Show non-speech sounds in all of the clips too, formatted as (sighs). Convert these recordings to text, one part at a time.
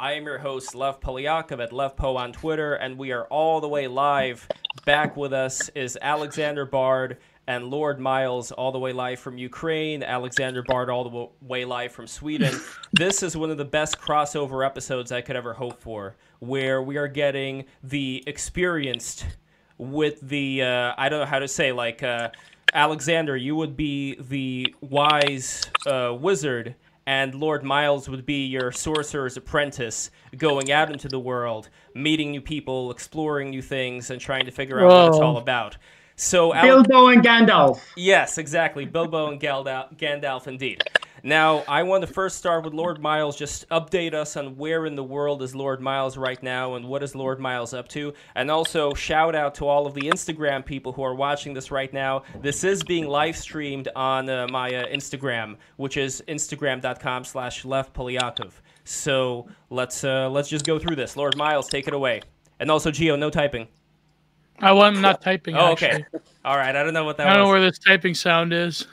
I am your host, Lev Polyakov at LevPo on Twitter, and we are all the way live. Back with us is Alexander Bard and Lord Miles, all the way live from Ukraine, Alexander Bard, all the way live from Sweden. this is one of the best crossover episodes I could ever hope for, where we are getting the experienced with the, uh, I don't know how to say, like, uh, Alexander, you would be the wise uh, wizard, and Lord Miles would be your sorcerer's apprentice, going out into the world, meeting new people, exploring new things, and trying to figure out Whoa. what it's all about. So Bilbo and Gandalf. Yes, exactly. Bilbo and Gandalf, Gandalf indeed. Now, I want to first start with Lord Miles. Just update us on where in the world is Lord Miles right now and what is Lord Miles up to. And also, shout out to all of the Instagram people who are watching this right now. This is being live streamed on uh, my uh, Instagram, which is instagram.com slash Lev Polyakov. So let's, uh, let's just go through this. Lord Miles, take it away. And also, Geo, no typing. Oh, I'm not typing. Oh, okay. All right. I don't know what that. I don't was. know where this typing sound is.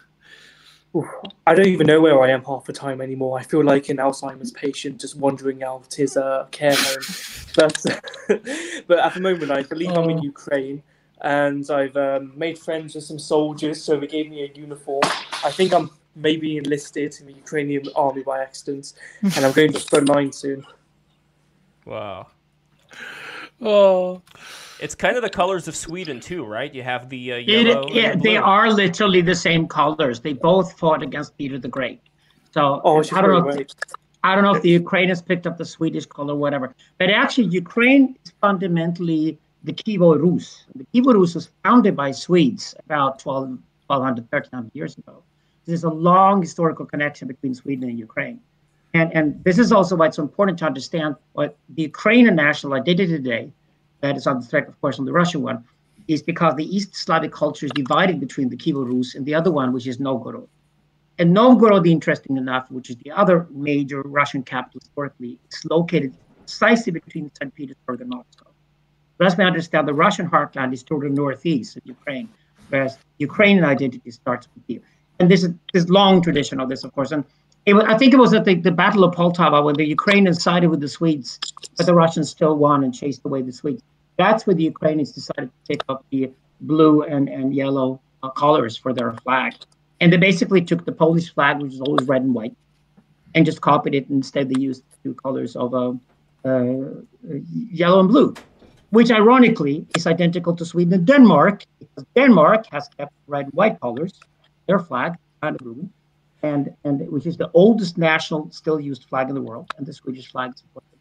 I don't even know where I am half the time anymore. I feel like an Alzheimer's patient just wandering out his uh, care home. but (laughs) but at the moment, I believe oh. I'm in oh. Ukraine, and I've um, made friends with some soldiers, so they gave me a uniform. I think I'm maybe enlisted in the Ukrainian army by accident, and I'm going to the front line soon. (laughs) Wow. Oh. It's kind of the colors of Sweden too, right? You have the uh, yellow. It, yeah, the they are literally the same colors. They both fought against Peter the Great. So oh, I don't know. If, I don't know if the Ukrainians picked up the Swedish color, whatever. But actually, Ukraine is fundamentally the Kievo Rus. The Kievo Rus was founded by Swedes about 12, 1200, 1300 years ago. There's a long historical connection between Sweden and Ukraine. And, and this is also why it's important to understand what the Ukrainian national identity today that is under threat, of course, on the Russian one, is because the East Slavic culture is divided between the Kiev Rus and the other one, which is Novgorod. And Novgorod, interesting enough, which is the other major Russian capital historically, is located precisely between St. Petersburg and Moscow. As we understand, the Russian heartland is toward the northeast of Ukraine, whereas Ukrainian identity starts with Kiev. And this is this long tradition of this, of course. And it, I think it was at the, the Battle of Poltava when the Ukrainians sided with the Swedes, but the Russians still won and chased away the Swedes. That's where the Ukrainians decided to take up the blue and, and yellow uh, colors for their flag. And they basically took the Polish flag, which is always red and white, and just copied it. Instead, they used two colors of uh, uh, yellow and blue, which ironically is identical to Sweden and Denmark, because Denmark has kept red and white colors, their flag, kind of blue and and which is the oldest national still used flag in the world, and the Swedish flag supports it.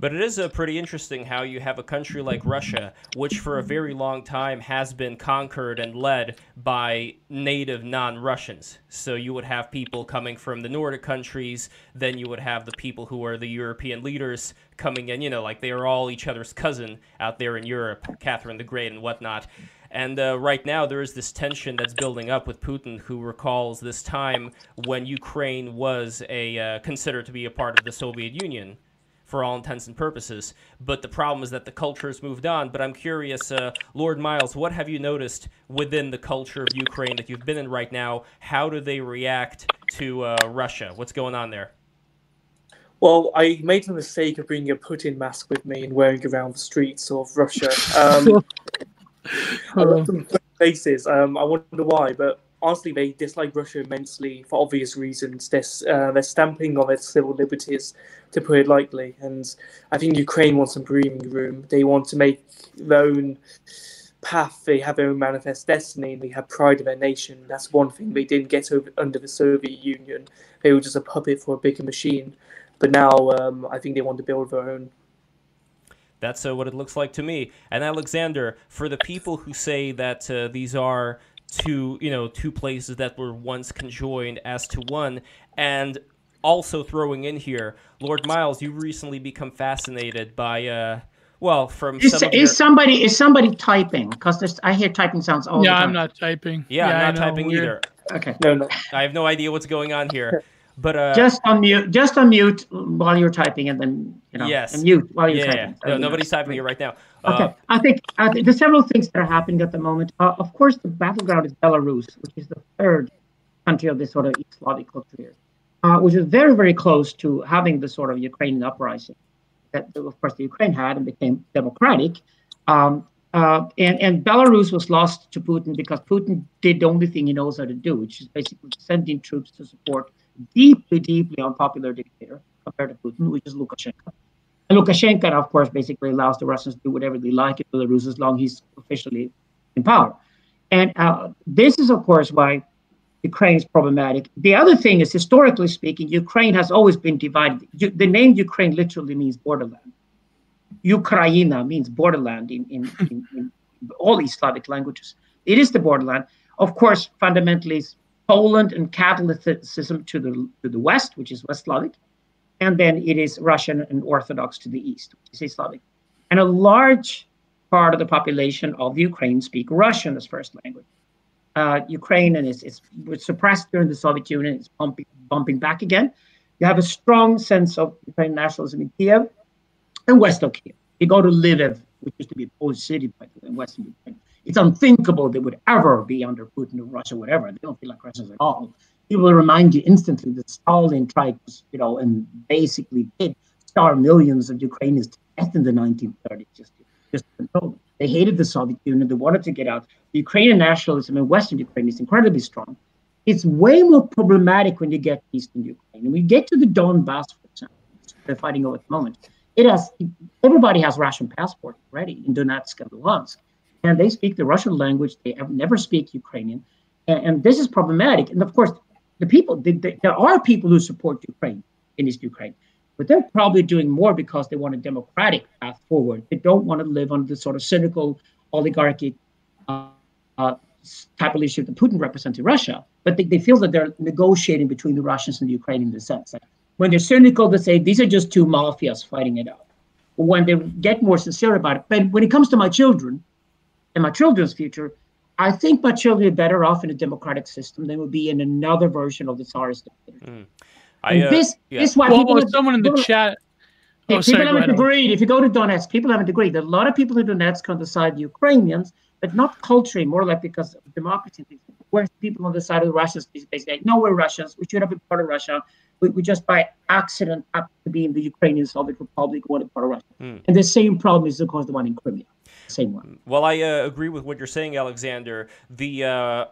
But it is uh, pretty interesting how you have a country like Russia, which for a very long time has been conquered and led by native non Russians. So you would have people coming from the Nordic countries, then you would have the people who are the European leaders coming in, you know, like they are all each other's cousin out there in Europe, Catherine the Great and whatnot. And uh, right now, there is this tension that's building up with Putin, who recalls this time when Ukraine was a uh, considered to be a part of the Soviet Union, for all intents and purposes. But the problem is that the culture has moved on. But I'm curious, uh, Lord Miles, what have you noticed within the culture of Ukraine that you've been in right now? How do they react to uh, Russia? What's going on there? Well, I made the mistake of bringing a Putin mask with me and wearing around the streets of Russia. Um, (laughs) (laughs) I love some places. Um, I wonder why, but honestly, they dislike Russia immensely for obvious reasons. They're, uh, they're stamping on their civil liberties, to put it lightly. And I think Ukraine wants some breathing room. They want to make their own path. They have their own manifest destiny. And they have pride in their nation. That's one thing they didn't get over under the Soviet Union. They were just a puppet for a bigger machine. But now um, I think they want to build their own. That's uh, what it looks like to me. And Alexander, for the people who say that uh, these are two, you know, two places that were once conjoined as to one, and also throwing in here, Lord Miles, you recently become fascinated by, uh, well, from is, some is your... somebody is somebody typing? Because I hear typing sounds all yeah, the time. I'm not typing. Yeah, yeah I'm not typing weird. either. Okay. No, no. I have no idea what's going on here. (laughs) But uh, just unmute, just unmute while you're typing, and then you know, yes, mute while you're yeah, typing. Yeah. No, nobody's typing here right now. Okay, uh, I think uh, there's several things that are happening at the moment. Uh, of course, the battleground is Belarus, which is the third country of this sort of Slavic culture uh, which is very, very close to having the sort of Ukrainian uprising that, of course, the Ukraine had and became democratic. Um, uh, and, and Belarus was lost to Putin because Putin did the only thing he knows how to do, which is basically sending troops to support deeply, deeply unpopular dictator compared to Putin, which is Lukashenko. And Lukashenko, of course, basically allows the Russians to do whatever they like in Belarus as long as he's officially in power. And uh, this is, of course, why Ukraine is problematic. The other thing is, historically speaking, Ukraine has always been divided. The name Ukraine literally means borderland. Ukraina means borderland in, in, in, in all Slavic languages. It is the borderland. Of course, fundamentally, Poland and Catholicism to the, to the west, which is West Slavic. And then it is Russian and Orthodox to the east, which is Slavic. And a large part of the population of Ukraine speak Russian as first language. Uh, Ukraine and it's, it's was suppressed during the Soviet Union. It's bumping, bumping back again. You have a strong sense of Ukrainian nationalism in Kiev and west of Kiev. You go to Lviv, which used to be a Polish city, by the way, in western Ukraine. It's unthinkable they would ever be under Putin or Russia, whatever. They don't feel like Russians at all. He will remind you instantly that Stalin tried, you know, and basically did starve millions of Ukrainians to death in the 1930s just just control them. They hated the Soviet Union. They wanted to get out. The Ukrainian nationalism in Western Ukraine is incredibly strong. It's way more problematic when you get Eastern Ukraine. And we get to the Donbass, for example, they're fighting over at the moment it has everybody has Russian passport already in Donetsk and Luhansk, and they speak the Russian language. They never speak Ukrainian, and, and, this is problematic. And of course, the people the, the, there are people who support Ukraine in East Ukraine, but they're probably doing more because they want a democratic path forward. They don't want to live under the sort of cynical oligarchy uh, uh, type of leadership that Putin represents in Russia. But they, they feel that they're negotiating between the Russians and the Ukrainians in the sense. Like, when they're cynical, they say these are just two mafias fighting it out. When they get more sincere about it, but when it comes to my children and my children's future, I think my children are better off in a democratic system than would be in another version of the Tsarist dictatorship. Mm. I, uh, this, yeah. this is why well, people. someone in the chat. Oh, people sorry, haven't agreed. If you go to Donetsk, people haven't agreed. There are a lot of people in Donetsk on the side of the Ukrainians, but not culturally, more like because of democracy. Whereas people on the side of the Russians basically say, no, we're Russians. We should have been part of Russia we, we just by accident happen to be in the Ukrainian Soviet Republic or part of Russia. Mm. And the same problem is, of course, the one in Crimea. Same one. Well, I uh, agree with what you're saying, Alexander. The uh,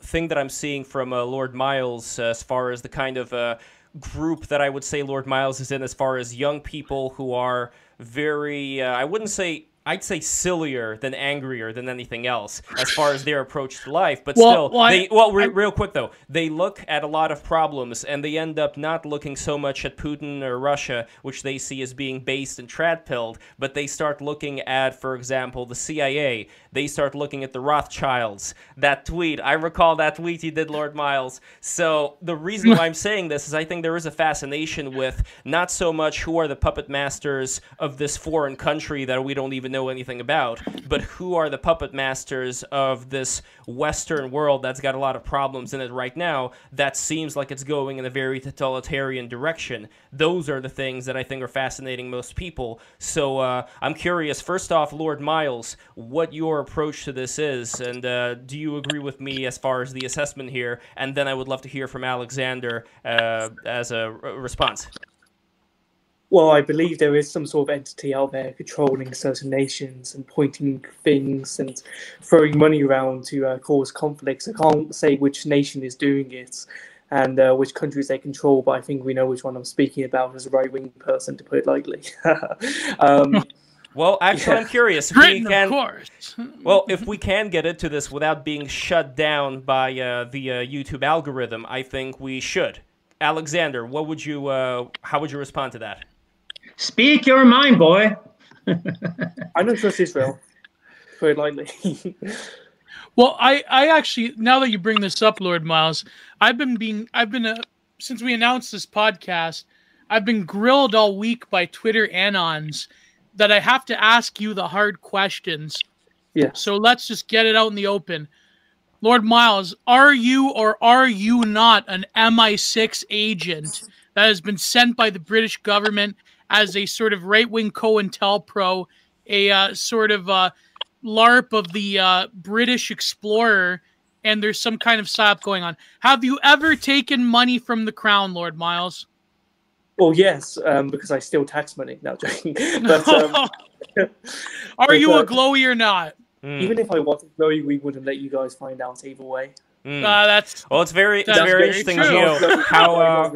thing that I'm seeing from uh, Lord Miles, uh, as far as the kind of uh, group that I would say Lord Miles is in, as far as young people who are very, uh, I wouldn't say I'd say sillier than angrier than anything else as far as their approach to life. But well, still, well, they, well re- I, real quick though, they look at a lot of problems and they end up not looking so much at Putin or Russia, which they see as being based and trad-pilled, but they start looking at, for example, the CIA. They start looking at the Rothschilds. That tweet, I recall that tweet he did, Lord Miles. So the reason why I'm saying this is I think there is a fascination with not so much who are the puppet masters of this foreign country that we don't even know anything about, but who are the puppet masters of this Western world that's got a lot of problems in it right now that seems like it's going in a very totalitarian direction? Those are the things that I think are fascinating most people. So uh, I'm curious, first off, Lord Miles, what your approach to this is, and uh, do you agree with me as far as the assessment here? And then I would love to hear from Alexander uh, as a response. Well, I believe there is some sort of entity out there controlling certain nations and pointing things and throwing money around to uh, cause conflicts. I can't say which nation is doing it and uh, which countries they control, but I think we know which one I'm speaking about as a right wing person, to put it lightly. (laughs) um, (laughs) well, actually, yeah. I'm curious. If Britain, we can, of course. (laughs) well, if we can get into this without being shut down by uh, the uh, YouTube algorithm, I think we should. Alexander, what would you? Uh, how would you respond to that? Speak your mind, boy. (laughs) I don't trust Israel. Very lightly. (laughs) well, I, I actually now that you bring this up, Lord Miles, I've been being I've been uh, since we announced this podcast, I've been grilled all week by Twitter anons that I have to ask you the hard questions. Yeah. So let's just get it out in the open. Lord Miles, are you or are you not an MI6 agent that has been sent by the British government as a sort of right wing COINTELPRO, a uh, sort of uh, LARP of the uh, British explorer and there's some kind of psyop going on. Have you ever taken money from the crown, Lord Miles? Well, yes, um, because I steal tax money. No, joking. (laughs) but, um, (laughs) Are but, you a uh, glowy or not? Even if I wanted glowy, we wouldn't let you guys find out either way. Mm. Uh, that's well. It's very, it's very, very interesting, Gio, (laughs) (laughs) how uh,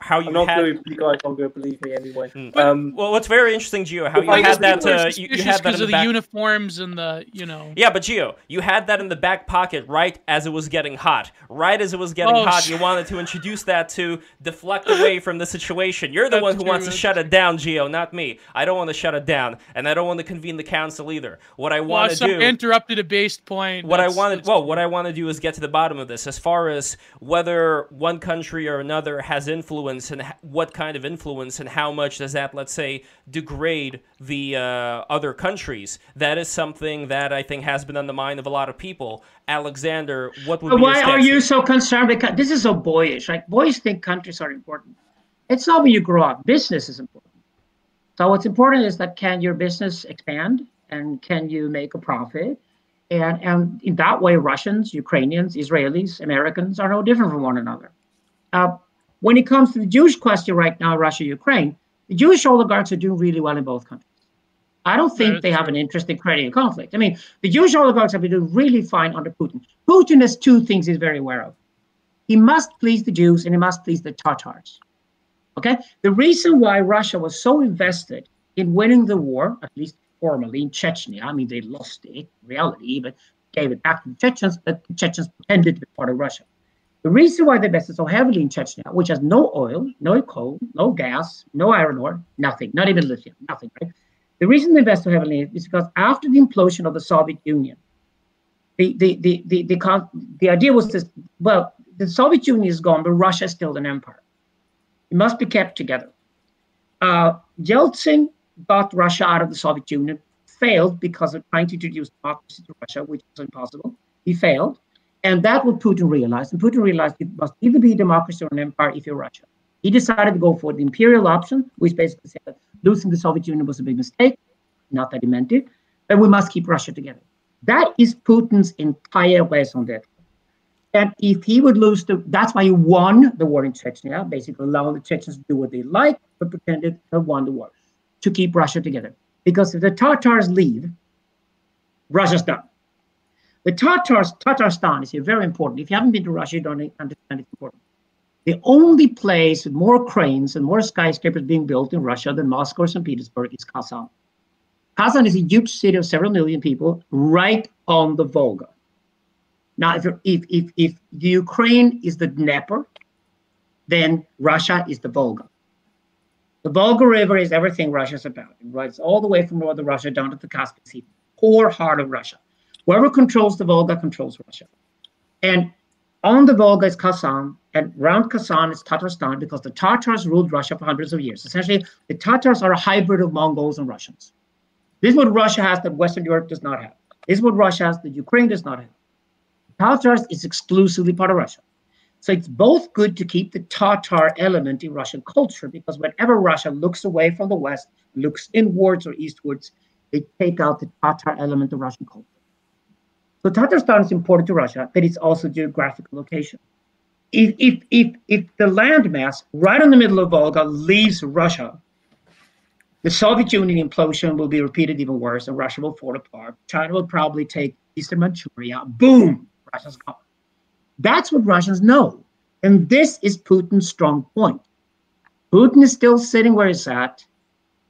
how you I'm had. Not you guys aren't going to believe me anyway. Mm. Um, well, what's very interesting, Gio, how you had that. Uh, you, you had that because of the, back... uniforms and the, you know. Yeah, but Gio, you had that in the back pocket right as it was getting hot. Right as it was getting oh, hot, you wanted to introduce that to deflect away from the situation. You're the one who wants to shut it down, Gio, not me. I don't want to shut it down, and I don't want to convene the council either. What I want well, to do. interrupted a based point. What that's, I wanted. Well, what I want to do is get to the bottom of this as far far as whether one country or another has influence and what kind of influence and how much does that, let's say, degrade the uh, other countries. That is something that I think has been on the mind of a lot of people. Alexander, what would why are you so concerned? Because this is so boyish. Like boys think countries are important. It's not when you grow up. Business is important. So what's important is that can your business expand and can you make a profit? And, and in that way, Russians, Ukrainians, Israelis, Americans are no different from one another. Uh, when it comes to the Jewish question right now, Russia, Ukraine, the Jewish oligarchs are doing really well in both countries. I don't think they have an interest in creating a conflict. I mean, the Jewish oligarchs have been doing really fine under Putin. Putin has two things he's very aware of. He must please the Jews and he must please the Tatars. Okay? The reason why Russia was so invested in winning the war, at least formally in Chechnya. I mean, they lost it reality, but gave it back to the Chechens, but the Chechens pretended to be part of Russia. The reason why they invested so heavily in Chechnya, which has no oil, no coal, no gas, no iron ore, nothing, not even lithium, nothing, right? The reason they invested so heavily is because after the implosion of the Soviet Union, the, the, the, the, the, the idea was this, well, the Soviet Union is gone, but Russia is still an empire. It must be kept together. Uh, Yeltsin got Russia out of the Soviet Union, failed because of trying to introduce democracy to Russia, which was impossible. He failed. And that what Putin realized. And Putin realized it must either be democracy or an empire if you're Russia. He decided to go for the imperial option, which basically said that losing the Soviet Union was a big mistake. Not that he meant it, but we must keep Russia together. That is Putin's entire raison d'etre. And if he would lose the, that's why he won the war in Chechnya, basically allowing the Chechens to do what they like, but pretended to have won the war to keep Russia together. Because if the Tatars leave, Russia's done. The Tatars, Tatarstan is very important. If you haven't been to Russia, you don't understand it's important. The only place with more cranes and more skyscrapers being built in Russia than Moscow or St. Petersburg is Kazan. Kazan is a huge city of several million people right on the Volga. Now, if, if, if, if Ukraine is the Dnieper, then Russia is the Volga. The Volga River is everything Russia's about. It runs all the way from northern Russia down to the Caspian Sea, core heart of Russia. Whoever controls the Volga controls Russia. And on the Volga is Kazan, and around Kazan is Tatarstan because the Tatars ruled Russia for hundreds of years. Essentially, the Tatars are a hybrid of Mongols and Russians. This is what Russia has that Western Europe does not have. This is what Russia has that Ukraine does not have. Tatars is exclusively part of Russia. So it's both good to keep the Tatar element in Russian culture because whenever Russia looks away from the West, looks inwards or eastwards, they take out the Tatar element of Russian culture. So Tatarstan is important to Russia, but it's also geographical location. If, if, if, if the landmass right in the middle of Volga leaves Russia, the Soviet Union implosion will be repeated even worse, and Russia will fall apart. China will probably take Eastern Manchuria. Boom, Russia's gone. That's what Russians know. And this is Putin's strong point. Putin is still sitting where he's at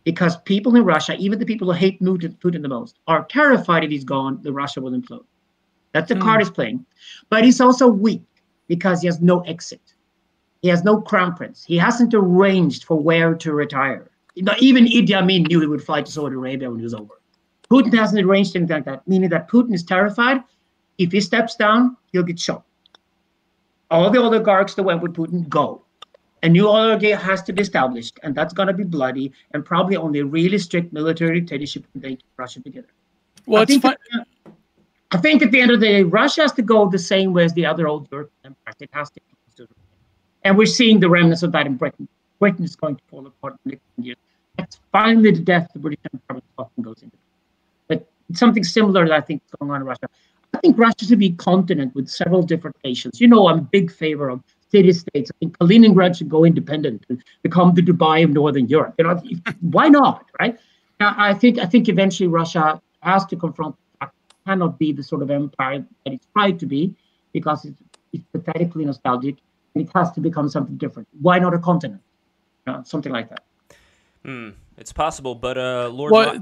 because people in Russia, even the people who hate Putin the most, are terrified if he's gone, the Russia will implode. That's the mm. card he's playing. But he's also weak because he has no exit. He has no crown prince. He hasn't arranged for where to retire. Even Idi Amin knew he would fly to Saudi Arabia when it was over. Putin hasn't arranged anything like that, meaning that Putin is terrified. If he steps down, he'll get shot all the oligarchs that went with Putin go. A new oligarchy has to be established, and that's going to be bloody, and probably only a really strict military dictatorship can keep Russia together. Well, I think, at, I think at the end of the day, Russia has to go the same way as the other old European empires. It has to. And we're seeing the remnants of that in Britain. Britain is going to fall apart in the next years. That's finally the death of the British Empire often goes into. But something similar, that I think, is going on in Russia. Think Russia should be a continent with several different nations. You know, I'm a big favor of city states. I think Kaliningrad should go independent and become the Dubai of Northern Europe. You know, why not, right? Now, I think I think eventually Russia has to confront cannot be the sort of empire that it's tried to be because it's, it's pathetically nostalgic and it has to become something different. Why not a continent? something like that. Hmm. It's possible, but uh, Lord. Well, Ma-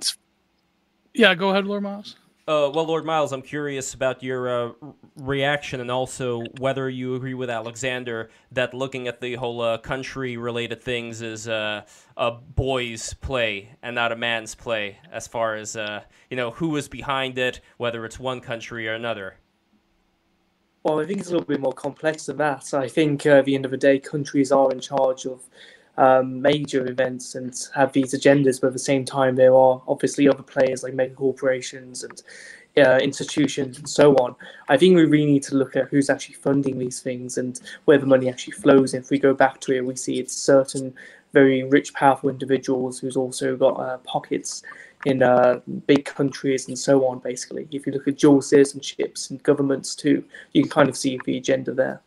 yeah, go ahead, Lord Miles. Uh, well, Lord Miles, I'm curious about your uh, reaction and also whether you agree with Alexander that looking at the whole uh, country-related things is uh, a boy's play and not a man's play, as far as uh, you know who is behind it, whether it's one country or another. Well, I think it's a little bit more complex than that. I think uh, at the end of the day, countries are in charge of um, major events and have these agendas, but at the same time, there are obviously other players like mega corporations and uh, institutions and so on. I think we really need to look at who's actually funding these things and where the money actually flows. If we go back to it, we see it's certain very rich, powerful individuals who's also got uh, pockets in uh, big countries and so on. Basically, if you look at dual citizenships and governments too, you can kind of see the agenda there.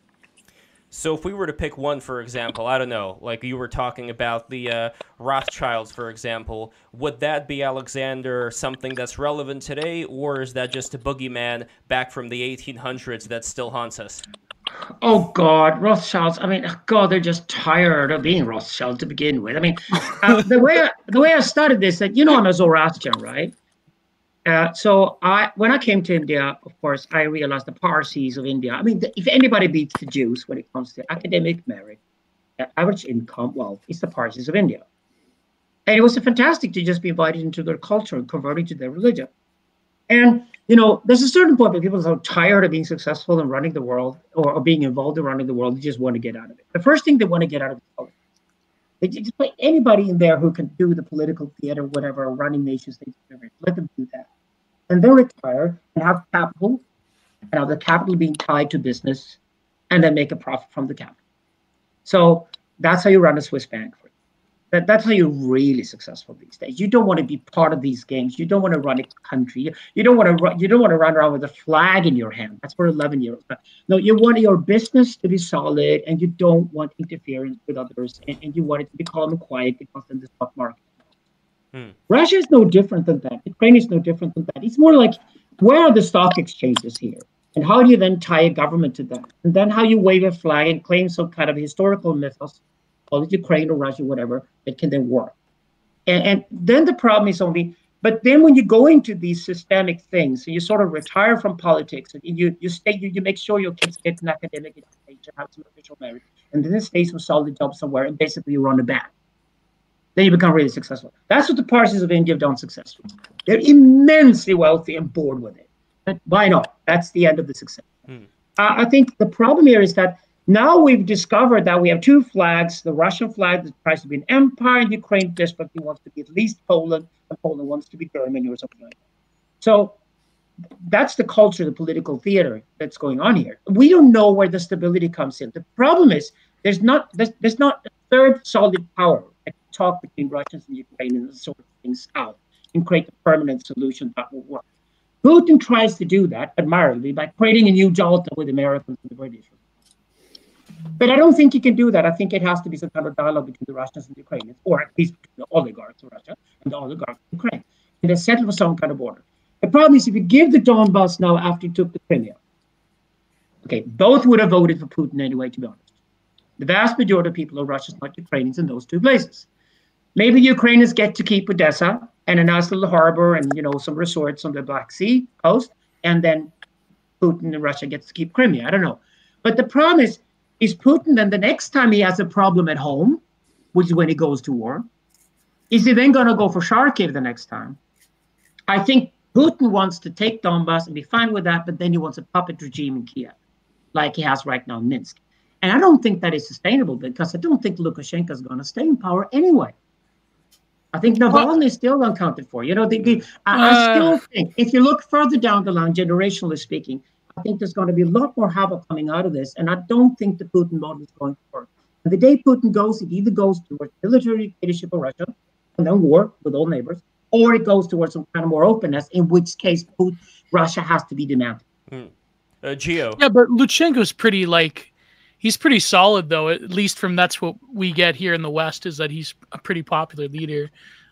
So if we were to pick one, for example, I don't know, like you were talking about the uh, Rothschilds, for example, would that be Alexander something that's relevant today, or is that just a boogeyman back from the 1800s that still haunts us? Oh God, Rothschilds. I mean, God, they're just tired of being Rothschild to begin with. I mean, uh, the way I, the way I started this, that you know, I'm a Zoroastrian, right? Uh, so I, when I came to India, of course, I realized the Parsis of India. I mean, the, if anybody beats the Jews when it comes to academic merit, uh, average income, well, it's the Parsis of India. And it was fantastic to just be invited into their culture and converted to their religion. And you know, there's a certain point where people are so tired of being successful and running the world or, or being involved in running the world, they just want to get out of it. The first thing they want to get out of it is just put anybody in there who can do the political theater, whatever, running nation states, whatever, let them do that and then retire and have capital and have the capital being tied to business and then make a profit from the capital. So that's how you run a Swiss bank. That, that's how you're really successful these days. You don't want to be part of these games. You don't want to run a country. You, you don't want to run, you don't want to run around with a flag in your hand. That's for 11 year olds. No, you want your business to be solid and you don't want interference with others and, and you want it to be calm and quiet because in the stock market Hmm. Russia is no different than that. Ukraine is no different than that. It's more like where are the stock exchanges here? And how do you then tie a government to that? And then how you wave a flag and claim some kind of historical mythos, call it Ukraine or Russia, whatever, that can then work. And, and then the problem is only, but then when you go into these systemic things and you sort of retire from politics and you you stay you, you make sure your kids get an academic education, have some official merit, and then stay some solid job somewhere, and basically you run a bank then you become really successful. That's what the Parsis of India have done successfully. They're immensely wealthy and bored with it. But why not? That's the end of the success. Hmm. Uh, I think the problem here is that now we've discovered that we have two flags the Russian flag that tries to be an empire, and Ukraine desperately wants to be at least Poland, and Poland wants to be Germany or something like that. So that's the culture, the political theater that's going on here. We don't know where the stability comes in. The problem is there's not there's, there's not a third solid power talk between Russians and Ukrainians and sort things out and create a permanent solution that will work. Putin tries to do that admirably by creating a new Yalta with Americans and the British. But I don't think he can do that. I think it has to be some kind of dialogue between the Russians and the Ukrainians, or at least the oligarchs of Russia and the oligarchs of Ukraine. And they settle for some kind of border. The problem is if you give the Donbass now after he took the Crimea, okay, both would have voted for Putin anyway, to be honest. The vast majority of people are Russians, not Ukrainians, in those two places. Maybe Ukrainians get to keep Odessa and a nice little harbor and you know some resorts on the Black Sea coast, and then Putin and Russia gets to keep Crimea. I don't know. But the problem is, is Putin then the next time he has a problem at home, which is when he goes to war, is he then going to go for Kharkiv the next time? I think Putin wants to take Donbass and be fine with that, but then he wants a puppet regime in Kiev, like he has right now in Minsk. And I don't think that is sustainable because I don't think Lukashenko is going to stay in power anyway. I think Navalny is still uncounted for. You know, the, the, I, uh, I, still think if you look further down the line, generationally speaking, I think there's going to be a lot more havoc coming out of this, and I don't think the Putin model is going to work. And the day Putin goes, it either goes towards military dictatorship of Russia and then war with all neighbors, or it goes towards some kind of more openness, in which case Putin, Russia has to be demanded. Mm. Uh, Geo. Yeah, but Lukashenko's pretty like he's pretty solid though. At least from that's what we get here in the West is that he's a pretty popular leader.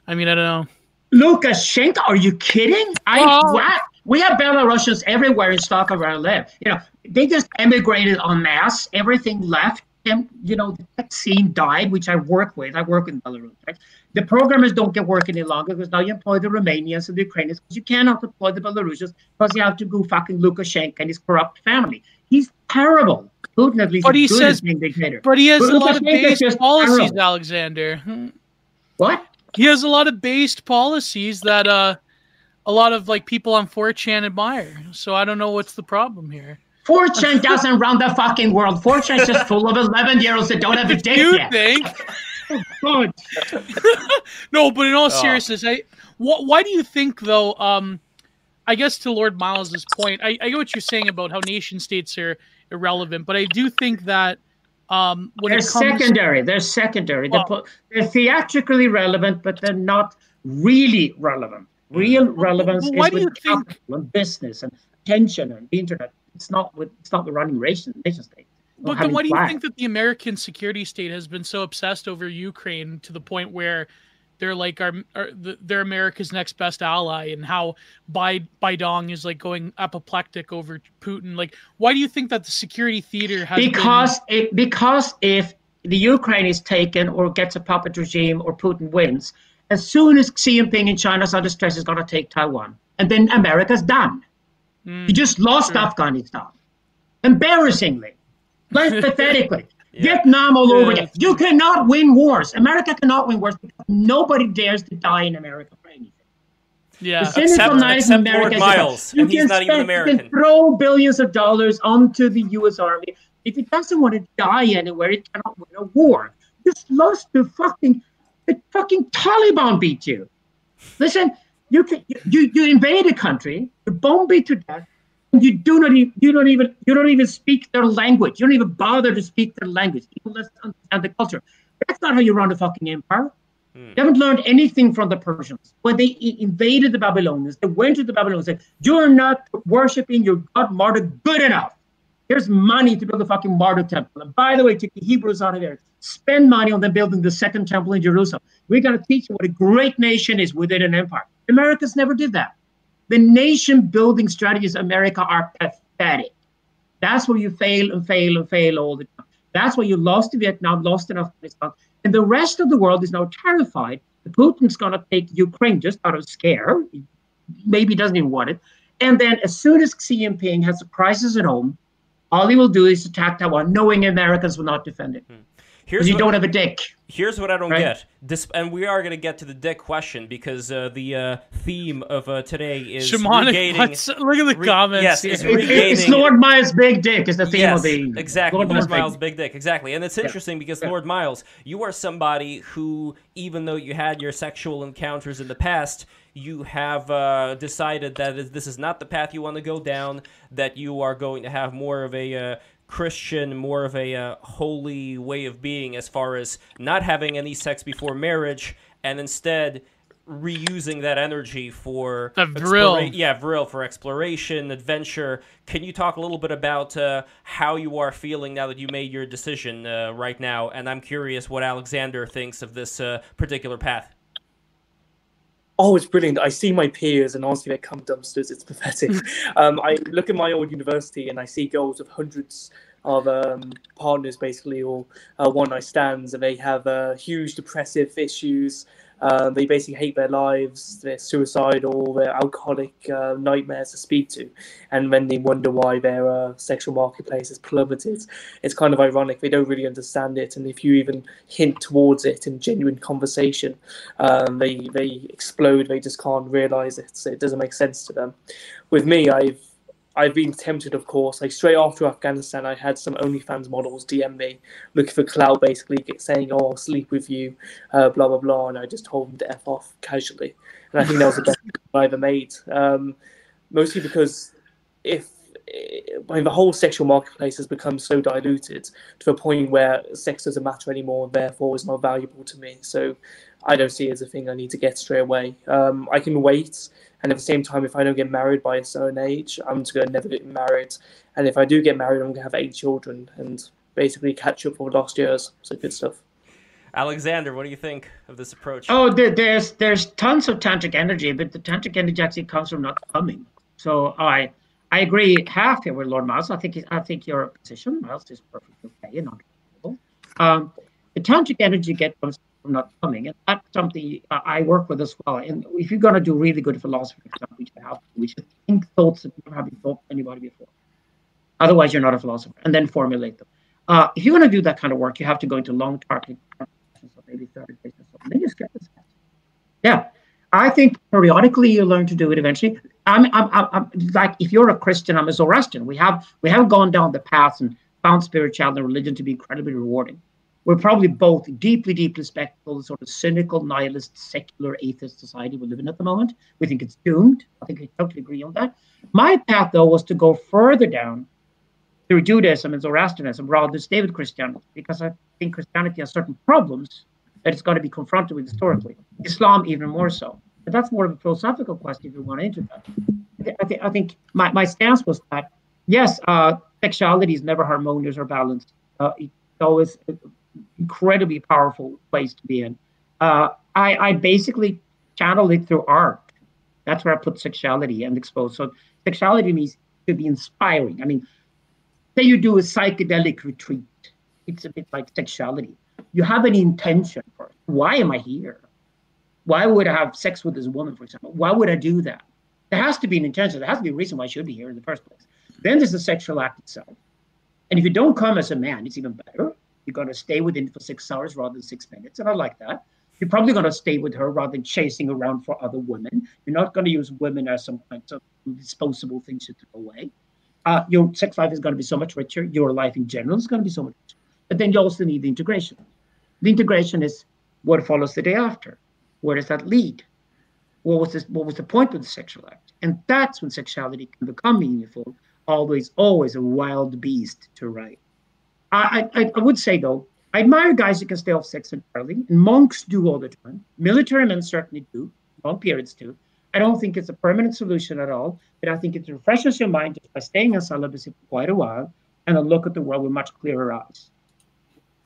I mean, I don't know. Lukashenko, are you kidding? I oh. We have Belarusians everywhere in Stockholm where I live. You know, they just emigrated en masse. Everything left. And, you know, the tech scene died, which I work with. I work in Belarus. Right? The programmers don't get work any longer because now you employ the Romanians and the Ukrainians because you cannot employ the Belarusians because you have to go fucking Lukashenko and his corrupt family. He's terrible. Putin at least but he says, dictator. But he has but a lot of based policies, terrible. Alexander. What? He has a lot of based policies that uh a lot of like people on 4chan admire. So I don't know what's the problem here. 4chan (laughs) doesn't run the fucking world. 4chan is just full of 11 year olds that don't have a (laughs) dick you yet. think? (laughs) oh, no, but in all oh. seriousness, I wh- why do you think though? Um, I guess to Lord Miles's point, I, I get what you're saying about how nation states are irrelevant, but I do think that um, when they're comes, secondary. They're secondary. Well, they're, they're theatrically relevant, but they're not really relevant. Real relevance well, is with capital think... and business and attention and the internet. It's not with it's not the running nation, nation state. But then why do you think that the American security state has been so obsessed over Ukraine to the point where they're like our, our they're America's next best ally and how Biden is like going apoplectic over Putin. Like, why do you think that the security theater has because been... it, because if the Ukraine is taken or gets a puppet regime or Putin wins, as soon as Xi Jinping in China's under stress is going to take Taiwan, and then America's done. Mm, you just lost sure. Afghanistan, embarrassingly, less (laughs) pathetically. Yeah. Vietnam all over again. You cannot win wars. America cannot win wars because nobody dares to die in America for anything. Yeah, the except, except Lord Miles, you and he's not even American. You can throw billions of dollars onto the U.S. Army. If it doesn't want to die anywhere, it cannot win a war. Just lost the fucking the fucking Taliban beat you. Listen, you can, you you invade a country, you bomb it to death, you do not even you don't even you don't even speak their language. You don't even bother to speak their language. People understand the culture. That's not how you run a fucking empire. Hmm. They haven't learned anything from the Persians. When they invaded the Babylonians, they went to the Babylonians and said, You're not worshiping your god Marduk good enough. Here's money to build a fucking Marduk temple. And by the way, take the Hebrews out of there. Spend money on them building the second temple in Jerusalem. We're going to teach you what a great nation is within an empire. Americans never did that. The nation building strategies America are pathetic. That's where you fail and fail and fail all the time. That's why you lost in Vietnam, lost in Afghanistan. And the rest of the world is now terrified that Putin's going to take Ukraine just out of scare. Maybe he doesn't even want it. And then as soon as Xi Jinping has a crisis at home, all he will do is attack Taiwan, knowing Americans will not defend it. Hmm. Here's you what, don't have a dick. Here's what I don't right? get. This, and we are going to get to the dick question because uh, the uh, theme of uh, today is Shamanic (laughs) regating. Look at the re- comments. Yes, it's, regaining, it's Lord Miles' big dick is the theme yes, of the exactly Lord, Lord Miles' big, big dick. Exactly, and it's interesting yeah. because yeah. Lord Miles, you are somebody who, even though you had your sexual encounters in the past, you have uh, decided that this is not the path you want to go down, that you are going to have more of a uh, Christian, more of a uh, holy way of being as far as not having any sex before marriage and instead reusing that energy for a vril. yeah, vril for exploration, adventure. Can you talk a little bit about uh, how you are feeling now that you made your decision uh, right now? And I'm curious what Alexander thinks of this uh, particular path oh, it's brilliant. I see my peers and honestly, they come dumpsters. It's pathetic. (laughs) um, I look at my old university and I see girls with hundreds of um, partners, basically, or uh, one night stands, and they have uh, huge depressive issues. Uh, they basically hate their lives, they're suicidal, they're alcoholic uh, nightmares to speak to. And then they wonder why their uh, sexual marketplace has plummeted. It's kind of ironic. They don't really understand it. And if you even hint towards it in genuine conversation, um, they, they explode. They just can't realize it. So it doesn't make sense to them. With me, I've I've been tempted, of course. Like straight after Afghanistan, I had some OnlyFans models DM me looking for clout, basically saying, "Oh, I'll sleep with you," uh, blah blah blah, and I just told them to f off casually. And I think that was the best I ever made. Um, mostly because if I mean, the whole sexual marketplace has become so diluted to the point where sex doesn't matter anymore, and therefore is not valuable to me. So I don't see it as a thing I need to get straight away. Um, I can wait, and at the same time, if I don't get married by a certain age, I'm just gonna never get married. And if I do get married, I'm gonna have eight children and basically catch up for lost years. So good stuff. Alexander, what do you think of this approach? Oh, there's there's tons of tantric energy, but the tantric energy actually comes from not coming. So I I agree half here with Lord Miles. I think I think your position, Miles, is perfectly okay and understandable. Um, the tantric energy gets from not coming, and that's something I work with as well. And if you're going to do really good philosophy, we should have think thoughts that never have been thought by anybody before. Otherwise, you're not a philosopher, and then formulate them. Uh, if you're going to do that kind of work, you have to go into long targeted maybe 30 days or so. And then you skip this. Yeah. I think periodically you learn to do it eventually. I'm, I'm, I'm, I'm, like if you're a Christian, I'm a Zoroastrian. We have we have gone down the path and found spirituality and religion to be incredibly rewarding. We're probably both deeply, deeply skeptical, the sort of cynical, nihilist, secular, atheist society we live in at the moment. We think it's doomed. I think we totally agree on that. My path, though, was to go further down through Judaism and Zoroastrianism rather than with Christianity, because I think Christianity has certain problems that it's going to be confronted with historically. Islam, even more so. But that's more of a philosophical question if you want to enter that. I, th- I think my, my stance was that, yes, uh, sexuality is never harmonious or balanced. Uh, always incredibly powerful place to be in. Uh, I, I basically channel it through art. That's where I put sexuality and expose. So sexuality means to be inspiring. I mean, say you do a psychedelic retreat. It's a bit like sexuality you have an intention for it. Why am I here? Why would I have sex with this woman, for example? Why would I do that? There has to be an intention. There has to be a reason why I should be here in the first place. Then there's the sexual act itself. And if you don't come as a man, it's even better. You're going to stay with him for six hours rather than six minutes. And I like that. You're probably going to stay with her rather than chasing around for other women. You're not going to use women as some kind of disposable things to throw away. Uh, your sex life is going to be so much richer. Your life in general is going to be so much richer. But then you also need the integration. The integration is what follows the day after. Where does that lead? What was this, what was the point of the sexual act? And that's when sexuality can become meaningful. Always, always a wild beast to write. I, I, I would say though, I admire guys who can stay off sex entirely, and monks do all the time. Military men certainly do. Long periods do. I don't think it's a permanent solution at all, but I think it refreshes your mind just by staying in celibacy for quite a while and then look at the world with much clearer eyes.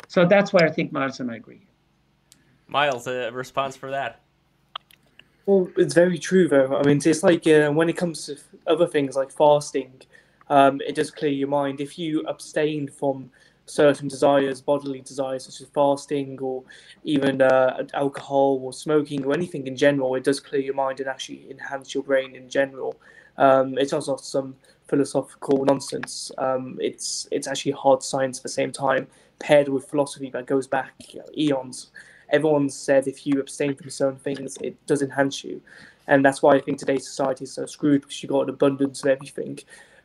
So that's why I think Miles and I agree. Miles, a response for that? Well, it's very true, though. I mean, it's like uh, when it comes to other things like fasting, um, it does clear your mind. If you abstain from certain desires, bodily desires, such as fasting or even uh, alcohol or smoking or anything in general, it does clear your mind and actually enhance your brain in general. Um, it's also some philosophical nonsense. Um, it's it's actually hard science at the same time paired with philosophy that goes back you know, eons. Everyone said if you abstain from certain things, it does enhance you. And that's why I think today's society is so screwed because you've got an abundance of everything.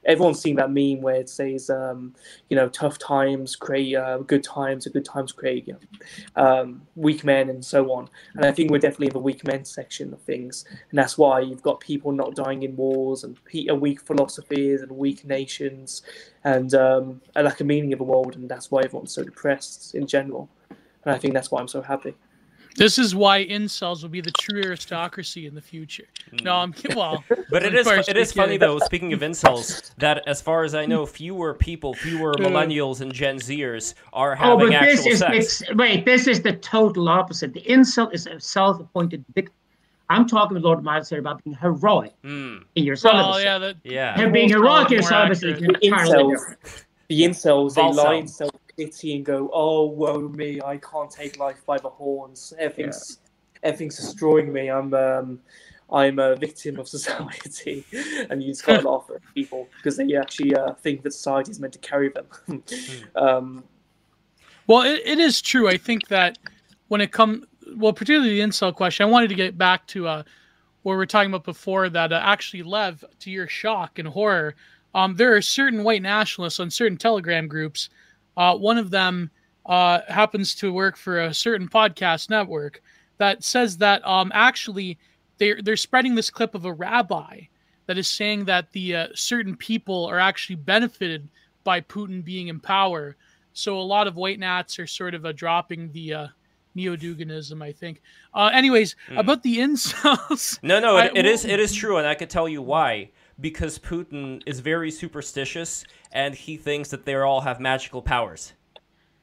Everyone's seen that meme where it says, um, you know, tough times create uh, good times, and good times create you know, um, weak men, and so on. And I think we're definitely in the weak men section of things. And that's why you've got people not dying in wars, and weak philosophies, and weak nations, and um, a lack of meaning of the world. And that's why everyone's so depressed in general. And I think that's why I'm so happy. This is why incels will be the true aristocracy in the future. No, I'm well. (laughs) but it is it is funny though. Speaking of incels, that as far as I know, fewer people, fewer millennials and Gen Zers are having oh, but actual this sex. Is, wait, this is the total opposite. The incel is a self-appointed victim. I'm talking with Lord Miles here about being heroic mm. in your celibacy. Oh yeah, that, yeah. And being heroic in your celibacy is entirely different. The incels, they lie in self pity and go, "Oh, woe me! I can't take life by the horns. Everything's yeah. everything's destroying me. I'm um, I'm a victim of (laughs) society." and you just can't (laughs) laugh at people because they actually uh, think that society is meant to carry them. (laughs) um, well, it, it is true. I think that when it comes, well, particularly the incel question, I wanted to get back to uh, what we were talking about before. That uh, actually, Lev, to your shock and horror, um, there are certain white nationalists on certain Telegram groups uh, one of them uh, happens to work for a certain podcast network that says that um, actually they're they're spreading this clip of a rabbi that is saying that the uh, certain people are actually benefited by Putin being in power. So a lot of white nats are sort of uh, dropping the uh, neo-Duginism, I think. Uh, anyways, mm. about the (laughs) incels. No, no, it, I, it is it is true, and I could tell you why. Because Putin is very superstitious, and he thinks that they all have magical powers.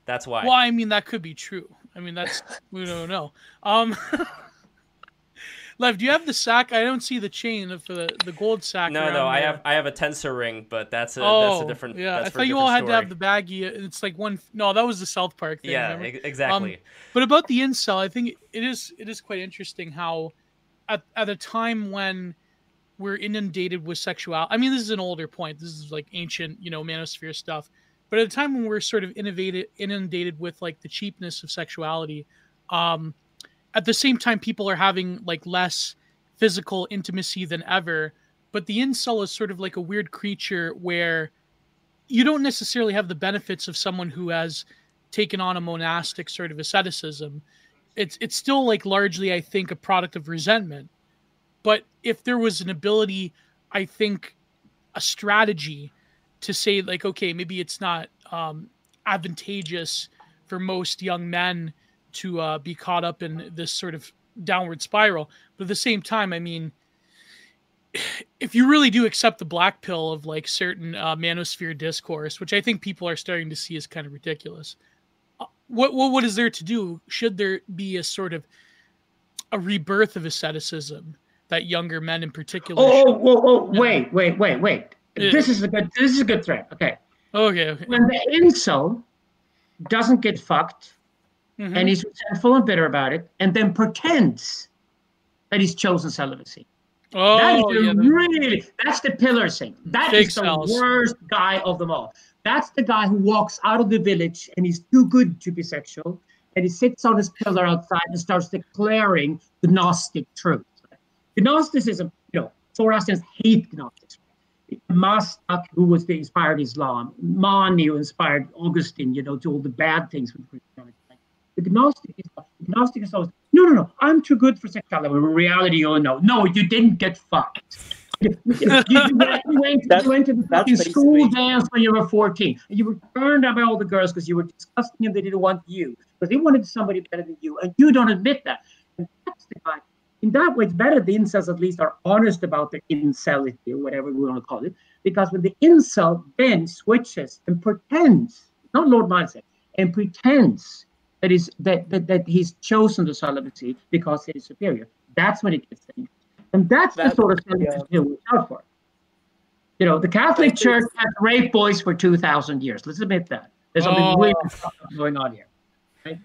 That's why. Well, I mean that could be true. I mean that's (laughs) we don't know. Um, (laughs) Lev, do you have the sack? I don't see the chain of the the gold sack. No, no, I have I have a tensor ring, but that's a oh, that's a oh, different. Yeah, I thought you all had to have the baggie. It's like one. No, that was the South Park thing. Yeah, exactly. Um, but about the incel, I think it is it is quite interesting how, at at a time when we're inundated with sexuality. I mean, this is an older point. This is like ancient, you know, manosphere stuff. But at a time when we're sort of innovated, inundated with like the cheapness of sexuality, um, at the same time people are having like less physical intimacy than ever but the incel is sort of like a weird creature where you don't necessarily have the benefits of someone who has taken on a monastic sort of asceticism it's it's still like largely i think a product of resentment but if there was an ability i think a strategy to say like okay maybe it's not um, advantageous for most young men to uh, be caught up in this sort of downward spiral. But at the same time, I mean, (sighs) if you really do accept the black pill of like certain uh, manosphere discourse, which I think people are starting to see as kind of ridiculous, uh, what, what what is there to do? Should there be a sort of a rebirth of asceticism that younger men in particular? Oh, oh, oh, oh wait, wait, wait, wait. This is a good. This is a good thread. Okay. Okay. okay. When the incel doesn't get fucked mm-hmm. and he's resentful and bitter about it, and then pretends that he's chosen celibacy. Oh, that is yeah, really that's the pillar thing. That is the cells. worst guy of them all. That's the guy who walks out of the village and he's too good to be sexual, and he sits on his pillar outside and starts declaring the Gnostic truth. Gnosticism, you know, Zoroastrians hate Gnostics. Mazdak, who was the inspired Islam, Mani, who inspired Augustine, you know, to all the bad things with Christianity. The Gnostic is Gnostic is always no, no, no. I'm too good for sexuality. In reality, oh no, no, you didn't get fucked. (laughs) you, you, went, you, went, you went to the fucking school dance when you were 14. And you were turned down by all the girls because you were disgusting and they didn't want you. Because they wanted somebody better than you. And you don't admit that. And that's the guy. In that way, it's better the incels at least are honest about their incelity or whatever we want to call it. Because when the incel then switches and pretends, not Lord Mindset, and pretends that is that, that that he's chosen the celibacy because he is superior. That's when it gets dangerous. And that's that, the sort of thing yeah. to watch out for. You know, the Catholic Church has raped boys for two thousand years. Let's admit that. There's something oh. weird going on here. Right?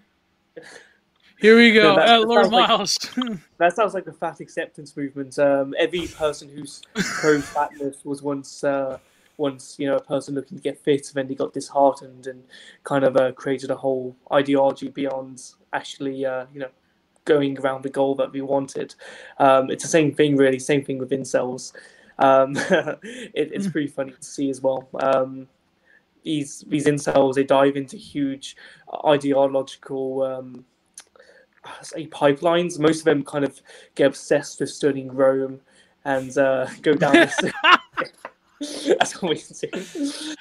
Here we go, uh, Lord Miles. Like, (laughs) that sounds like the fat acceptance movement. Um, every person who's pro fatness was once uh, once you know a person looking to get fit, and then they got disheartened and kind of uh, created a whole ideology beyond actually uh, you know going around the goal that we wanted. Um, it's the same thing, really. Same thing with incels. Um, (laughs) it, it's hmm. pretty funny to see as well. Um, these these incels they dive into huge ideological um, say pipelines. Most of them kind of get obsessed with studying Rome and uh, go down this. (laughs) (laughs) That's all we can see.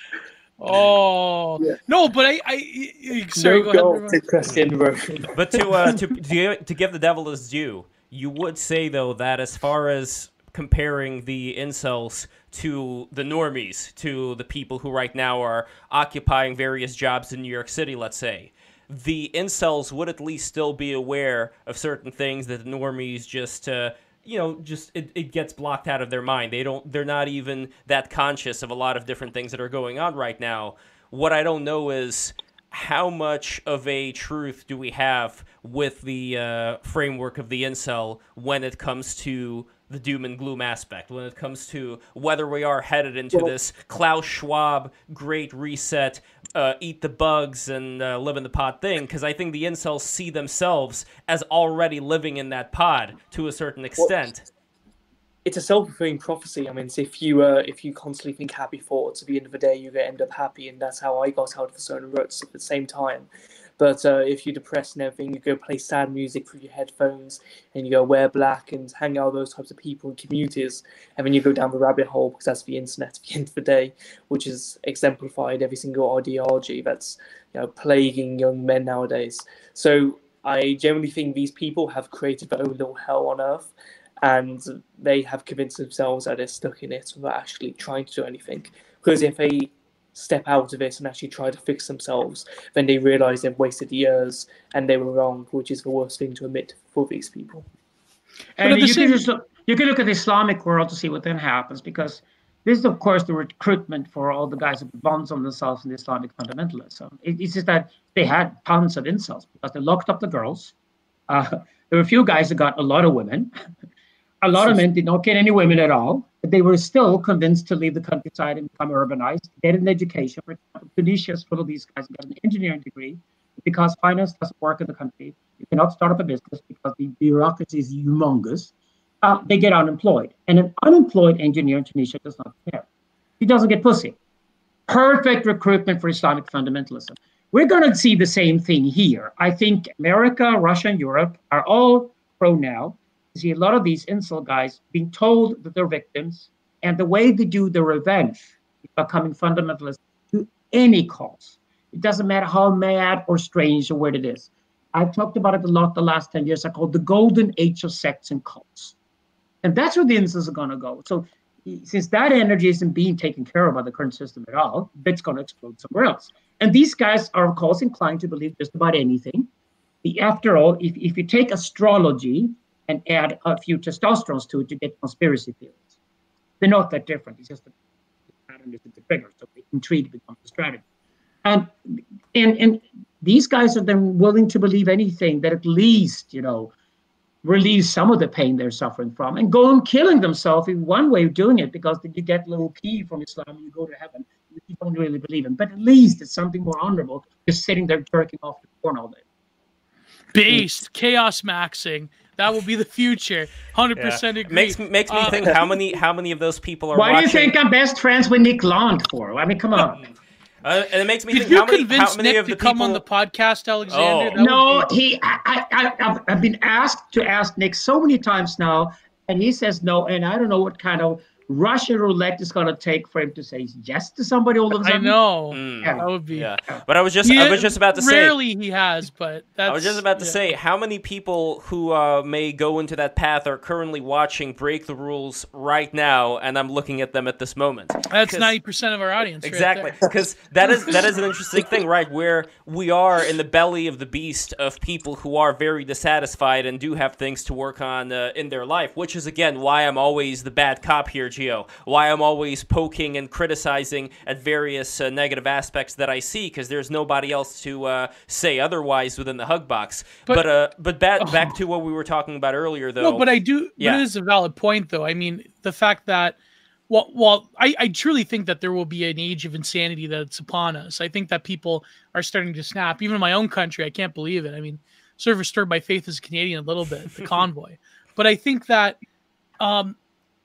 Oh yeah. no, but I, I sorry, no go ahead. To but to uh, to (laughs) to give the devil his due, you would say though that as far as comparing the incels to the normies, to the people who right now are occupying various jobs in New York City, let's say, the incels would at least still be aware of certain things that the normies just uh, you know just it, it gets blocked out of their mind. They don't they're not even that conscious of a lot of different things that are going on right now. What i don't know is how much of a truth do we have with the uh, framework of the incel when it comes to the doom and gloom aspect when it comes to whether we are headed into well, this Klaus Schwab great reset, uh, eat the bugs and uh, live in the pod thing. Because I think the incels see themselves as already living in that pod to a certain extent. Well, it's a self-fulfilling prophecy. I mean, if you uh, if you constantly think happy thoughts, at the end of the day, you end up happy, and that's how I got out of the certain ruts at the same time. But uh, if you're depressed and everything, you go play sad music through your headphones and you go wear black and hang out with those types of people in communities. And then you go down the rabbit hole because that's the internet at the (laughs) end of the day, which is exemplified every single ideology that's you know plaguing young men nowadays. So I generally think these people have created their own little hell on earth and they have convinced themselves that they're stuck in it without actually trying to do anything. Because if they step out of it and actually try to fix themselves, then they realize they've wasted years and they were wrong, which is the worst thing to admit for these people. And you, same... can just look, you can look at the Islamic world to see what then happens because this is, of course, the recruitment for all the guys who bonds on themselves in the Islamic fundamentalism. it's just that they had tons of insults because they locked up the girls. Uh, (laughs) there were a few guys who got a lot of women. (laughs) a lot of men did not get any women at all but they were still convinced to leave the countryside and become urbanized, get an education. For example, Tunisia is full of these guys who got an engineering degree. Because finance doesn't work in the country, you cannot start up a business because the bureaucracy is humongous. Uh, they get unemployed. And an unemployed engineer in Tunisia does not care. He doesn't get pussy. Perfect recruitment for Islamic fundamentalism. We're going to see the same thing here. I think America, Russia, and Europe are all pro now see a lot of these incel guys being told that they're victims, and the way they do the revenge becoming fundamentalist to any cause. It doesn't matter how mad or strange or weird it is. I've talked about it a lot the last 10 years. I call it the golden age of sects and cults. And that's where the incels are going to go. So since that energy isn't being taken care of by the current system at all, it's going to explode somewhere else. And these guys are, of course, inclined to believe just about anything. After all, if, if you take astrology and add a few testosterone to it to get conspiracy theories. They're not that different. It's just the pattern is a bit bigger, so they intrigue becomes a strategy. And and and these guys are then willing to believe anything that at least you know relieves some of the pain they're suffering from, and go on killing themselves in one way of doing it because you get little key from Islam, you go to heaven. You don't really believe in, but at least it's something more honorable just sitting there jerking off the porn all day. Based chaos maxing that will be the future. Hundred yeah. percent agree. Makes makes me uh, think how many how many of those people are. Why watching... do you think I'm best friends with Nick Land for? I mean, come on. (laughs) Uh, and it makes me Did think you how many, convince how many Nick of the to come on the podcast, Alexander? Oh. No, be... he. I, I, I've been asked to ask Nick so many times now, and he says no. And I don't know what kind of Russian roulette is going to take for him to say yes to somebody all of a sudden. I know mm. that would be. Yeah, but I was just I was just about to say. Rarely he has, but I was just about to yeah. say how many people who uh, may go into that path are currently watching break the rules right now, and I'm looking at them at this moment. That's ninety percent of our audience. Exactly, because right that is that is an interesting thing, right? Where we are in the belly of the beast of people who are very dissatisfied and do have things to work on uh, in their life, which is again why I'm always the bad cop here, Why I'm always poking and criticizing at various uh, negative aspects that I see because there's nobody else to uh, say otherwise within the hug box. But but, uh, but back oh. back to what we were talking about earlier, though. No, but I do. Yeah, it is a valid point, though. I mean, the fact that. Well, well, I, I truly think that there will be an age of insanity that's upon us. I think that people are starting to snap. Even in my own country, I can't believe it. I mean, sort of restored my faith as a Canadian a little bit, the (laughs) convoy. But I think that um,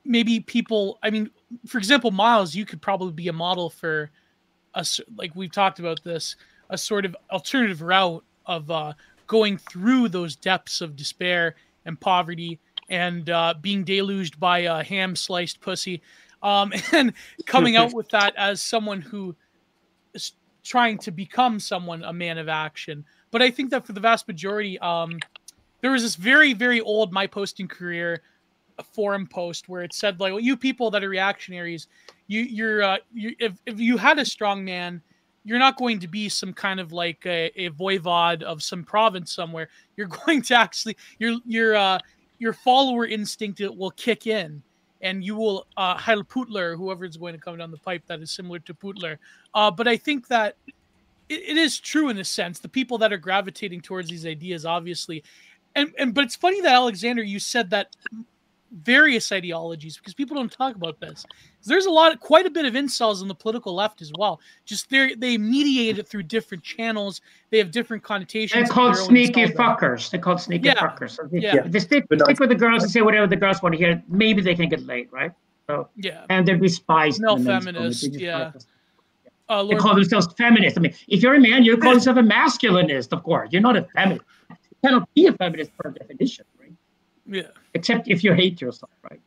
maybe people i mean for example miles you could probably be a model for us like we've talked about this a sort of alternative route of uh, going through those depths of despair and poverty and uh, being deluged by a ham sliced pussy um, (laughs) and coming out with that as someone who is trying to become someone a man of action. But i think that for the vast majority um, there was this very very old my posting career a forum post where it said like, well, you people that are reactionaries, you you're uh, you, if if you had a strong man, you're not going to be some kind of like a, a voivod of some province somewhere. You're (laughs) going to actually your your uh, your follower instinct will kick in. And you will uh, Heil Putler, whoever is going to come down the pipe that is similar to Putler. Uh, but I think that it, it is true in a sense. The people that are gravitating towards these ideas, obviously, and and but it's funny that Alexander, you said that various ideologies because people don't talk about this. There's a lot, quite a bit of incels on the political left as well. Just they they mediate it through different channels. They have different connotations. They're called sneaky fuckers. They're called sneaky yeah. fuckers. So they, yeah. they stick, stick with the girls and say whatever the girls want to hear. Maybe they can get laid, right? So yeah, and they're despised. No feminists. Yeah. uh, Lord- they call themselves feminists. I mean, if you're a man, you call yourself a masculinist, of course. You're not a feminist. You cannot be a feminist per definition, right? Yeah. Except if you hate yourself, right?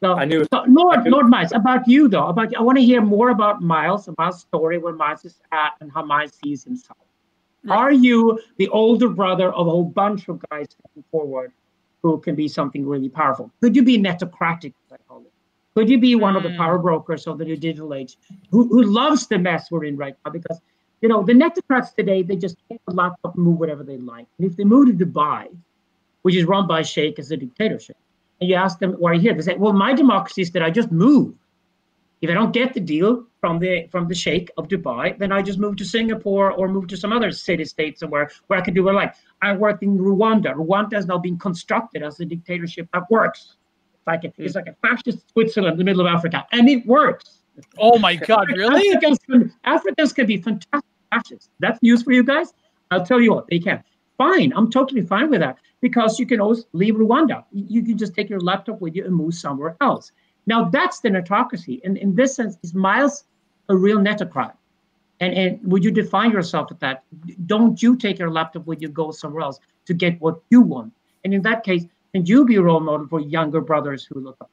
So, I knew. So Lord, Lord Miles, about you though, about I want to hear more about Miles, about story where Miles is at and how Miles sees himself. Right. Are you the older brother of a whole bunch of guys stepping forward who can be something really powerful? Could you be netocratic, I call it? Could you be one mm. of the power hmm. brokers of the new digital age who, who loves the mess we're in right now? Because you know the netocrats today, they just take the laptop and move whatever they like. And if they move to Dubai, which is run by Sheikh as a dictatorship, and you ask them why are you here, they say, Well, my democracy is that I just move. If I don't get the deal from the from the Sheikh of Dubai, then I just move to Singapore or move to some other city state somewhere where I can do what I like. I work in Rwanda. Rwanda is now being constructed as a dictatorship that works. It's like a, it's hmm. like a fascist Switzerland in the middle of Africa, and it works. Oh my God, (laughs) really? Africans can, Africans can be fantastic fascists. That's news for you guys. I'll tell you what, they can. Fine, I'm totally fine with that because you can always leave Rwanda. You can just take your laptop with you and move somewhere else. Now that's the netocracy. And in this sense, is Miles a real netocrat? And, and would you define yourself with that? Don't you take your laptop with you, go somewhere else to get what you want? And in that case, can you be a role model for younger brothers who look up?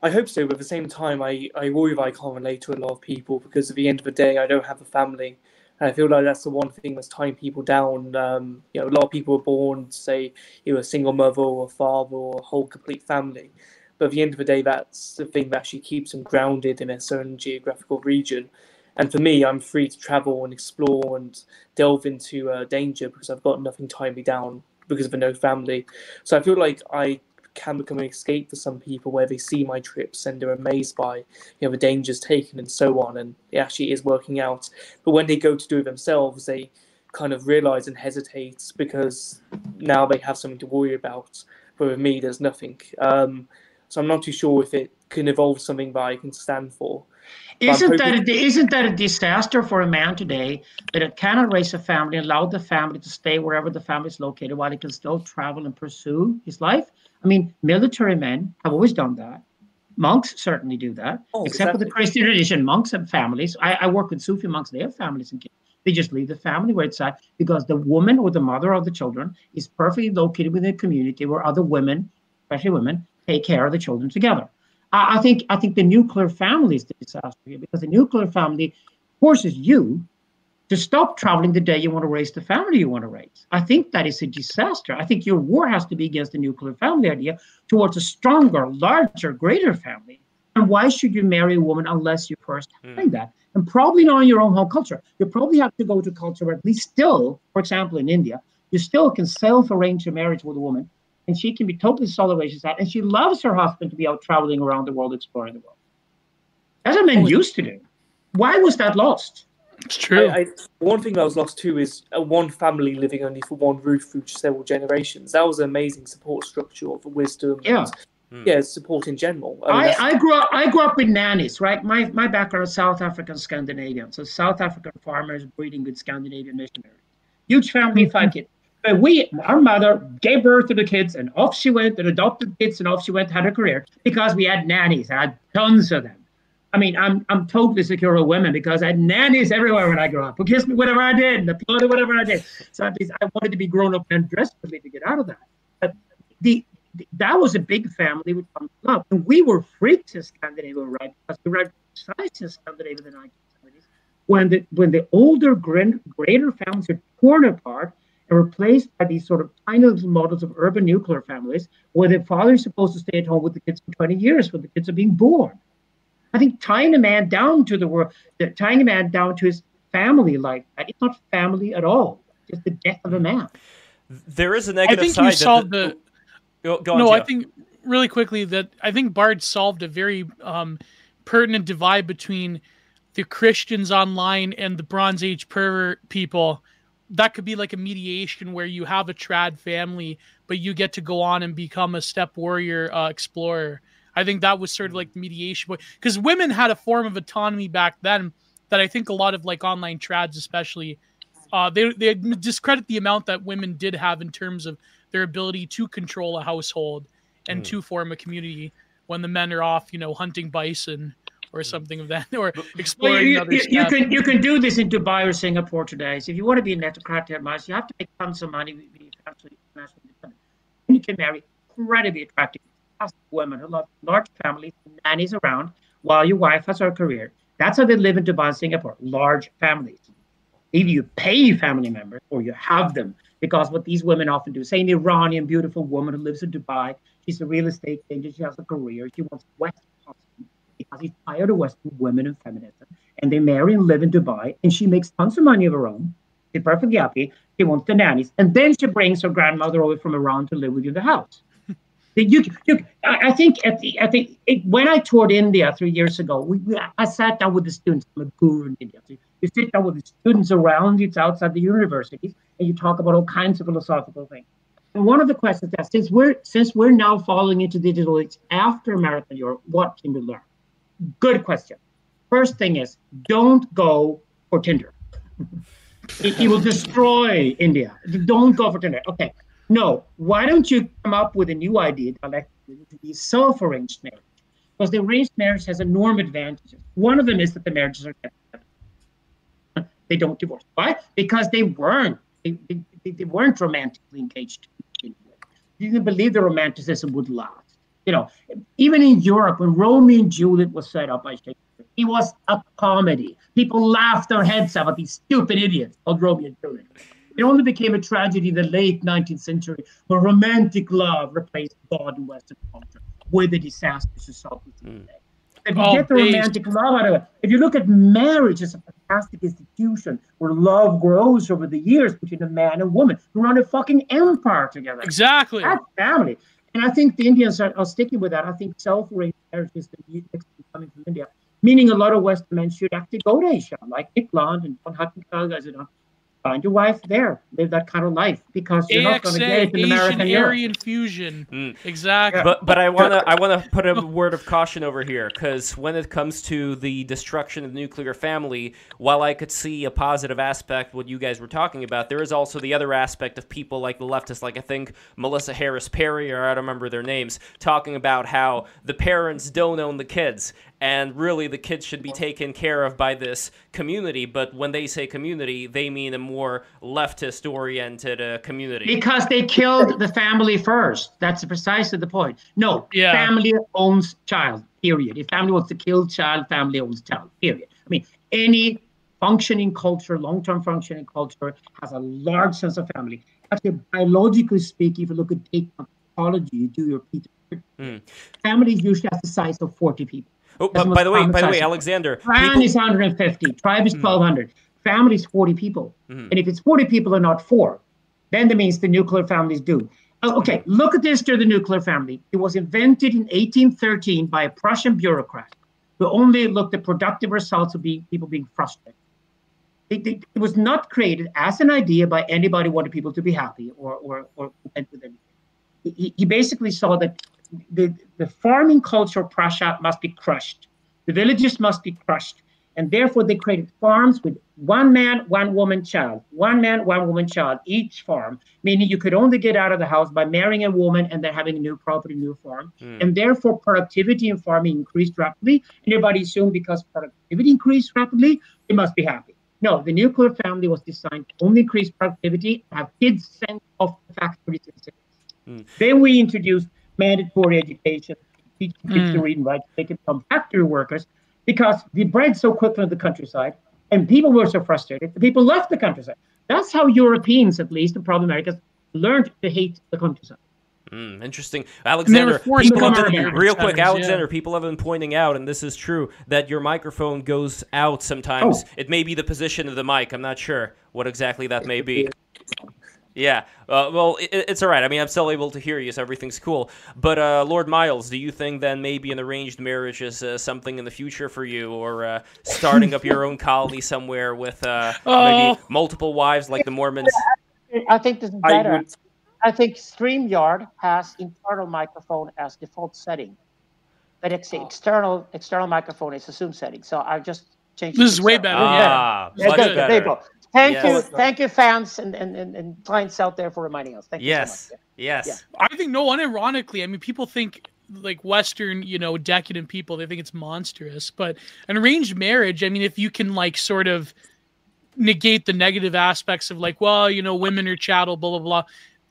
I hope so, but at the same time, I, I worry that I can't relate to a lot of people because at the end of the day, I don't have a family. And I feel like that's the one thing that's tying people down. Um, you know, a lot of people are born, say, you're a single mother or a father or a whole complete family. But at the end of the day, that's the thing that actually keeps them grounded in a certain geographical region. And for me, I'm free to travel and explore and delve into uh, danger because I've got nothing tying me down because of a no family. So I feel like I can become an escape for some people where they see my trips and they're amazed by you know the dangers taken and so on and it actually is working out. But when they go to do it themselves they kind of realize and hesitate because now they have something to worry about. But with me there's nothing. Um, so i'm not too sure if it can evolve something that i can stand for. Isn't that a, isn't that a disaster for a man today that it cannot raise a family, allow the family to stay wherever the family is located while he can still travel and pursue his life? I mean, military men have always done that. Monks certainly do that, oh, except exactly. for the Christian tradition. Monks have families. I, I, work with Sufi monks; they have families and kids. They just leave the family where it's at because the woman or the mother of the children is perfectly located within a community where other women, especially women, take care of the children together. I, I think I think the nuclear family is the disaster here because the nuclear family forces you to stop traveling the day you want to raise the family you want to raise. I think that is a disaster. I think your war has to be against the nuclear family idea towards a stronger, larger, greater family. And why should you marry a woman unless you first mm. that? And probably not in your own home culture. You probably have to go to culture where at least still, for example, in India, you still can self-arrange a marriage with a woman, and she can be totally solid she's at, and she loves her husband to be out traveling around the world, exploring the world. That's what men used to do. Why was that lost? It's true. I, I, one thing that was lost too is a one family living only for one roof through several generations. That was an amazing support structure of wisdom. Yeah. And, yeah, support in general. I, mean, I, I, grew up. I grew up with nannies, right? My my background is South African Scandinavian, so South African farmers breeding with Scandinavian missionaries. Huge family, mm-hmm. five kids. But we, our mother gave birth to the kids, and off she went, and adopted kids, and off she went, had a career because we had nannies. I had tons of them. I mean, I'm I'm totally secure of women because I had nannies everywhere when I grew up who kissed me whatever I did and applauded whatever I did. So I wanted to be grown up and dressed for me to get out of that. But the, the that was a big family with love. And we were freaks in Scandinavia, right? Because we were size in Scandinavia in the 1970s. When the when the older greater families are torn apart and replaced by these sort of tiny little models of urban nuclear families where the father is supposed to stay at home with the kids for 20 years when the kids are being born I think tying a man down to the world, tying a man down to his family like that, it's not family at all. It's the death of a man. There is a negative I think side. You solved the, the... Go, on, no, Jeff. I think really quickly that I think Bard solved a very um, pertinent divide between the Christians online and the Bronze Age pervert people. That could be like a mediation where you have a trad family, but you get to go on and become a steppe warrior uh, explorer. I think that was sort of like the mediation because women had a form of autonomy back then that I think a lot of like online trads, especially, uh, they they discredit the amount that women did have in terms of their ability to control a household and mm. to form a community when the men are off, you know, hunting bison or something of that, (laughs) or exploring well, you, other you, stuff. You can you can do this in Dubai or Singapore today. So if you want to be an a netocrat, you have to make tons of money. You can marry incredibly attractive women who love large families, nannies around, while your wife has her career. That's how they live in Dubai and Singapore. Large families. Either you pay family members or you have them. Because what these women often do, say an Iranian beautiful woman who lives in Dubai, she's a real estate agent, she has a career, she wants Western husband because he's tired of Western women and feminism. And they marry and live in Dubai, and she makes tons of money of her own. She's perfectly happy. She wants the nannies. And then she brings her grandmother over from Iran to live with you in the house. You, you, I think at the, at the it, when I toured India three years ago, we, I sat down with the students. I'm a guru in India. So you sit down with the students around you, it's outside the universities, and you talk about all kinds of philosophical things. And one of the questions that since we're since we're now falling into digital age after America Europe, what can we learn? Good question. First thing is don't go for Tinder. it, it will destroy India. Don't go for Tinder. Okay. No, why don't you come up with a new idea collectively to be self-arranged marriage? Because the arranged marriage has enormous advantages. One of them is that the marriages are. They don't divorce. Why? Because they weren't. They, they, they weren't romantically engaged. You didn't believe the romanticism would last. You know, even in Europe, when Romeo and Juliet was set up by Shakespeare, it was a comedy. People laughed their heads off at these stupid idiots called Romeo and Juliet. It only became a tragedy in the late 19th century where romantic love replaced God in Western culture with the disastrous result we see today. If you Oh, get the please. romantic love out of it, if you look at marriage as a fantastic institution where love grows over the years between a man and woman who run a fucking empire together. Exactly. That's family. And I think the Indians are, are sticking with that. I think self-raised marriage is the next thing coming from India. Meaning a lot of Western men should actually go to Asia, like Nick Blond and Von Huttenfeld, guys, you know, find your wife there, live that kind of life because you're not going to get AXA, it in America Asian and Europe. Aryan fusion. Mm. Exactly. But but I wanna I wanna put a word of caution over here because when it comes to the destruction of the nuclear family, while I could see a positive aspect what you guys were talking about, there is also the other aspect of people like the leftists, like I think Melissa Harris Perry or I don't remember their names, talking about how the parents don't own the kids and really the kids should be taken care of by this community. But when they say community, they mean a more leftist oriented uh, community. Because they killed the family first. That's precisely the point. No, Yeah. family owns child, period. If family wants to kill child, family owns child, period. I mean, any functioning culture, long term functioning culture, has a large sense of family. Actually, biologically speaking, if you look at data anthropology, you do your Peter. Mm. Family usually has the size of 40 people. Oh, but by the way, by the way. Alexander, Clan people- is 150, tribe is 1200, family is 40 people. Mhm. And if it's 40 people and not four, then that means the nuclear family is doomed. Oh, okay, look at this to the nuclear family. It was invented in 1813 by a Prussian bureaucrat who only looked at productive results of being, people being frustrated. It, it- it was not created as an idea by anybody who wanted people to be happy or, or, or content with anything. He, he basically saw that the, the farming culture of Prussia must be crushed. The villages must be crushed. And therefore, they created farms with one man, one woman, child, one man, one woman, child, each farm, meaning you could only get out of the house by marrying a woman and then having a new property, new farm. Hmm. And therefore, productivity in farming increased rapidly. And everybody assumed because productivity increased rapidly, they must be happy. No, the nuclear family was designed to only increase productivity, have kids sent off to factories and cities. Hmm. Then we introduced mandatory education, teaching kids to Mm. read and write, they could become factory workers because we bred so quickly in the countryside and people were so frustrated, the people left the countryside. That's how Europeans, at least, and probably Americans, learned to hate the countryside. Mm, interesting, Alexander. People have been, real quick, others, Alexander. yeah. People have been pointing out, and this is true, that your microphone goes out sometimes. Oh. It may be the position of the mic. I'm not sure what exactly that may be. Yeah. Uh, well, it, it's all right. I mean, I'm still able to hear you, so everything's cool. But uh, Lord Miles, do you think then maybe an arranged marriage is uh, something in the future for you, or uh, starting up your own (laughs) colony somewhere with uh, maybe Oh. multiple wives like the Mormons? I think this is I better. would. I think StreamYard has internal microphone as default setting. But it's the external external microphone is a Zoom setting. So I've just changed This is way better. Ah, Yeah, much there, there you go. Thank Yes. you, thank you, fans and, and, and, and clients out there for reminding us. Thank you Yes. so much. Yes. I think no, unironically, I mean, people think like Western, you know, decadent people, they think it's monstrous. But an arranged marriage, I mean, if you can like sort of negate the negative aspects of like, well, you know, women are chattel, blah blah blah.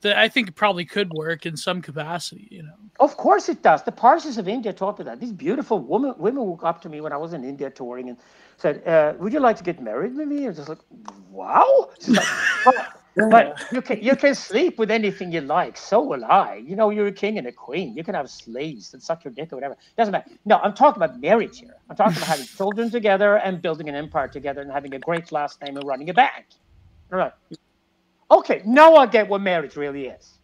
That I think it probably could work in some capacity, you know. Of course it does. The Parsis of India taught me that. These beautiful women women woke up to me when I was in India touring and said, uh, "Would you like to get married with me?" I was just like, "Wow!" Like, (laughs) but you can you can sleep with anything you like. So will I. You know, you're a king and a queen. You can have slaves that suck your dick or whatever. Doesn't matter. No, I'm talking about marriage here. I'm talking about having (laughs) children together and building an empire together and having a great last name and running a bank. All right. Okay, now I get what marriage really is.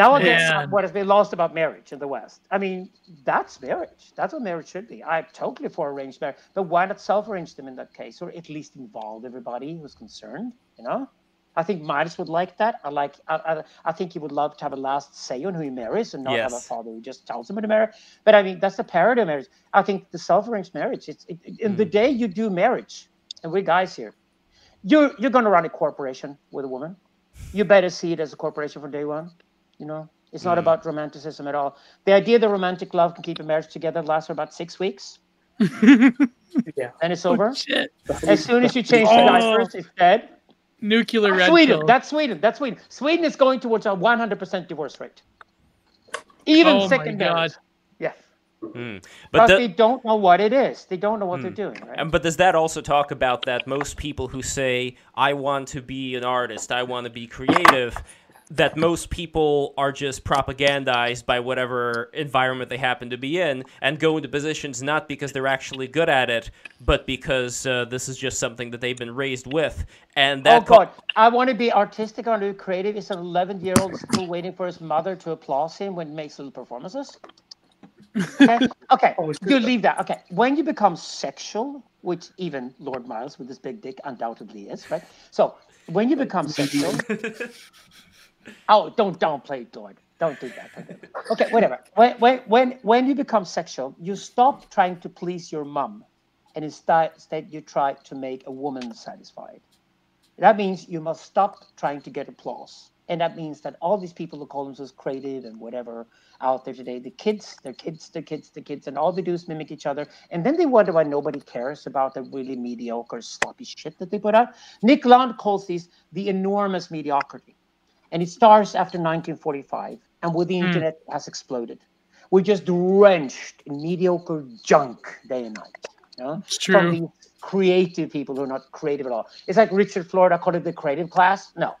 Now I get what has been lost about marriage in the West. I mean, that's marriage. That's what marriage should be. I'm totally for arranged marriage, but why not self-arrange them in that case, or at least involve everybody who's concerned? You know, I think Midas would like that. I like. I, I, I, think he would love to have a last say on who he marries, and not yes. have a father who just tells him to marry. But I mean, that's the parody of marriage. I think the self-arranged marriage. It's it, in mm. the day you do marriage, and we guys here, you're you're going to run a corporation with a woman. You better see it as a corporation from day one you know, it's not mm. about romanticism at all. The idea that romantic love can keep a marriage together lasts for about six weeks. (laughs) yeah. And it's over. Oh, as soon as you change oh. the diapers, it's dead. Nuclear red Sweden. Pill. That's Sweden. That's Sweden. Sweden is going towards a 100% divorce rate. Even oh second marriage. Yeah. Mm. But the, they don't know what it is. They don't know what mm. they're doing. Right? But does that also talk about that most people who say, I want to be an artist, I want to be creative, that most people are just propagandized by whatever environment they happen to be in and go into positions not because they're actually good at it, but because uh, this is just something that they've been raised with. And that oh god, I want to be artistic, I want to be creative. Is an 11 year old still waiting for his mother to applaud him when he makes little performances? Okay, (laughs) okay. you leave that. Okay, when you become sexual, which even Lord Miles with his big dick undoubtedly is, right? So when you become sexual. (laughs) Oh, don't downplay it, Don't do that. Okay, whatever. When, when, when, when you become sexual, you stop trying to please your mom, and instead, instead you try to make a woman satisfied. That means you must stop trying to get applause. And that means that all these people who call themselves creative and whatever out there today, the kids, their kids, their kids, the kids, and all they do is mimic each other. And then they wonder why nobody cares about the really mediocre, sloppy shit that they put out. Nick Land calls these the enormous mediocrity and it starts after 1945 and with the mm. internet has exploded. We're just drenched in mediocre junk day and night you know? it's true. From these creative people who are not creative at all. It's like richard florida called it the creative class? No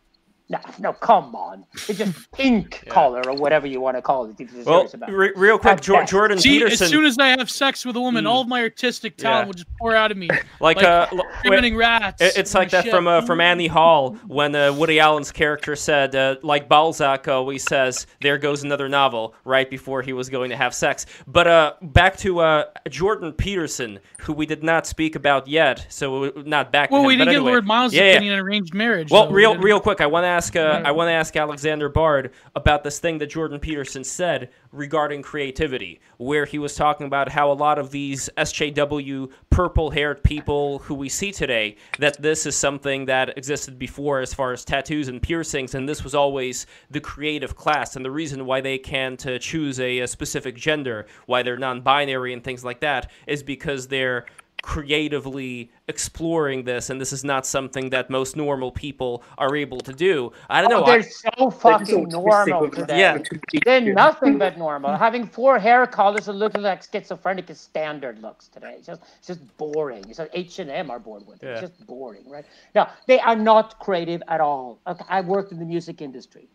no, no, come on. It's just (laughs) pink yeah. color or whatever you want to call it. Well, re- real quick, jo- Jordan See, Peterson. As soon as I have sex with a woman, mm. all of my artistic talent yeah. will just pour out of me. (laughs) Like, like uh, screaming rats. It's like that shit. from uh, from Annie Hall when uh, Woody Allen's character said, uh, like Balzac always says, "There goes another novel," right before he was going to have sex. But uh, back to uh, Jordan Peterson, who we did not speak about yet, so not back. Well, him, we didn't anyway. get Lord Miles' yeah, opinion on arranged marriage. Well, real real quick, I want to ask ask uh, I want to ask Alexander Bard about this thing that Jordan Peterson said regarding creativity, where he was talking about how a lot of these SJW purple-haired people who we see today that this is something that existed before as far as tattoos and piercings, and this was always the creative class, and the reason why they can't uh, choose a, a specific gender, why they're non-binary and things like that, is because they're creatively exploring this, and this is not something that most normal people are able to do. I don't oh, know. They're I, so fucking normal today. Yeah. They're nothing but normal. Having four hair colors and looking like schizophrenic is standard looks today. It's just, it's just boring. It's like H&M are bored with it. Yeah. It's just boring, right? No, they are not creative at all. I worked in the music industry.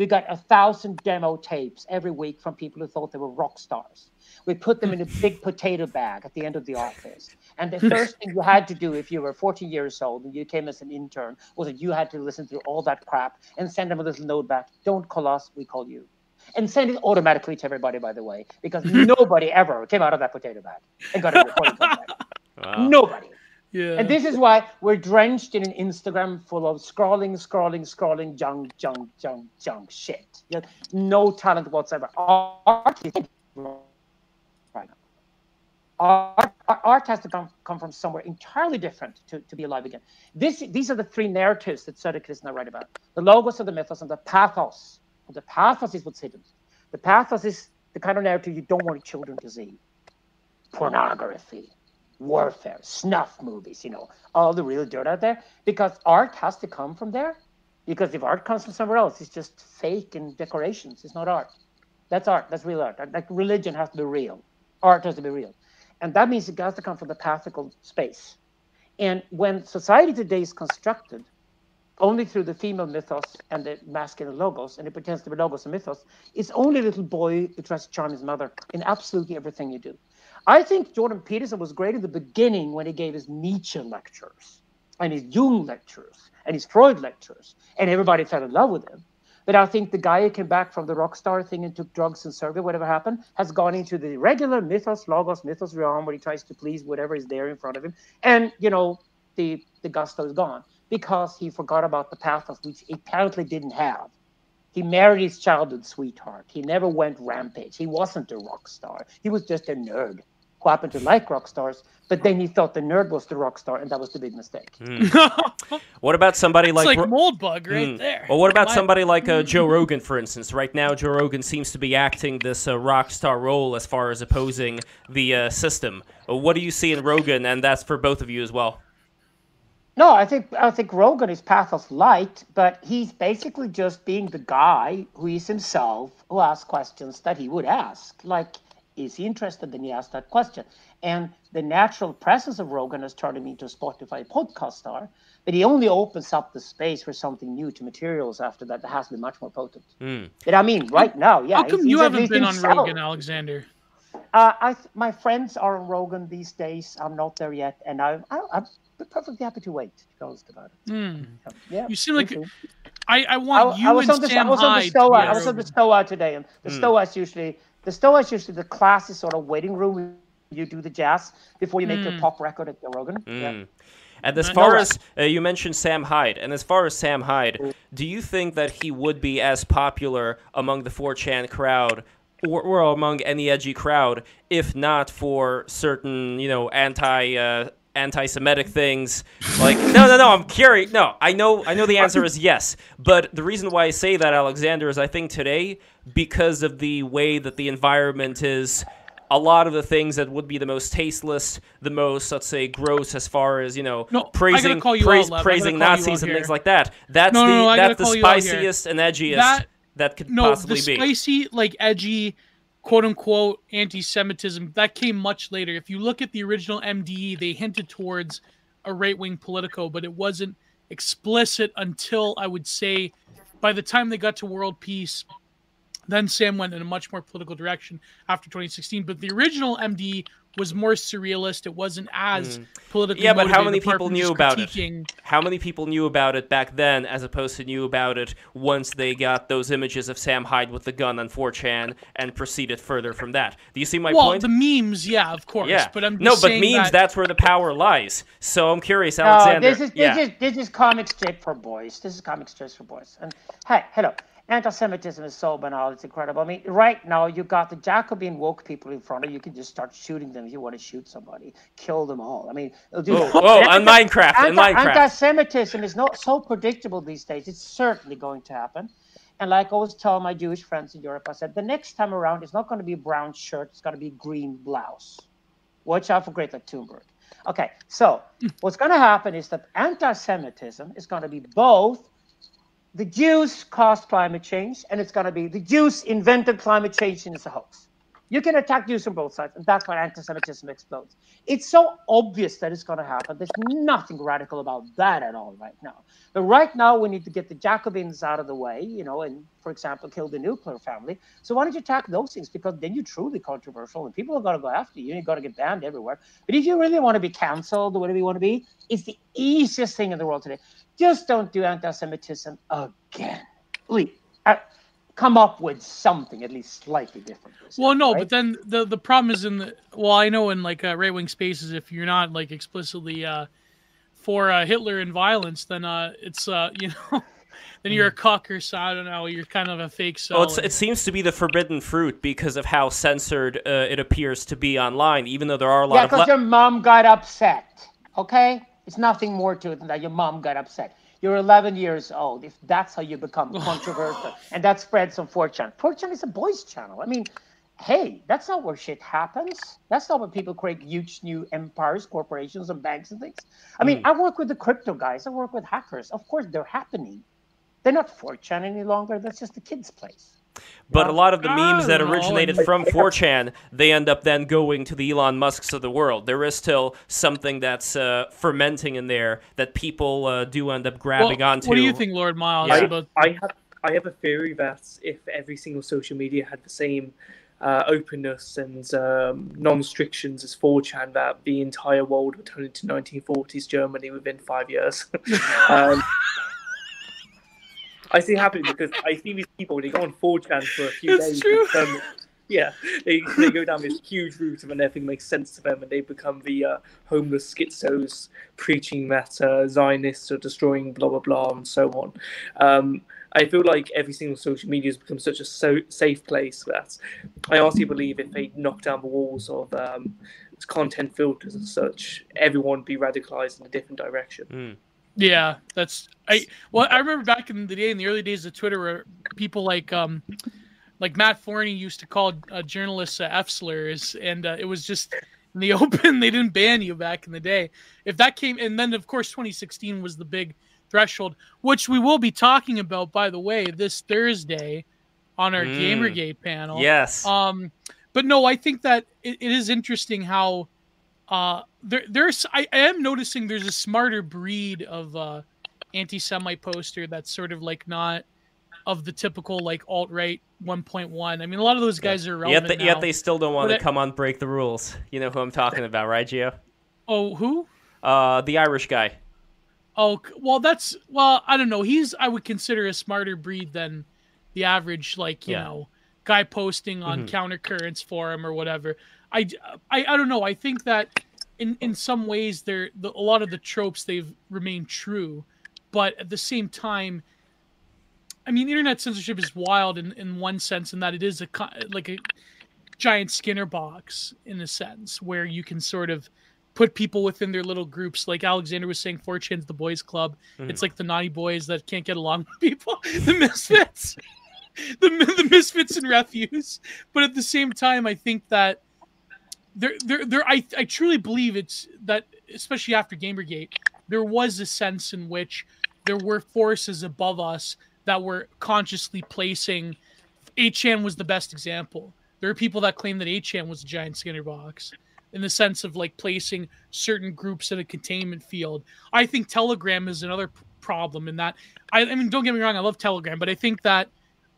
We got a thousand demo tapes every week from people who thought they were rock stars. We put them in a big potato bag at the end of the office. And the (laughs) first thing you had to do if you were 14 years old and you came as an intern was that you had to listen to all that crap and send them a little note back. Don't call us, we call you. And send it automatically to everybody, by the way, because (laughs) nobody ever came out of that potato bag and got a recording (laughs) wow. Nobody. Yeah. And this is why we're drenched in an Instagram full of scrolling, scrolling, scrolling, junk, junk, junk, junk shit. No talent whatsoever. Art art, art has to come, come from somewhere entirely different to, to be alive again. This, these are the three narratives that Söderqvist write about. The logos of the mythos and the pathos. And the pathos is what's hidden. The pathos is the kind of narrative you don't want children to see. Pornography, warfare, snuff movies, you know, all the real dirt out there. Because art has to come from there. Because if art comes from somewhere else, it's just fake and decorations. It's not art. That's art. That's real art. Like religion has to be real. Art has to be real. And that means it has to come from the pathical space. And when society today is constructed only through the female mythos and the masculine logos, and it pretends to be logos and mythos, it's only a little boy who tries to charm his mother in absolutely everything you do. I think Jordan Peterson was great at the beginning when he gave his Nietzsche lectures and his Jung lectures and his Freud lectures, and everybody fell in love with him. But I think the guy who came back from the rock star thing and took drugs in Serbia, whatever happened, has gone into the regular mythos, logos, mythos realm where he tries to please whatever is there in front of him. And, you know, the, the gusto is gone because he forgot about the pathos, which he apparently didn't have. He married his childhood sweetheart. He never went rampage. He wasn't a rock star. He was just a nerd who happened to like rock stars, but then he thought the nerd was the rock star, and that was the big mistake. Mm. (laughs) what about somebody like like Moldbug right mm. there? Well, what about My... somebody like uh, Joe Rogan, for instance? Right now, Joe Rogan seems to be acting this uh, rock star role as far as opposing the uh, system. what do you see in Rogan, and that's for both of you as well? No, I think I think Rogan is pathos light, but he's basically just being the guy who is himself, who asks questions that he would ask. Like, is he interested? Then he asks that question. And the natural presence of Rogan has turned him into a Spotify podcast star, but he only opens up the space for something new to materials after that that has to be much more potent. Mm. But I mean, right now, yeah. How come you haven't been on Rogan, Alexander? Uh, I my friends are on Rogan these days. I'm not there yet, and I, I, I'm perfectly happy to wait. To be honest about it. Mm. Yeah, you seem like I, I want I, you I was and on the, Sam I was on the Stoa. I was on the Stoa today, and the mm. Stoa is usually the Stoa is usually the classy sort of waiting room. You do the jazz before you make mm. your pop record at Joe Rogan. Yeah. Hmm. And as far as uh, you mentioned Sam Hyde, and as far as Sam Hyde, do you think that he would be as popular among the 4chan crowd or, or among any edgy crowd if not for certain, you know, anti uh, anti-Semitic things. Like, no, no, no. I'm curious. No, I know. I know the answer is yes. But the reason why I say that, Alexander, is I think today, because of the way that the environment is, a lot of the things that would be the most tasteless, the most, let's say, gross, as far as you know, no, praising praise, praising Nazis and things like that. That's no, no, the that's the spiciest and edgiest that, that could no, possibly the spicy, like edgy quote unquote anti Semitism, that came much later. If you look at the original MDE, they hinted towards a right wing Politico, but it wasn't explicit until I would say by the time they got to World Peace. Then Sam went in a much more political direction after 2016. But the original MDE was more surrealist. It wasn't as mm. politically. Yeah, but how many people knew about critiquing... it? How many people knew about it back then, as opposed to knew about it once they got those images of Sam Hyde with the gun on 4chan and proceeded further from that? Do you see my well, point? Well, the memes, yeah, of course. Yeah. but I'm no, but memes. That... That's where the power lies. So I'm curious, Alexander. No, this is this yeah. is this is comic strip for boys. This is comic strips for boys. And hey, hello anti-Semitism is so banal; it's incredible. I mean, right now you got the Jacobin woke people in front of you. You can just start shooting them if you want to shoot somebody, kill them all. I mean, do oh, (laughs) oh on Minecraft, anti, Minecraft. Anti-Semitism is not so predictable these days. It's certainly going to happen. And like I always tell my Jewish friends in Europe, I said the next time around it's not going to be a brown shirt; it's going to be a green blouse. Watch out for Greta Thunberg. Okay, so hmm. what's going to happen is that anti-Semitism is going to be both the Jews caused climate change, and it's going to be the Jews invented climate change and it's a hoax. You can attack Jews from both sides, and that's when anti-Semitism explodes. It's so obvious that it's going to happen. There's nothing radical about that at all right now. But right now, we need to get the Jacobins out of the way, you know, and for example, kill the nuclear family. So why don't you attack those things? Because then you're truly controversial, and people are going to go after you. You're going to get banned everywhere. But if you really want to be canceled or whatever you want to be, it's the easiest thing in the world today. Just don't do anti-Semitism again. Please. Uh, come up with something at least slightly different. Well, no, right? but then the the problem is in the well, I know in like uh, right wing spaces, if you're not like explicitly uh, for uh, Hitler and violence, then uh, it's uh, (laughs) you know. then you're a cuck so I don't know. You're kind of a fake Well, it seems to be the forbidden fruit because of how censored uh, it appears to be online. Even though there are a lot yeah, of Yeah, because le- your mom got upset. Okay, it's nothing more to it than that your mom got upset. You're 11 years old. If that's how you become (laughs) controversial, and that spreads on 4chan. 4chan is a boys' channel. I mean, hey, that's not where shit happens. That's not where people create huge new empires, corporations, and banks and things. I mean, mm. I work with the crypto guys. I work with hackers. Of course, they're happening. They're not 4chan any longer. That's just the kid's place. But a lot of the memes that originated from 4chan, they end up then going to the Elon Musks of the world. There is still something that's uh, fermenting in there that people uh, do end up grabbing well, onto. What do you think, Lord Miles? Yeah. I, about... I, have I have a theory that if every single social media had the same uh, openness and um, non-restrictions as 4chan, that the entire world would turn into 1940s Germany within five years. (laughs) um, I see happening because I see these people, they go on 4chan for a few it's days. True. Um, yeah, they, they go down this huge route and everything makes sense to them and they become the uh, homeless schizos preaching that uh, Zionists are destroying blah, blah, blah, and so on. Um, I feel like every single social media has become such a so safe place that I honestly believe if they knock down the walls of um, content filters and such, everyone would be radicalized in a different direction. Mm. Yeah, that's I. Well, I remember back in the day, in the early days of Twitter, where people like um, like Matt Forney used to call uh, journalists uh, F slurs, and uh, it was just in the (laughs) open. They didn't ban you back in the day. If that came, and then of course 2016 was the big threshold, which we will be talking about, by the way, this Thursday on our mm. Gamergate panel. Yes. Um, but no, I think that it, it is interesting how uh, there, there's I, I, am noticing there's a smarter breed of uh, anti-Semite poster that's sort of like not of the typical like alt right 1.1. I mean, a lot of those guys yeah. are relevant yet, the, yet they still don't want to come on break the rules. You know who I'm talking about, right, Gio? Oh, who? Uh, the Irish guy. Oh well, that's well. I don't know. He's I would consider a smarter breed than the average, like you yeah. know, guy posting on mm-hmm. countercurrents forum or whatever. I, I, I don't know. I think that in in some ways there the, a lot of the tropes they've remained true, but at the same time, I mean, internet censorship is wild in, in one sense, in that it is a like a giant Skinner box in a sense where you can sort of put people within their little groups. Like Alexander was saying, 4chan's the boys' club. Mm-hmm. It's like the naughty boys that can't get along (laughs) with people, the misfits, (laughs) the the misfits and refuse. But at the same time, I think that there, there, there. I, I truly believe it's that, especially after Gamergate, there was a sense in which there were forces above us that were consciously placing. 8chan was the best example. There are people that claim that 8chan was a giant Skinner box in the sense of like placing certain groups in a containment field. I think Telegram is another problem in that. I, I, mean, don't get me wrong, I love Telegram, but I think that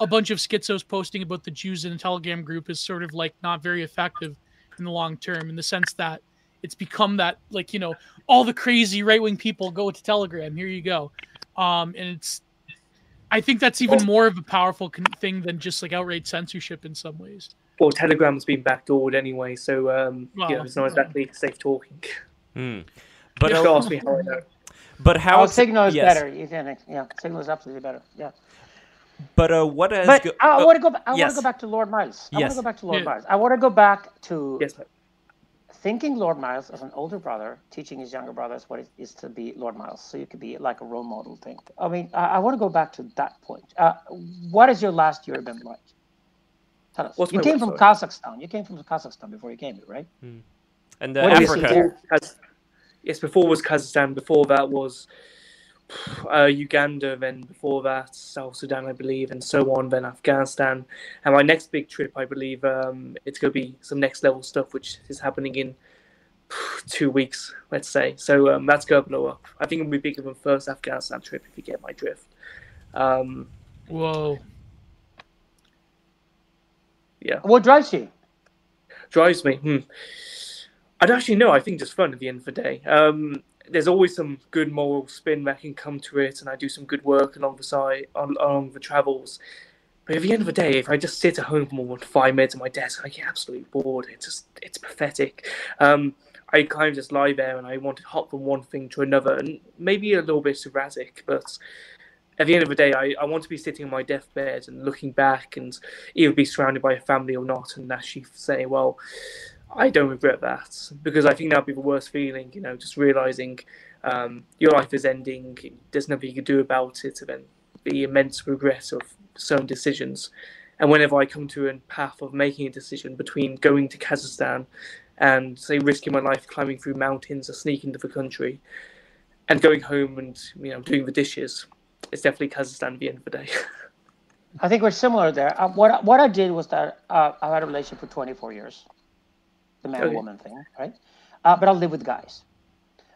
a bunch of schizos posting about the Jews in a Telegram group is sort of like not very effective in the long term in the sense that it's become that like you know all the crazy right wing people go to Telegram. Here you go, um, and it's. I think that's even more of a powerful con- thing than just like outright censorship in some ways. Well, Telegram's been backdoored anyway, so um, well, you know, it's not exactly safe talking. Mm. But just ask me how I know. But how? Oh, Signal is yes. better. You think? Yeah, Signal is absolutely better. Yeah. But uh, what has but go- I, I want to go. I yes. want to go back to Lord Miles. I yes. want to go back to Lord yeah. Miles. I want to go back to yes, thinking Lord Miles as an older brother, teaching his younger brothers what it is to be Lord Miles. So you could be like a role model thing. I mean, I, I want to go back to that point. Uh, what has your last year been like? Tell us. What's you came from Kazakhstan. You came from Kazakhstan before you came here, right? Hmm. And uh, Africa. Yes, before was Kazakhstan. Before that was uh, Uganda, then before that South Sudan, I believe, and so on. Then Afghanistan, and my next big trip, I believe, um, it's going to be some next level stuff, which is happening in (sighs) two weeks, let's say. So um, that's going to blow up. I think it'll be bigger than first Afghanistan trip, if you get my drift. Um, Whoa. Yeah. What drives you? Drives me. Hmm. I don't actually know. I think just fun at the end of the day. Um, there's always some good moral spin that can come to it, and I do some good work along the side, on, along the travels. But at the end of the day, if I just sit at home for more than five minutes at my desk, I get absolutely bored. It's just it's pathetic. Um, I kind of just lie there and I want to hop from one thing to another, and maybe a little bit erratic, but at the end of the day, I, I want to be sitting on my deathbed and looking back and either be surrounded by a family or not, and actually say, well, I don't regret that because I think that'd be the worst feeling, you know, just realizing um, your life is ending, there's nothing you can do about it, and then the immense regret of certain decisions. And whenever I come to a path of making a decision between going to Kazakhstan and say risking my life climbing through mountains or sneaking into the country, and going home and you know doing the dishes, it's definitely Kazakhstan at the end of the day. (laughs) I think we're similar there. Uh, what what I did was that uh, I had a relationship for 24 years, the man okay. woman thing, right? Uh, but I'll live with guys.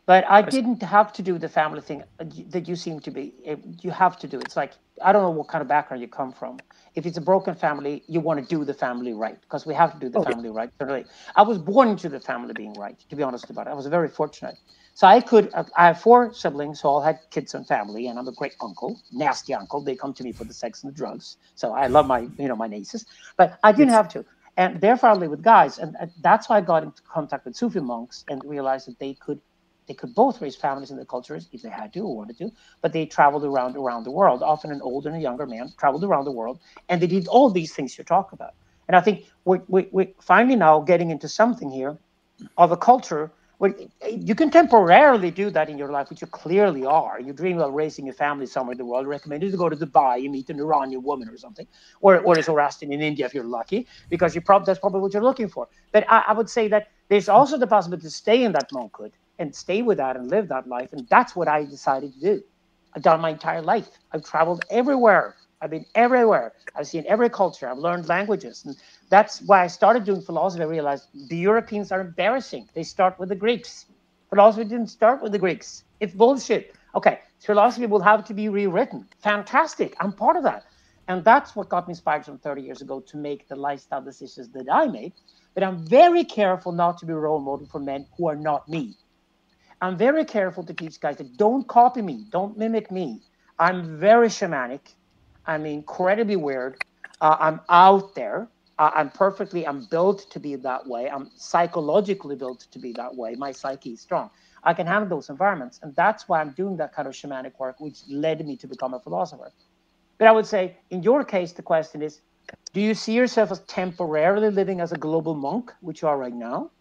But I didn't have to do the family thing that you seem to be. Eh, you have to do. It's like I don't know what kind of background you come from. If it's a broken family, you want to do the family right because we have to do the okay. family right. I was born into the family being right. To be honest about it, I was very fortunate. So I could, uh, I have four siblings so all had kids and family, and I'm a great uncle, nasty uncle. They come to me for the sex and the drugs. So I love my, you know, my nieces, but I didn't have to. And I live with guys. And uh, that's why I got into contact with Sufi monks and realized that they could, they could both raise families in the cultures if they had to or wanted to, but they traveled around, around the world, often an older and a younger man traveled around the world. And they did all these things you talk about. And I think we're, we're finally now getting into something here of a culture well, you can temporarily do that in your life, which you clearly are. You dream about raising a family somewhere in the world. I recommend you to go to Dubai and meet an Iranian woman or something, or or a Zoroastrian in India if you're lucky, because you probably that's probably what you're looking for. But I, I would say that there's also the possibility to stay in that monkhood and stay with that and live that life, and that's what I decided to do. I've done my entire life. I've traveled everywhere. I've been everywhere. I've seen every culture. I've learned languages. And that's why I started doing philosophy. I realized the Europeans are embarrassing. They start with the Greeks. Philosophy didn't start with the Greeks. It's bullshit. Okay, philosophy will have to be rewritten. Fantastic. I'm part of that. And that's what got me inspired from 30 years ago to make the lifestyle decisions that I made. But I'm very careful not to be a role model for men who are not me. I'm very careful to teach guys that don't copy me, don't mimic me. I'm very shamanic. I'm incredibly weird. Uh, I'm out there. Uh, I'm perfectly, I'm built to be that way. I'm psychologically built to be that way. My psyche is strong. I can handle those environments. And that's why I'm doing that kind of shamanic work, which led me to become a philosopher. But I would say, in your case, the question is do you see yourself as temporarily living as a global monk, which you are right now?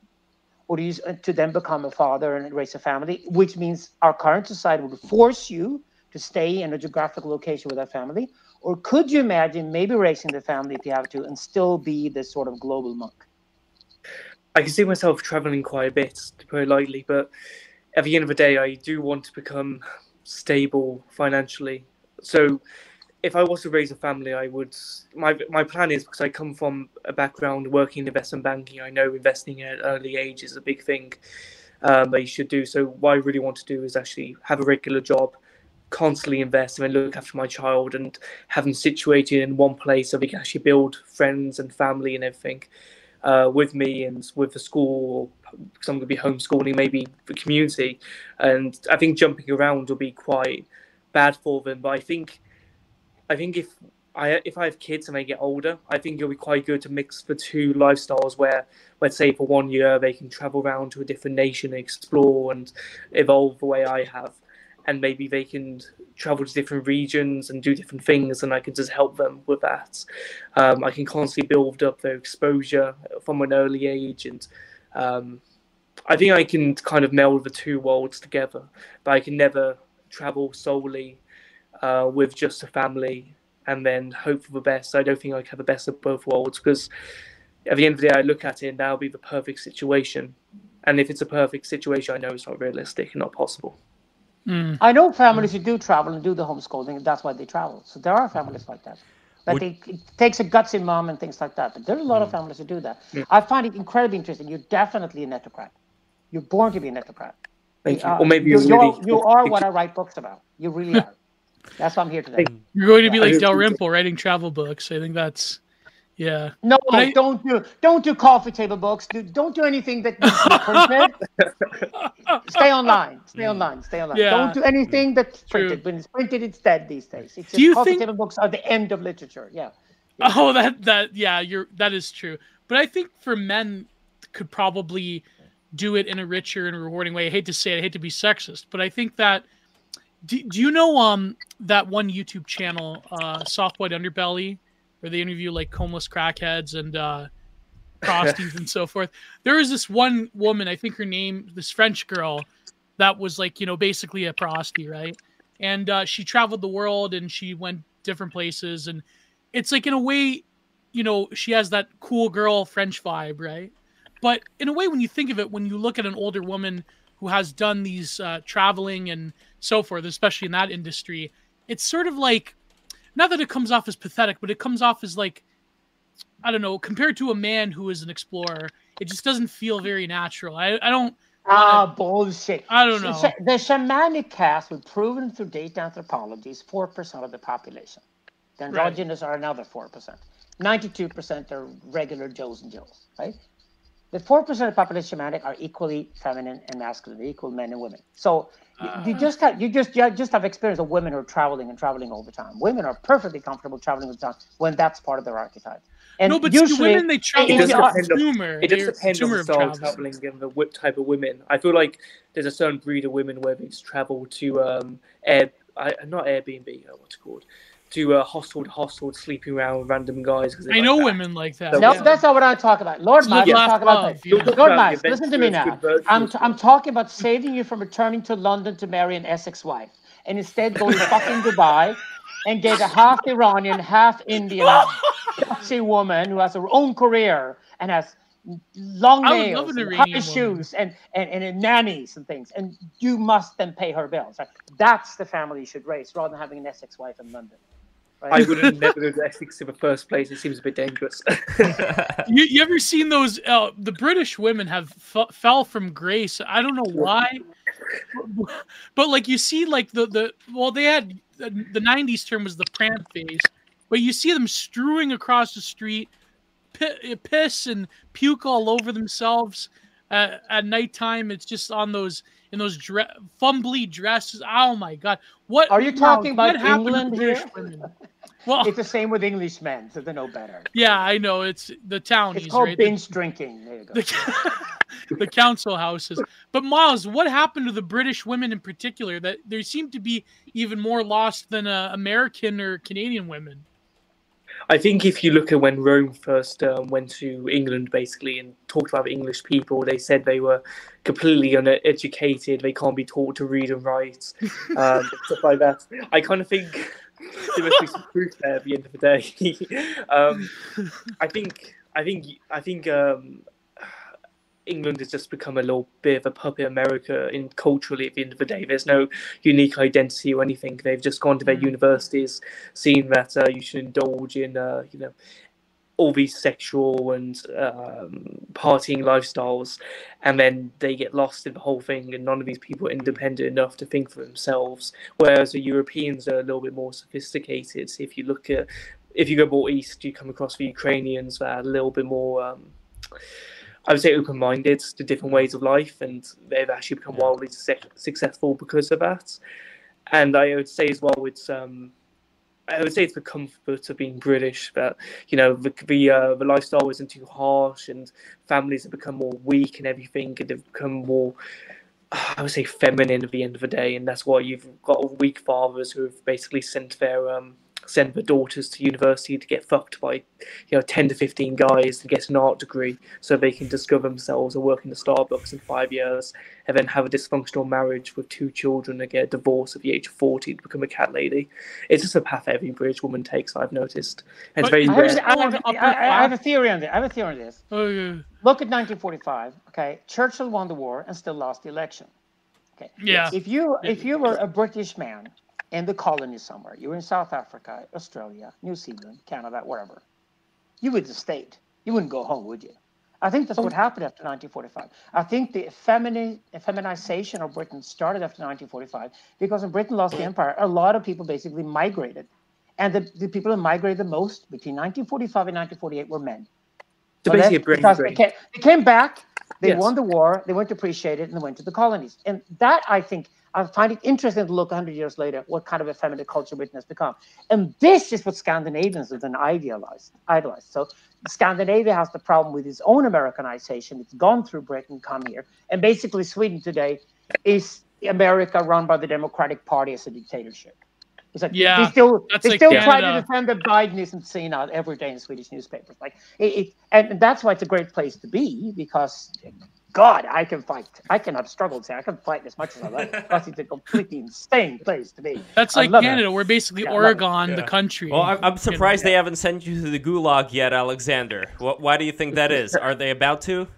Or do you uh, to then become a father and raise a family, which means our current society would force you to stay in a geographical location with a family? Or could you imagine maybe raising the family if you have to and still be this sort of global monk? I can see myself traveling quite a bit, to put it lightly, but at the end of the day, I do want to become stable financially. So if I was to raise a family, I would. My my plan is because I come from a background working in investment banking. I know investing at an early age is a big thing um, that you should do. So what I really want to do is actually have a regular job, constantly invest and look after my child and have them situated in one place so we can actually build friends and family and everything uh, with me and with the school because I'm going to be homeschooling maybe the community. And I think jumping around will be quite bad for them but I think I think if I if I have kids and they get older I think it'll be quite good to mix the two lifestyles where let's say for one year they can travel around to a different nation and explore and evolve the way I have and maybe they can travel to different regions and do different things and i can just help them with that. Um, i can constantly build up their exposure from an early age and um, i think i can kind of meld the two worlds together but i can never travel solely uh, with just a family and then hope for the best. I don't think i can have the best of both worlds because at the end of the day i look at it and that'll be the perfect situation. And if it's a perfect situation i know it's not realistic and not possible Mm. I know families who do travel and do the homeschooling, and that's why they travel. So there are families like that. But they, it takes a gutsy mom and things like that. But there are a lot mm. of families who do that. Yeah. I find it incredibly interesting. You're definitely a netocrat. You're born to be a netocrat. Thank you. Uh, or maybe you, you, really, you (laughs) are what I write books about. You really (laughs) are. That's why I'm here today. You're going to be like Dalrymple writing travel books. I think that's yeah. No, I, don't do don't do coffee table books. Do, don't do anything that printed. (laughs) stay online. Stay online. Stay online. Yeah. Don't do anything that's printed. True. When it's printed, it's dead these days. It's do you coffee think... table books are the end of literature. Yeah. yeah. Oh, that that yeah, you're that is true. But I think for men could probably do it in a richer and rewarding way. I hate to say it, I hate to be sexist, but I think that do, do you know um that one YouTube channel, uh Soft White Underbelly? Where they interview like homeless crackheads and uh, (laughs) prosties and so forth. There was this one woman, I think her name, this French girl, that was like you know basically a prosty, right? And uh, she traveled the world and she went different places, and it's like in a way, you know, she has that cool girl French vibe, right? But in a way, when you think of it, when you look at an older woman who has done these uh, traveling and so forth, especially in that industry, it's sort of like, not that it comes off as pathetic, but it comes off as like, I don't know, compared to a man who is an explorer, it just doesn't feel very natural. I, I don't. Ah, uh, bullshit. I don't know. The shamanic caste, with proven through data anthropology, is 4% of the population. The androgynous right. are another 4%. 92% are regular Joes and Joes, right? The 4% of the population shamanic are equally feminine and masculine, equal men and women. So uh, you, just have you just you just have experience of women who are traveling and traveling all the time. Women are perfectly comfortable traveling all the time when that's part of their archetype. And no, but usually, women they travel it does depend on, it does depend on the style of traveling and the type of women. I feel like there's a certain breed of women where they travel to um air, I, not Airbnb, uh, what's it called? To uh, hostel to hostel, sleeping around with random guys. I like know that. women like that. No, yeah. that's not what I talk about. Lord Miles, yeah. talk about that. Lord, Lord Miles, listen to me now. I'm, t- I'm talking about saving you from returning to London to marry an Essex wife, and instead go to fucking (laughs) Dubai and get a half Iranian, half Indian, (laughs) sexy woman who has her own career and has long nails, and high shoes, and, and, and nannies and things, and you must then pay her bills. That's the family you should raise, rather than having an Essex wife in London. I wouldn't never go to Essex in the first place. It seems a bit dangerous. (laughs) you, you ever seen those? Uh, the British women have f- fell from grace. I don't know why, but like you see, like the the well, they had the, the '90s term was the pram phase, but you see them strewing across the street, piss and puke all over themselves. Uh, at nighttime, it's just on those in those dre- fumbly dresses. Oh my god! What are you talking about? England here? (laughs) Well, it's the same with Englishmen, so they know better. Yeah, I know. It's the townies. It's called right? binge the, drinking. There you go. The, (laughs) the council houses. But Miles, what happened to the British women in particular? That they seem to be even more lost than uh, American or Canadian women. I think if you look at when Rome first um, went to England, basically, and talked about English people, they said they were completely uneducated. They can't be taught to read and write, (laughs) um, stuff like that. I kind of think there must be some (laughs) truth there at the end of the day. (laughs) um, I think, I think, I think um, England has just become a little bit of a puppet America in culturally at the end of the day. There's no unique identity or anything. They've just gone to their mm. universities, seen that uh, you should indulge in, uh, you know, all these sexual and um, partying lifestyles, and then they get lost in the whole thing, and none of these people are independent enough to think for themselves. Whereas the Europeans are a little bit more sophisticated. If you look at, if you go more east, you come across the Ukrainians that are a little bit more. Um, I would say open minded to different ways of life, and they've actually become wildly successful because of that. And I would say as well, it's um, I would say it's the comfort of being British that you know the the, uh, the lifestyle isn't too harsh, and families have become more weak and everything, and they've become more. I would say feminine at the end of the day, and that's why you've got weak fathers who have basically sent their um, send their daughters to university to get fucked by, you know, 10 to 15 guys to get an art degree so they can discover themselves and work in the Starbucks in five years and then have a dysfunctional marriage with two children and get a divorce at the age of 40 to become a cat lady. It's just a path every British woman takes, I've noticed. And it's very I have, I, have, I, have, a theory on this. I have a theory on this. Oh, yeah. Look at 1945. Okay, Churchill won the war and still lost the election. Okay. Yeah. If you if you were a British man in the colonies somewhere. You were in South Africa, Australia, New Zealand, Canada, wherever. You would have stayed. You wouldn't go home, would you? I think that's what oh. happened after 1945. I think the femini- feminization of Britain started after 1945 because when Britain lost the empire, a lot of people basically migrated. And the, the people who migrated the most between 1945 and 1948 were men. So, so basically, because they came, they came back, they yes. won the war, they weren't appreciated, and they went to the colonies. And that, I think, I find it interesting to look 100 years later what kind of a feminine culture Britain has become. And this is what Scandinavians have then idealized. So Scandinavia has the problem with its own Americanization. It's gone through Britain, come here. And basically, Sweden today is America run by the Democratic Party as a dictatorship. It's like yeah, they still they like still Canada. try to defend that Biden isn't seen out every day in Swedish newspapers. Like it, it, and that's why it's a great place to be because God, I can fight. I can have struggles here. I can fight as much as I like. Because it's a completely insane place to be. That's like Canada. It. We're basically yeah, Oregon, yeah. the country. Well, I'm, I'm surprised they haven't sent you to the gulag yet, Alexander. What, why do you think that is? Are they about to?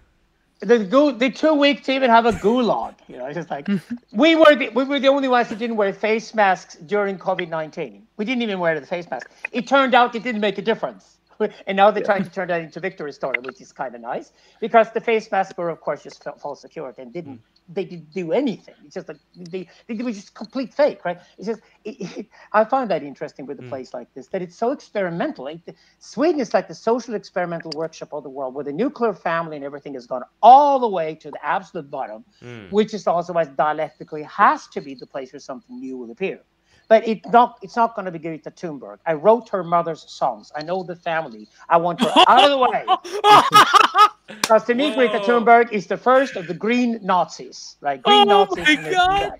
the go the two week to even have a gulag. You know, it's just like (laughs) we were the we were the only ones who didn't wear face masks during COVID nineteen. We didn't even wear the face mask. It turned out it didn't make a difference. (laughs) And now they're yeah. trying to turn that into victory story, which is kind of nice because the face masks were, of course, just felt false security and didn't mm they didn't do anything. It's just like they, they were just complete fake, right? It's just it, it, I find that interesting with a mm. place like this that it's so experimental. Like the, Sweden is like the social experimental workshop of the world, where the nuclear family and everything has gone all the way to the absolute bottom, mm. which is also why dialectically has to be the place where something new will appear. But it not, it's not going to be Greta Thunberg. I wrote her mother's songs. I know the family. I want her out of the way. (laughs) Because to me, Greta Thunberg is the first of the green Nazis. Like green oh Nazis. My God.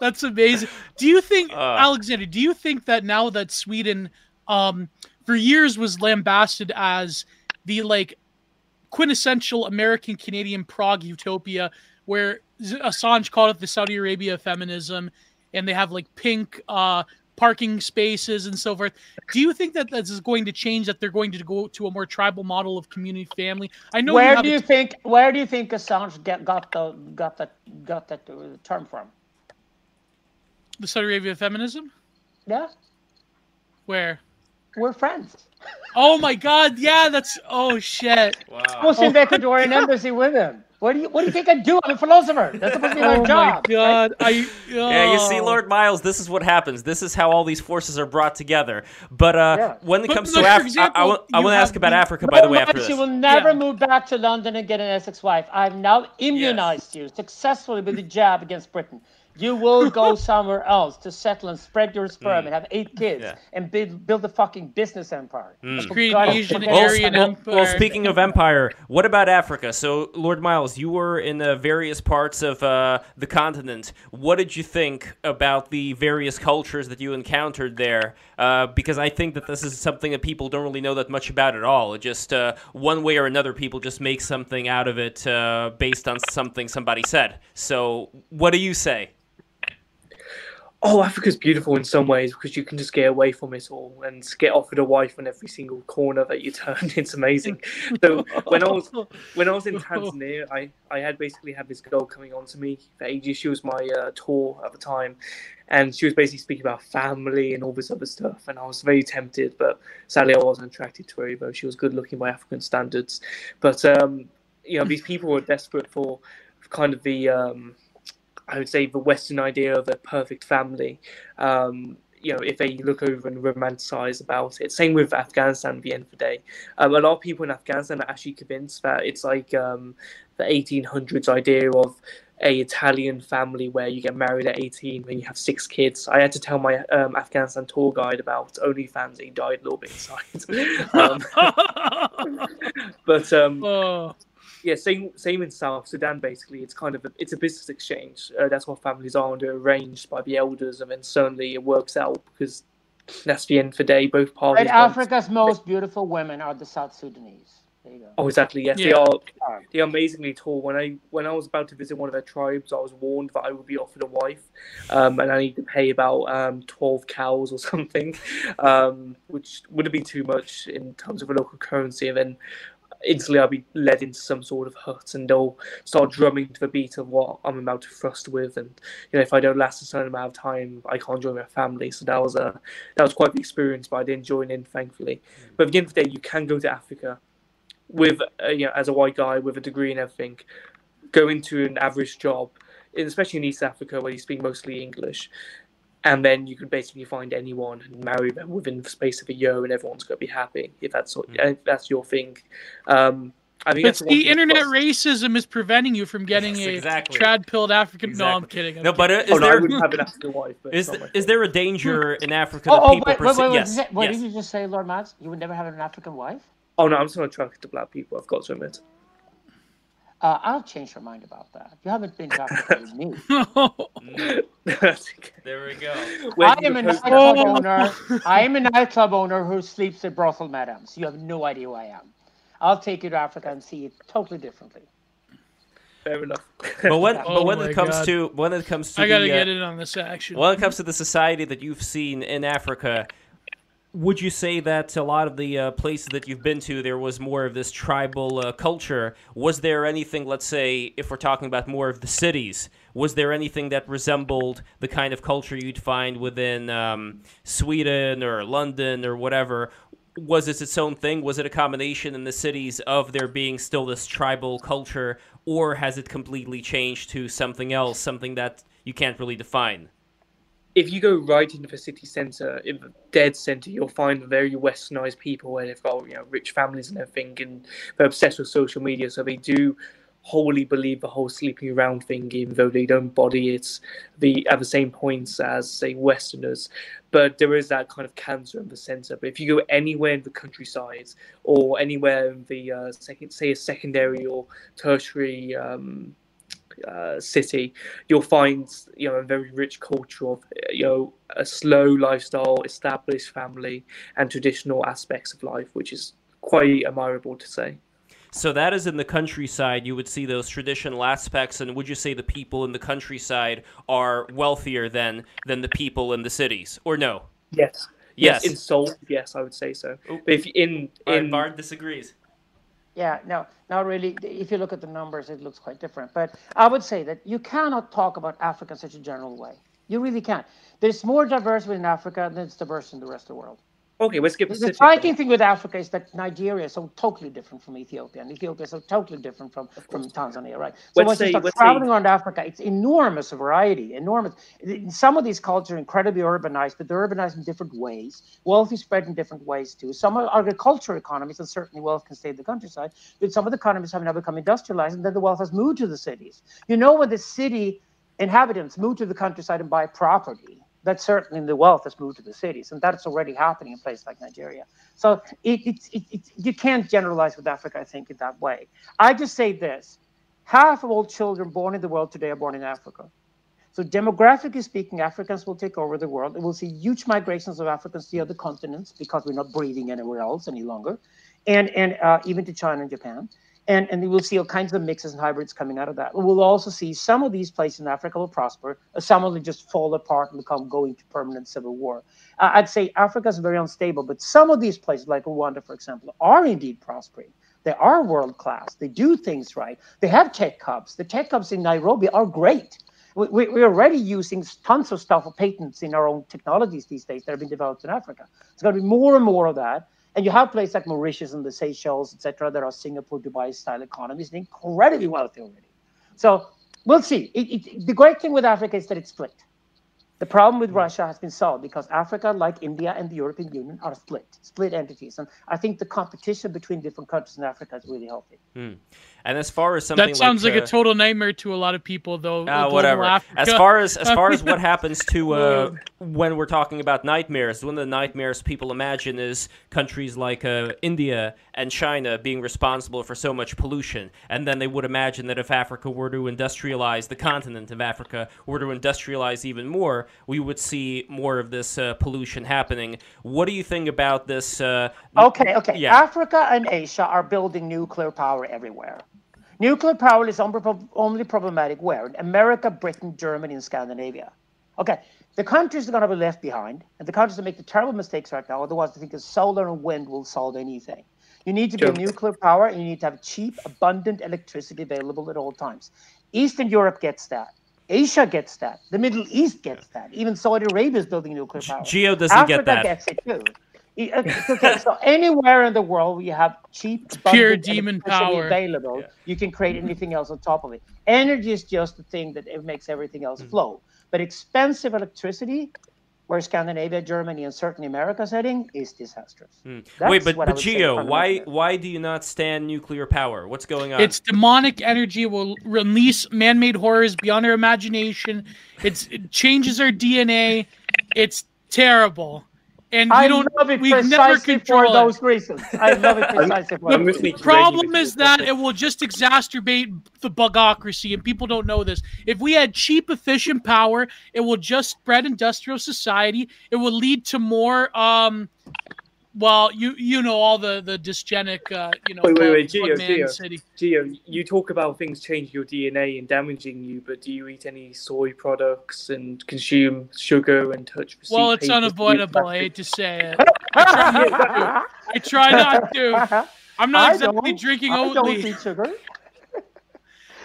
That's amazing. Do you think, uh, Alexander, do you think that now that Sweden um, for years was lambasted as the like quintessential American Canadian Prague utopia, where Assange called it the Saudi Arabia feminism, and they have like pink uh, parking spaces and so forth. Do you think that this is going to change? That they're going to go to a more tribal model of community family? I know. Where you do you think? Where do you think Assange get, got the got that got that uh, term from? The Saudi Arabia feminism. Yeah. Where? We're friends. Oh my God! Yeah, that's oh shit. Wow. Supposed to oh. Ecuadorian embassy with him. What do you What do you think I do? I'm a philosopher. That's supposed to be my oh job. Oh my god! Right? I oh. yeah. You see, Lord Miles, this is what happens. This is how all these forces are brought together. But uh, yeah. when it but comes to Africa, I, I, I want to ask about Africa. By the way, after this, you will never yeah. move back to London and get an Essex wife. I've now immunized yes. you successfully with the jab against Britain you will go (laughs) somewhere else to settle and spread your sperm mm. and have eight kids yeah. and build build a fucking business empire. Mm. Asian Aryan well, empire. Well, speaking of empire, what about Africa? So, Lord Miles, you were in the various parts of uh, the continent. What did you think about the various cultures that you encountered there? Uh, because I think that this is something that people don't really know that much about at all. It just uh, one way or another, people just make something out of it uh, based on something somebody said. So, what do you say? Oh, Africa's beautiful in some ways because you can just get away from it all and get offered a wife on every single corner that you turn. (laughs) It's amazing. So when I was when I was in Tanzania, I, I had basically had this girl coming on to me for ages. She was my uh, tour at the time, and she was basically speaking about family and all this other stuff. And I was very tempted, but sadly I wasn't attracted to her. Even she was good looking by African standards, but um, you know these people were desperate for kind of the um, I would say the Western idea of a perfect family. Um, you know, if they look over and romanticize about it. Same with Afghanistan at the end of the day. Um, a lot of people in Afghanistan are actually convinced that it's like um, the 1800s idea of a Italian family where you get married at 18 and you have six kids. I had to tell my um, Afghanistan tour guide about OnlyFans. He died a little bit inside. (laughs) um, (laughs) (laughs) but um, oh yeah, same same in South Sudan. Basically, it's kind of a, it's a business exchange. Uh, that's what families are, and they're arranged by the elders, and then suddenly it works out because that's the end for day. Both parties. Right, Africa's most beautiful women are the South Sudanese. There you go. Oh, exactly. Yes, yeah. they are. They are amazingly tall. When I when I was about to visit one of their tribes, I was warned that I would be offered a wife, um, and I need to pay about um, twelve cows or (laughs) something, um, which wouldn't be too much in terms of a local currency. And then instantly I'll be led into some sort of hut and they'll start drumming to the beat of what I'm about to thrust with. And you know, if I don't last a certain amount of time, I can't join my family. So that was a that was quite the experience, but I didn't join in, thankfully. Mm. But at the end of the day, you can go to Africa with uh, you know as a white guy with a degree and everything, go into an average job, especially in East Africa where you speak mostly English, and then you can basically find anyone and marry them within the space of a year, and everyone's going to be happy if that's what, mm. if that's your thing. Um, I think but the internet racism is preventing you from getting yes, a trad pilled African. Exactly. No, I'm kidding. I'm no, but uh, is oh, there? No, have an African wife. is, is there a danger in Africa oh, that oh, people wait, wait, wait, yes, what yes. did you just say, Lord Max? You would never have an African wife? Oh no, I'm just not attracted to black people. I've got to admit. Uh, I'll change your mind about that. You haven't been talking to me. (laughs) (laughs) there we go. I am a nightclub owner. (laughs) I am a nightclub owner who sleeps at brothel madams. You have no idea who I am. I'll take you to Africa and see it totally differently. Fair enough. But when Oh but when it comes God. to when it comes to I gotta the, uh, get in on this action. when it comes to the society that you've seen in Africa, would you say that a lot of the uh, places that you've been to, there was more of this tribal uh, culture? Was there anything, let's say, if we're talking about more of the cities, was there anything that resembled the kind of culture you'd find within um, Sweden or London or whatever? Was this its own thing? Was it a combination in the cities of there being still this tribal culture, or has it completely changed to something else, something that you can't really define? If you go right into the city centre, in the dead centre, you'll find very westernized people where they've got you know rich families and everything, and they're obsessed with social media, so they do wholly believe the whole sleeping around thing, even though they don't body it the at the same points as say Westerners. But there is that kind of cancer in the centre. But if you go anywhere in the countryside or anywhere in the uh, second, say a secondary or tertiary um, uh, city, you'll find you know a very rich culture of you know a slow lifestyle, established family, and traditional aspects of life, which is quite admirable to say. So that is in the countryside. You would see those traditional aspects, and would you say the people in the countryside are wealthier than than the people in the cities, or no? Yes. Yes. in soul, yes, I would say so. Oh. But if in in Bard disagrees. Yeah, no, not really. If you look at the numbers, it looks quite different. But I would say that you cannot talk about Africa in such a general way. You really can't. There's more diversity in Africa than it's diverse in the rest of the world. Okay, let's get The striking thing with Africa is that Nigeria is so totally different from Ethiopia, and Ethiopia is so totally different from, from Tanzania, right? So Let's once you say- start let's say- traveling around Africa, it's enormous variety, enormous. Some of these cultures are incredibly urbanized, but they're urbanized in different ways. Wealth is spread in different ways too. Some are agricultural economies, and certainly wealth can stay in the countryside. But some of the economies have now become industrialized, and then the wealth has moved to the cities. You know, when the city inhabitants move to the countryside and buy property, that certainly the wealth has moved to the cities, and that's already happening in places like Nigeria. So it, it, it, it, you can't generalize with Africa, I think, in that way. I just say this half of all children born in the world today are born in Africa. So, demographically speaking, Africans will take over the world. We'll see huge migrations of Africans to the other continents because we're not breeding anywhere else any longer, and, and uh, even to China and Japan. And, and we'll see all kinds of mixes and hybrids coming out of that. We'll also see some of these places in Africa will prosper, uh, some will just fall apart and become going to permanent civil war. Uh, I'd say Africa is very unstable, but some of these places, like Rwanda, for example, are indeed prospering. They are world class. They do things right. They have tech hubs. The tech hubs in Nairobi are great. We, we're already using tons of stuff patents in our own technologies these days that have been developed in Africa. It's going to be more and more of that. And you have places like Mauritius and the Seychelles, etc., that are Singapore, Dubai style economies, and incredibly wealthy already. So we'll see. It, it, the great thing with Africa is that it's split. The problem with Russia has been solved because Africa, like India and the European Union, are split, split entities. And I think the competition between different countries in Africa is really healthy. Hmm. And as far as something That sounds like, uh, a total nightmare to a lot of people, though. Global whatever. Africa. As far as as far as (laughs) what happens to uh, when we're talking about nightmares, one of the nightmares people imagine is countries like uh, India and China being responsible for so much pollution, and then they would imagine that if Africa were to industrialize, the continent of Africa were to industrialize even more, we would see more of this uh, pollution happening. What do you think about this? Uh, Okay, okay. Yeah. Africa and Asia are building nuclear power everywhere. Nuclear power is only problematic where? In America, Britain, Germany, and Scandinavia. Okay, the countries are going to be left behind, and the countries that make the terrible mistakes right now otherwise, the ones that think that solar and wind will solve anything. You need to build Sure. nuclear power, and you need to have cheap, abundant electricity available at all times. Eastern Europe gets that. Asia gets that. The Middle East gets that. Even Saudi Arabia is building nuclear power. Geo doesn't Africa get that. gets it too. Okay, so anywhere in the world where you have cheap, pure demon power. available, Yeah. you can create anything else on top of it. Energy is just the thing that it makes everything Mm. else flow. But expensive electricity, where Scandinavia, Germany, and certainly America's heading, is disastrous. Hmm. Wait, That's but what but would Geo, why why do you not stand nuclear power? What's going on? It's demonic energy. Will release man-made horrors beyond our imagination. It's it changes our DNA. It's terrible, and we I don't. love it we've never precisely for control it. those reasons. I love it (laughs) precisely for I'm those with me. problem is that it will just exacerbate the bugocracy, and people don't know this. If we had cheap, efficient power, it will just spread industrial society. It will lead to more um, well, you you know all the the dysgenic, uh, you know. Wait, wait, wait, Geo, Geo, Geo, you talk about things changing your DNA and damaging you, but do you eat any soy products and consume sugar and touch? Well, it's unavoidable. I hate to say it. (laughs) I try not to. I try not to. I'm not exactly drinking Oatly. I don't eat sugar.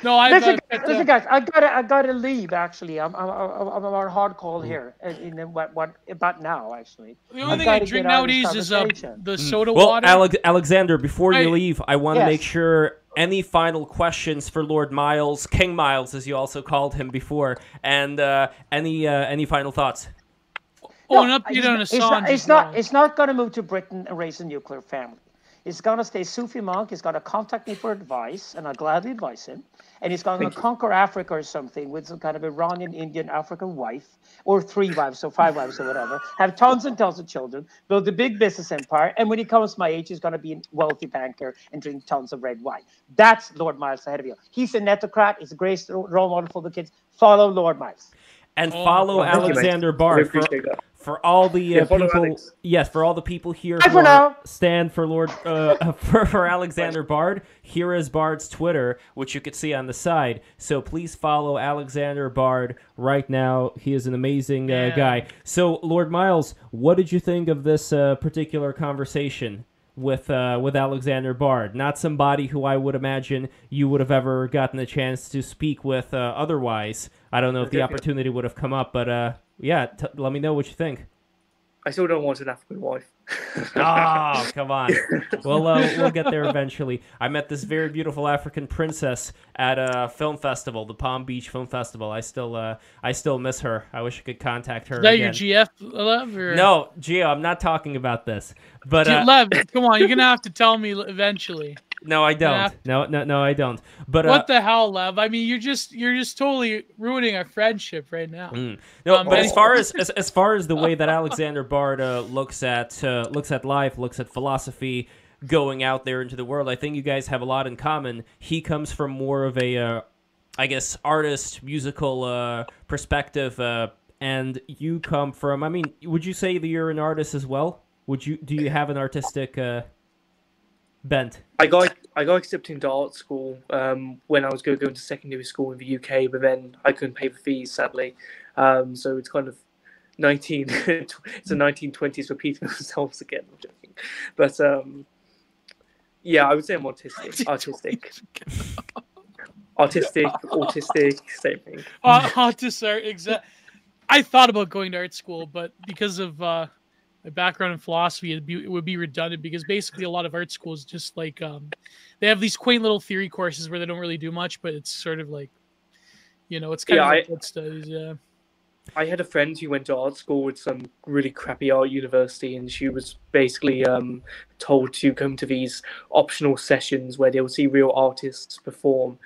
No, I listen, guys, listen, guys. I gotta, I gotta leave. Actually, I'm, I'm, I'm, I'm on a hard call here. In, in what, what about now? Actually, the only thing I drink nowadays is uh, the mm. soda well, water. Well, Alexander, before I, you leave, I want to yes. make sure any final questions for Lord Miles, King Miles, as you also called him before, and uh, any, uh, any final thoughts? Oh, an update on Assange. It's not. It's not, it's not going to move to Britain and raise a nuclear family. He's going to stay Sufi monk. He's going to contact me for advice, and I'll gladly advise him and he's going to conquer Africa or something with some kind of Iranian, Indian, African wife, or three wives, or five wives, or whatever, have tons and tons of children, build a big business empire, and when he comes my age, he's going to be a wealthy banker and drink tons of red wine. That's Lord Miles ahead of you. He's a netocrat. He's a great role model for the kids. Follow Lord Miles. And oh, follow Alexander Bard for, for all the uh, yeah, people. Yes, for all the people here who for stand for Lord uh, (laughs) for, for Alexander Bard. Here is Bard's Twitter, which you can see on the side. So please follow Alexander Bard right now. He is an amazing uh, guy. So Lord Miles, what did you think of this uh, particular conversation? with uh, with Alexander Bard, not somebody who I would imagine you would have ever gotten a chance to speak with uh, otherwise. I don't know if the opportunity would have come up, but uh, yeah, t- let me know what you think. I still don't want an African wife. oh, (laughs) come on. (laughs) We'll uh, we'll get there eventually. I met this very beautiful African princess at a film festival, the Palm Beach Film Festival. I still uh, I still miss her. I wish I could contact her. Is that again. your GF love? Or... No, Geo. I'm not talking about this. But uh, Lev, come on, you're gonna (laughs) have to tell me eventually. No, I don't. No, no, no, I don't. But what uh, the hell, Lev? I mean, you're just you're just totally ruining our friendship right now. Mm. No, um, as far as, as as far as the way that (laughs) Alexander Bard uh, looks at uh, looks at life, looks at philosophy, going out there into the world, I think you guys have a lot in common. He comes from more of a, uh, I guess, artist musical uh, perspective, uh, and you come from. I mean, would you say that you're an artist as well? Would you do you have an artistic? Bent? I got I got accepted into art school um, when I was going to go into secondary school in the UK, but then I couldn't pay the fees sadly. Um, so it's kind of nineteen (laughs) it's the nineteen twenties repeating (laughs) themselves again. I'm joking, but um, yeah, I would say I'm autistic. (laughs) Artistic. Artistic, autistic, same thing. Uh, autistic, exactly. I thought about going to art school, but because of uh, my background in philosophy, it'd be, it would be redundant because basically a lot of art schools just like um, they have these quaint little theory courses where they don't really do much, but it's sort of like, you know, it's kind yeah, of like I, studies. Yeah. I had a friend who went to art school with some really crappy art university, and she was basically um, told to come to these optional sessions where they'll see real artists perform.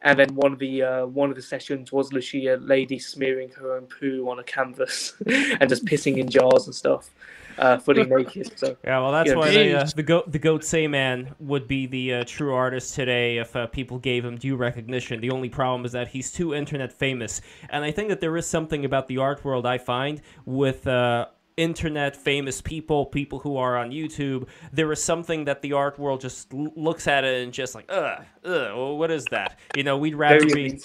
And then one of the uh, one of the sessions was literally a lady smearing her own poo on a canvas (laughs) and just pissing in jars and stuff uh, fully naked. So yeah, well, that's why they, uh, the goat the goat say man would be the uh, true artist today if uh, people gave him due recognition. The only problem is that he's too internet famous, and I think that there is something about the art world I find with. Uh, internet famous people, people who are on YouTube, there is something that the art world just l- looks at it and just like, ugh, ugh, well, what is that? You know, we'd rather be.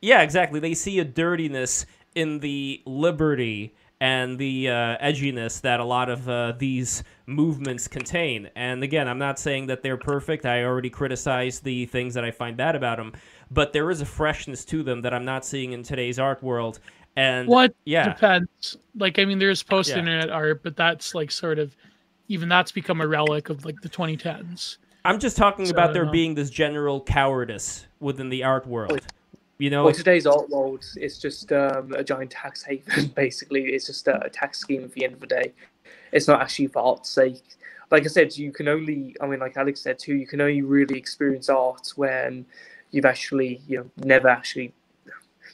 Yeah, exactly. They see a dirtiness in the liberty and the uh, edginess that a lot of uh, these movements contain. And again, I'm not saying that they're perfect. I already criticized the things that I find bad about them, but there is a freshness to them that I'm not seeing in today's art world. And what yeah. depends. Like I mean, there's post internet yeah. art, but that's like sort of even that's become a relic of like the 2010s. I'm just talking so, about there being this general cowardice within the art world. You know, well, today's art world is just um, a giant tax haven. (laughs) Basically, it's just a, tax scheme at the end of the day. It's not actually for art's sake. Like I said, you can only, I mean, like Alex said too, you can only really experience art when you've actually, you know, never actually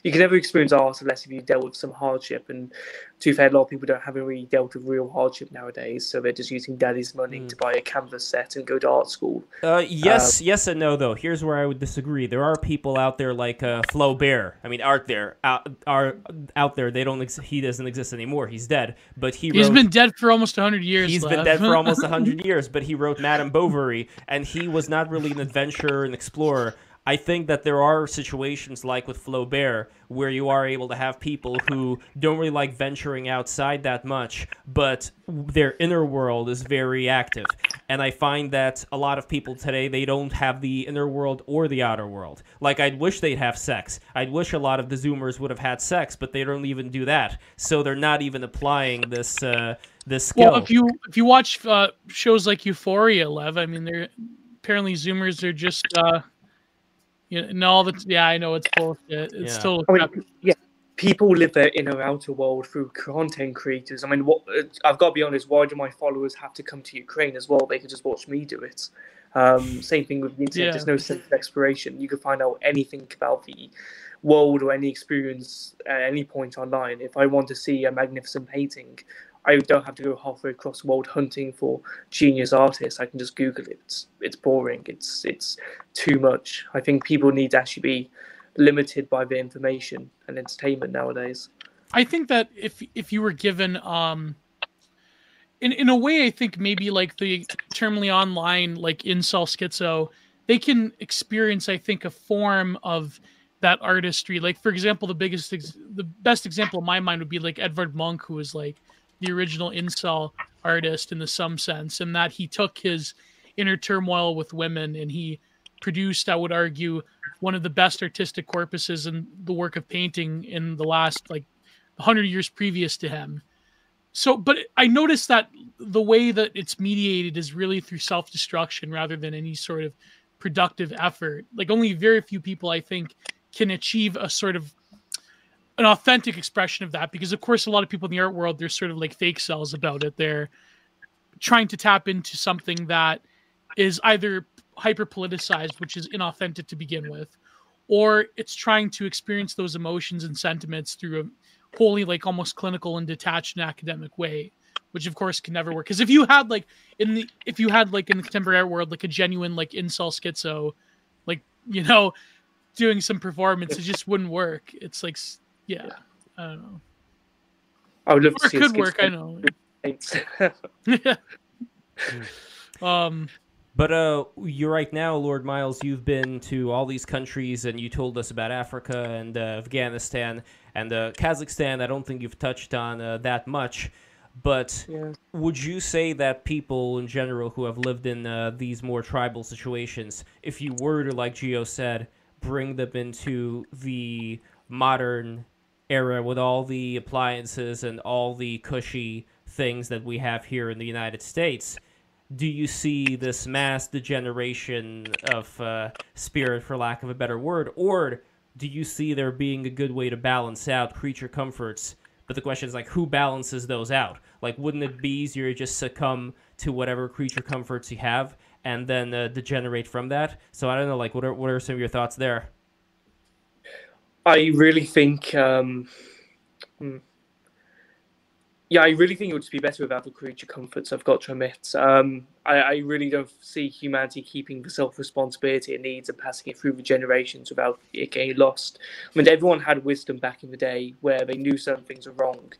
you can never experience art unless if you dealt with some hardship. And to be fair, a lot of people don't haven't really dealt with real hardship nowadays, so they're just using daddy's money mm. to buy a canvas set and go to art school. Uh, yes, uh, yes, and no. Though here's where I would disagree. There are people out there like uh, Flaubert. I mean, art there out are out there. They don't. Ex- he doesn't exist anymore. He's dead. But he he's wrote, been dead for almost hundred years. He's left. been dead for almost (laughs) hundred years. But he wrote Madame Bovary, and he was not really an adventurer and explorer. I think that there are situations like with Flaubert where you are able to have people who don't really like venturing outside that much, but their inner world is very active. And I find that a lot of people today, they don't have the inner world or the outer world. Like, I'd wish they'd have sex. I'd wish a lot of the Zoomers would have had sex, but they don't even do that. So they're not even applying this. Uh, this skill. Well, if you if you watch uh, shows like Euphoria, Lev, I mean, they're apparently Zoomers are just uh, you know, no, that's yeah, I know it's bullshit. It's yeah. still I mean, yeah. People live their inner outer world through content creators. I mean, what I've got to be honest. Why do my followers have to come to Ukraine as well? They could just watch me do it. Um, same thing with the internet. Yeah. There's no sense of exploration. You can find out anything about the world or any experience at any point online. If I want to see a magnificent painting, I don't have to go halfway across the world hunting for genius artists. I can just Google it. It's, it's boring. It's it's too much. I think people need to actually be limited by the information and entertainment nowadays. I think that if if you were given um in in a way I think maybe like the terminally online like incel schizo, they can experience I think a form of that artistry. Like for example, the biggest ex- the best example in my mind would be like Edvard Munch, who was like the original incel artist in the some sense, and that he took his inner turmoil with women and he produced, I would argue, one of the best artistic corpuses in the work of painting in the last like 100 years previous to him. So, but I noticed that the way that it's mediated is really through self destruction rather than any sort of productive effort. Like, only very few people, I think, can achieve a sort of an authentic expression of that because of course a lot of people in the art world they're sort of like fake cells about it. They're trying to tap into something that is either hyper politicized which is inauthentic to begin with or it's trying to experience those emotions and sentiments through a wholly like almost clinical and detached and academic way which of course can never work. Because if you had like in the if you had like in the contemporary art world like a genuine like incel schizo like you know doing some performance it just wouldn't work. It's like yeah, yeah. I don't know. I would love or to see it could work. I know. (laughs) (laughs) yeah. um. But uh, you're right now, Lord Miles. You've been to all these countries, and you told us about Africa and uh, Afghanistan and uh, Kazakhstan. I don't think you've touched on uh, that much. But yeah. would you say that people in general who have lived in uh, these more tribal situations, if you were to, like Geo said, bring them into the modern era with all the appliances and all the cushy things that we have here in the United States, do you see this mass degeneration of uh, spirit, for lack of a better word, or do you see there being a good way to balance out creature comforts? But the question is like, who balances those out? Like, wouldn't it be easier to just succumb to whatever creature comforts you have and then uh, degenerate from that? So I don't know. Like, what are what are some of your thoughts there? I really think, um, hmm. yeah, I really think it would just be better without the creature comforts. I've got to admit, um, I, I, really don't see humanity keeping the self responsibility it needs and passing it through the generations without it getting lost. I mean, everyone had wisdom back in the day where they knew certain things were wrong,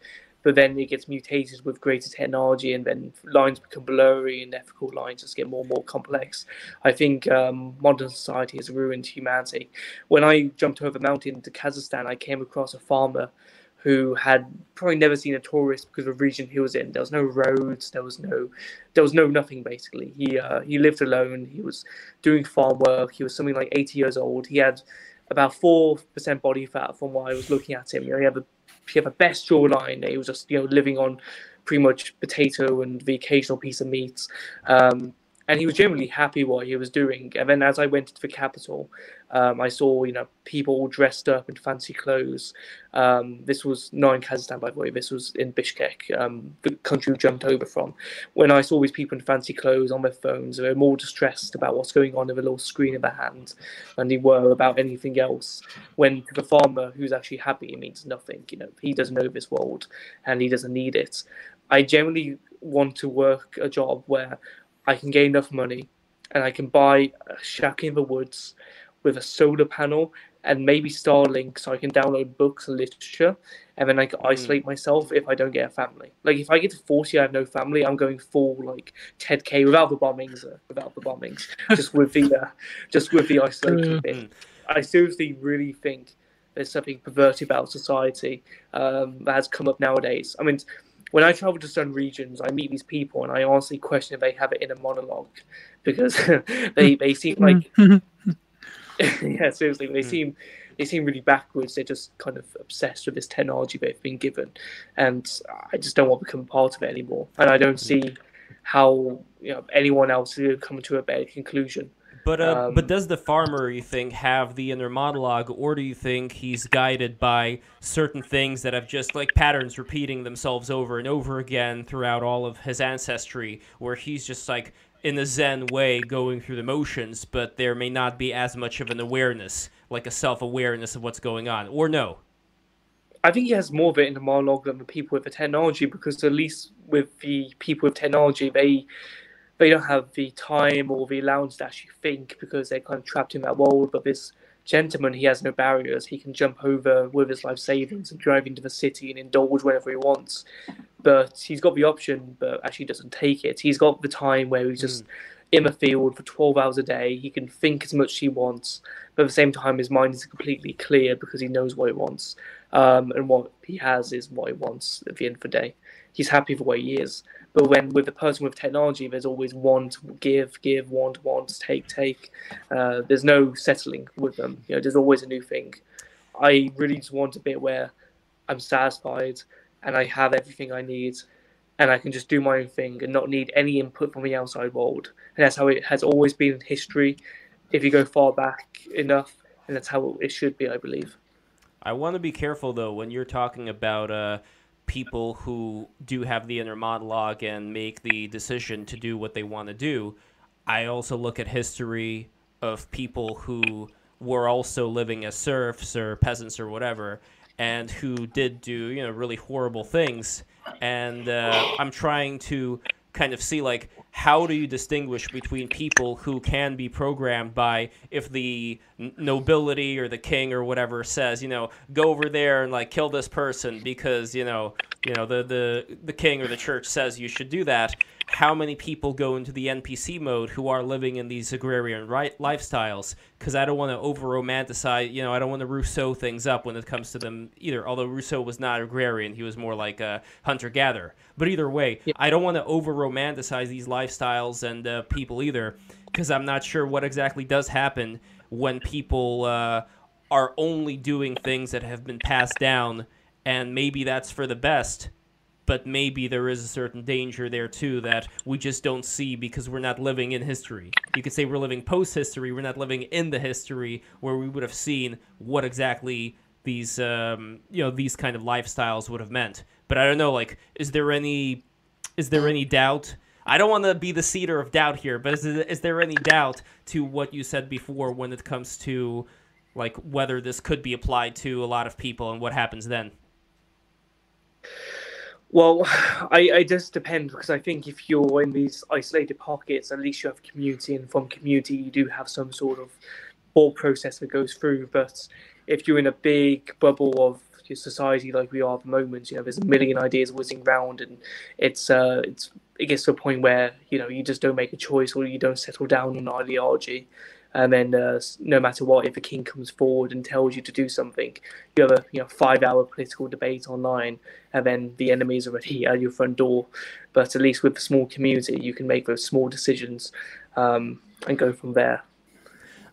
but then it gets mutated with greater technology and then lines become blurry and ethical lines just get more and more complex. I think um, modern society has ruined humanity. When I jumped over the mountain to Kazakhstan, I came across a farmer who had probably never seen a tourist because of the region he was in. There was no roads, there was no, there was no nothing basically. He uh, he lived alone. He was doing farm work. He was something like 80 years old. He had about four percent body fat from what I was looking at him. You know, he had a he had the best jawline. He was just you know living on pretty much potato and the occasional piece of meat. Um, and he was generally happy what he was doing. And then as I went to the capital, um, I saw you know people all dressed up in fancy clothes. Um, this was not in Kazakhstan, by the way. This was in Bishkek, um, the country we jumped over from. When I saw these people in fancy clothes on their phones, they were more distressed about what's going on with a little screen in their hand than they were about anything else. When the farmer who's actually happy, it means nothing. You know, he doesn't know this world and he doesn't need it. I generally want to work a job where I can get enough money and I can buy a shack in the woods with a solar panel and maybe Starlink so I can download books and literature and then I can hmm. isolate myself if I don't get a family. Like if I get to 40 I have no family, I'm going full like Ted K without the bombings uh, without the bombings. (laughs) just with the uh, just with the isolation bit. Hmm. I seriously really think there's something perverted about society um, that has come up nowadays. I mean when I travel to certain regions, I meet these people and I honestly question if they have it in a monologue because (laughs) they they seem like (laughs) (laughs) yeah seriously they hmm. seem they seem really backwards. They're just kind of obsessed with this technology they've been given, and I just don't want to become part of it anymore. And I don't hmm. see how you know anyone else could come to a better conclusion. But uh, um, but does the farmer, you think, have the inner monologue, or do you think he's guided by certain things that have just like patterns repeating themselves over and over again throughout all of his ancestry, where he's just like in a Zen way going through the motions, but there may not be as much of an awareness, like a self awareness of what's going on, or no? I think he has more of it in the monologue than the people with the technology, because at least with the people with technology, they they don't have the time or the allowance to actually think because they're kind of trapped in that world. But this gentleman, he has no barriers. He can jump over with his life savings and drive into the city and indulge whenever he wants. But he's got the option, but actually doesn't take it. He's got the time where he's just mm. in the field for 12 hours a day. He can think as much as he wants, but at the same time, his mind is completely clear because he knows what he wants. Um, and what he has is what he wants at the end of the day. He's happy the way he is. But when with a person with technology, there's always want, give, give, want, want, take, take. Uh, there's no settling with them. You know, there's always a new thing. I really just want a bit where I'm satisfied and I have everything I need and I can just do my own thing and not need any input from the outside world. And that's how it has always been in history. If you go far back enough, and that's how it should be, I believe. I want to be careful though when you're talking about uh, people who do have the inner monologue and make the decision to do what they want to do. I also look at history of people who were also living as serfs or peasants or whatever, and who did do you know really horrible things. And uh, I'm trying to kind of see like how do you distinguish between people who can be programmed by if the nobility or the king or whatever says you know go over there and like kill this person because you know you know the the the king or the church says you should do that. How many people go into the npc mode who are living in these agrarian right lifestyles? Because i don't want to over romanticize you know i don't want to rousseau things up when it comes to them either. Although rousseau was not agrarian he was more like a hunter gatherer but either way yeah. i don't want to over romanticize these lifestyles and uh, people either because i'm not sure what exactly does happen when people uh, are only doing things that have been passed down and maybe that's for the best but maybe there is a certain danger there too that we just don't see because we're not living in history. You could say we're living post history, we're not living in the history where we would have seen what exactly these um, you know these kind of lifestyles would have meant. But I don't know, like, is there any is there any doubt? I don't want to be the cedar of doubt here, but is, is there any doubt to what you said before when it comes to like whether this could be applied to a lot of people and what happens then? Well, I, I just depend because I think if you're in these isolated pockets, at least you have community, and from community you do have some sort of thought process that goes through. But if you're in a big bubble of your society like we are at the moment, you know, there's a million ideas whizzing around, and it's uh, it's it gets to a point where you know you just don't make a choice or you don't settle down on ideology and then uh, no matter what, if a king comes forward and tells you to do something, you have a you know five-hour political debate online, and then the enemy is already (laughs) at your front door. But at least with the small community, you can make those small decisions um, and go from there.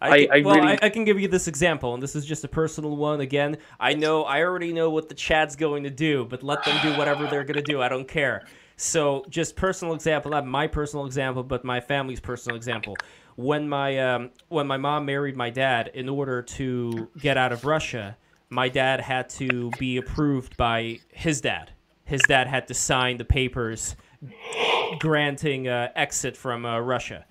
I, I, well, really... I, I, can give you this example, and this is just a personal one. Again, I know I already know what the chat's going to do, but let them do whatever they're going to do. I don't care. So, just personal example, not my personal example, but my family's personal example. When my um, when my mom married my dad, in order to get out of Russia, my dad had to be approved by his dad. His dad had to sign the papers granting uh, exit from uh, Russia.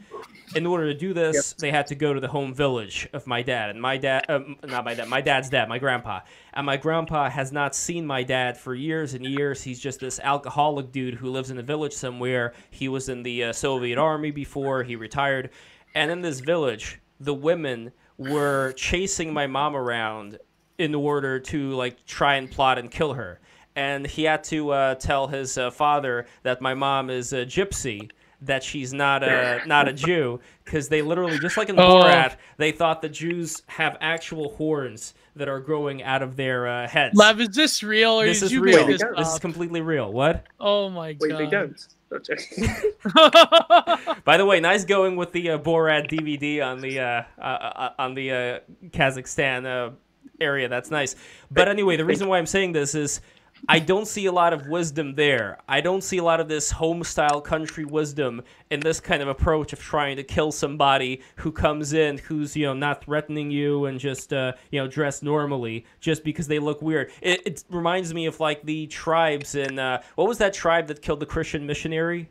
In order to do this, yep. they had to go to the home village of my dad, and my dad, uh, not my dad, my dad's dad, my grandpa, and my grandpa has not seen my dad for years and years. He's just this alcoholic dude who lives in a village somewhere. He was in the uh, Soviet army before he retired, and in this village, the women were chasing my mom around in order to like try and plot and kill her. And he had to uh, tell his uh, father that my mom is a gypsy, that she's not a (laughs) not a Jew, because they literally just like in oh. Borat, they thought the Jews have actual horns that are growing out of their uh, heads. Love, is this real or this is real? This, this is completely real. What? Oh my god! Wait, they don't. (laughs) By the way, nice going with the uh, Borat DVD on the uh, uh, uh on the uh, Kazakhstan uh, area. That's nice. But anyway, the reason why I'm saying this is I don't see a lot of wisdom there. I don't see a lot of this home style country wisdom in this kind of approach of trying to kill somebody who comes in who's you know not threatening you and just uh, you know dressed normally just because they look weird. It, it reminds me of like the tribes in uh, what was that tribe that killed the Christian missionary?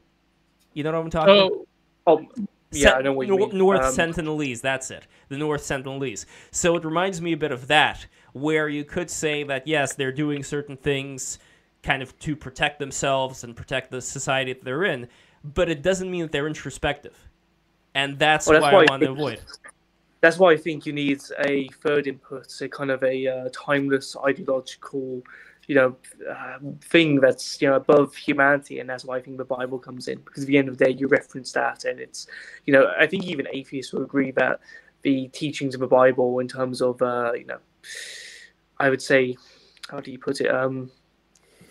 You know what I'm talking? Oh, oh yeah, I know what you mean. North um, Sentinelese, that's it. The North Sentinelese. So it reminds me a bit of that, where you could say that yes, they're doing certain things kind of to protect themselves and protect the society that they're in, but it doesn't mean that they're introspective. And that's, well, that's why, why, I want to avoid. That's why I think you need a third input, a kind of a uh, timeless ideological you know uh, thing that's you know above humanity and that's why i think the bible comes in because at the end of the day you reference that and it's you know i think even atheists will agree that the teachings of the bible in terms of uh, you know i would say how do you put it um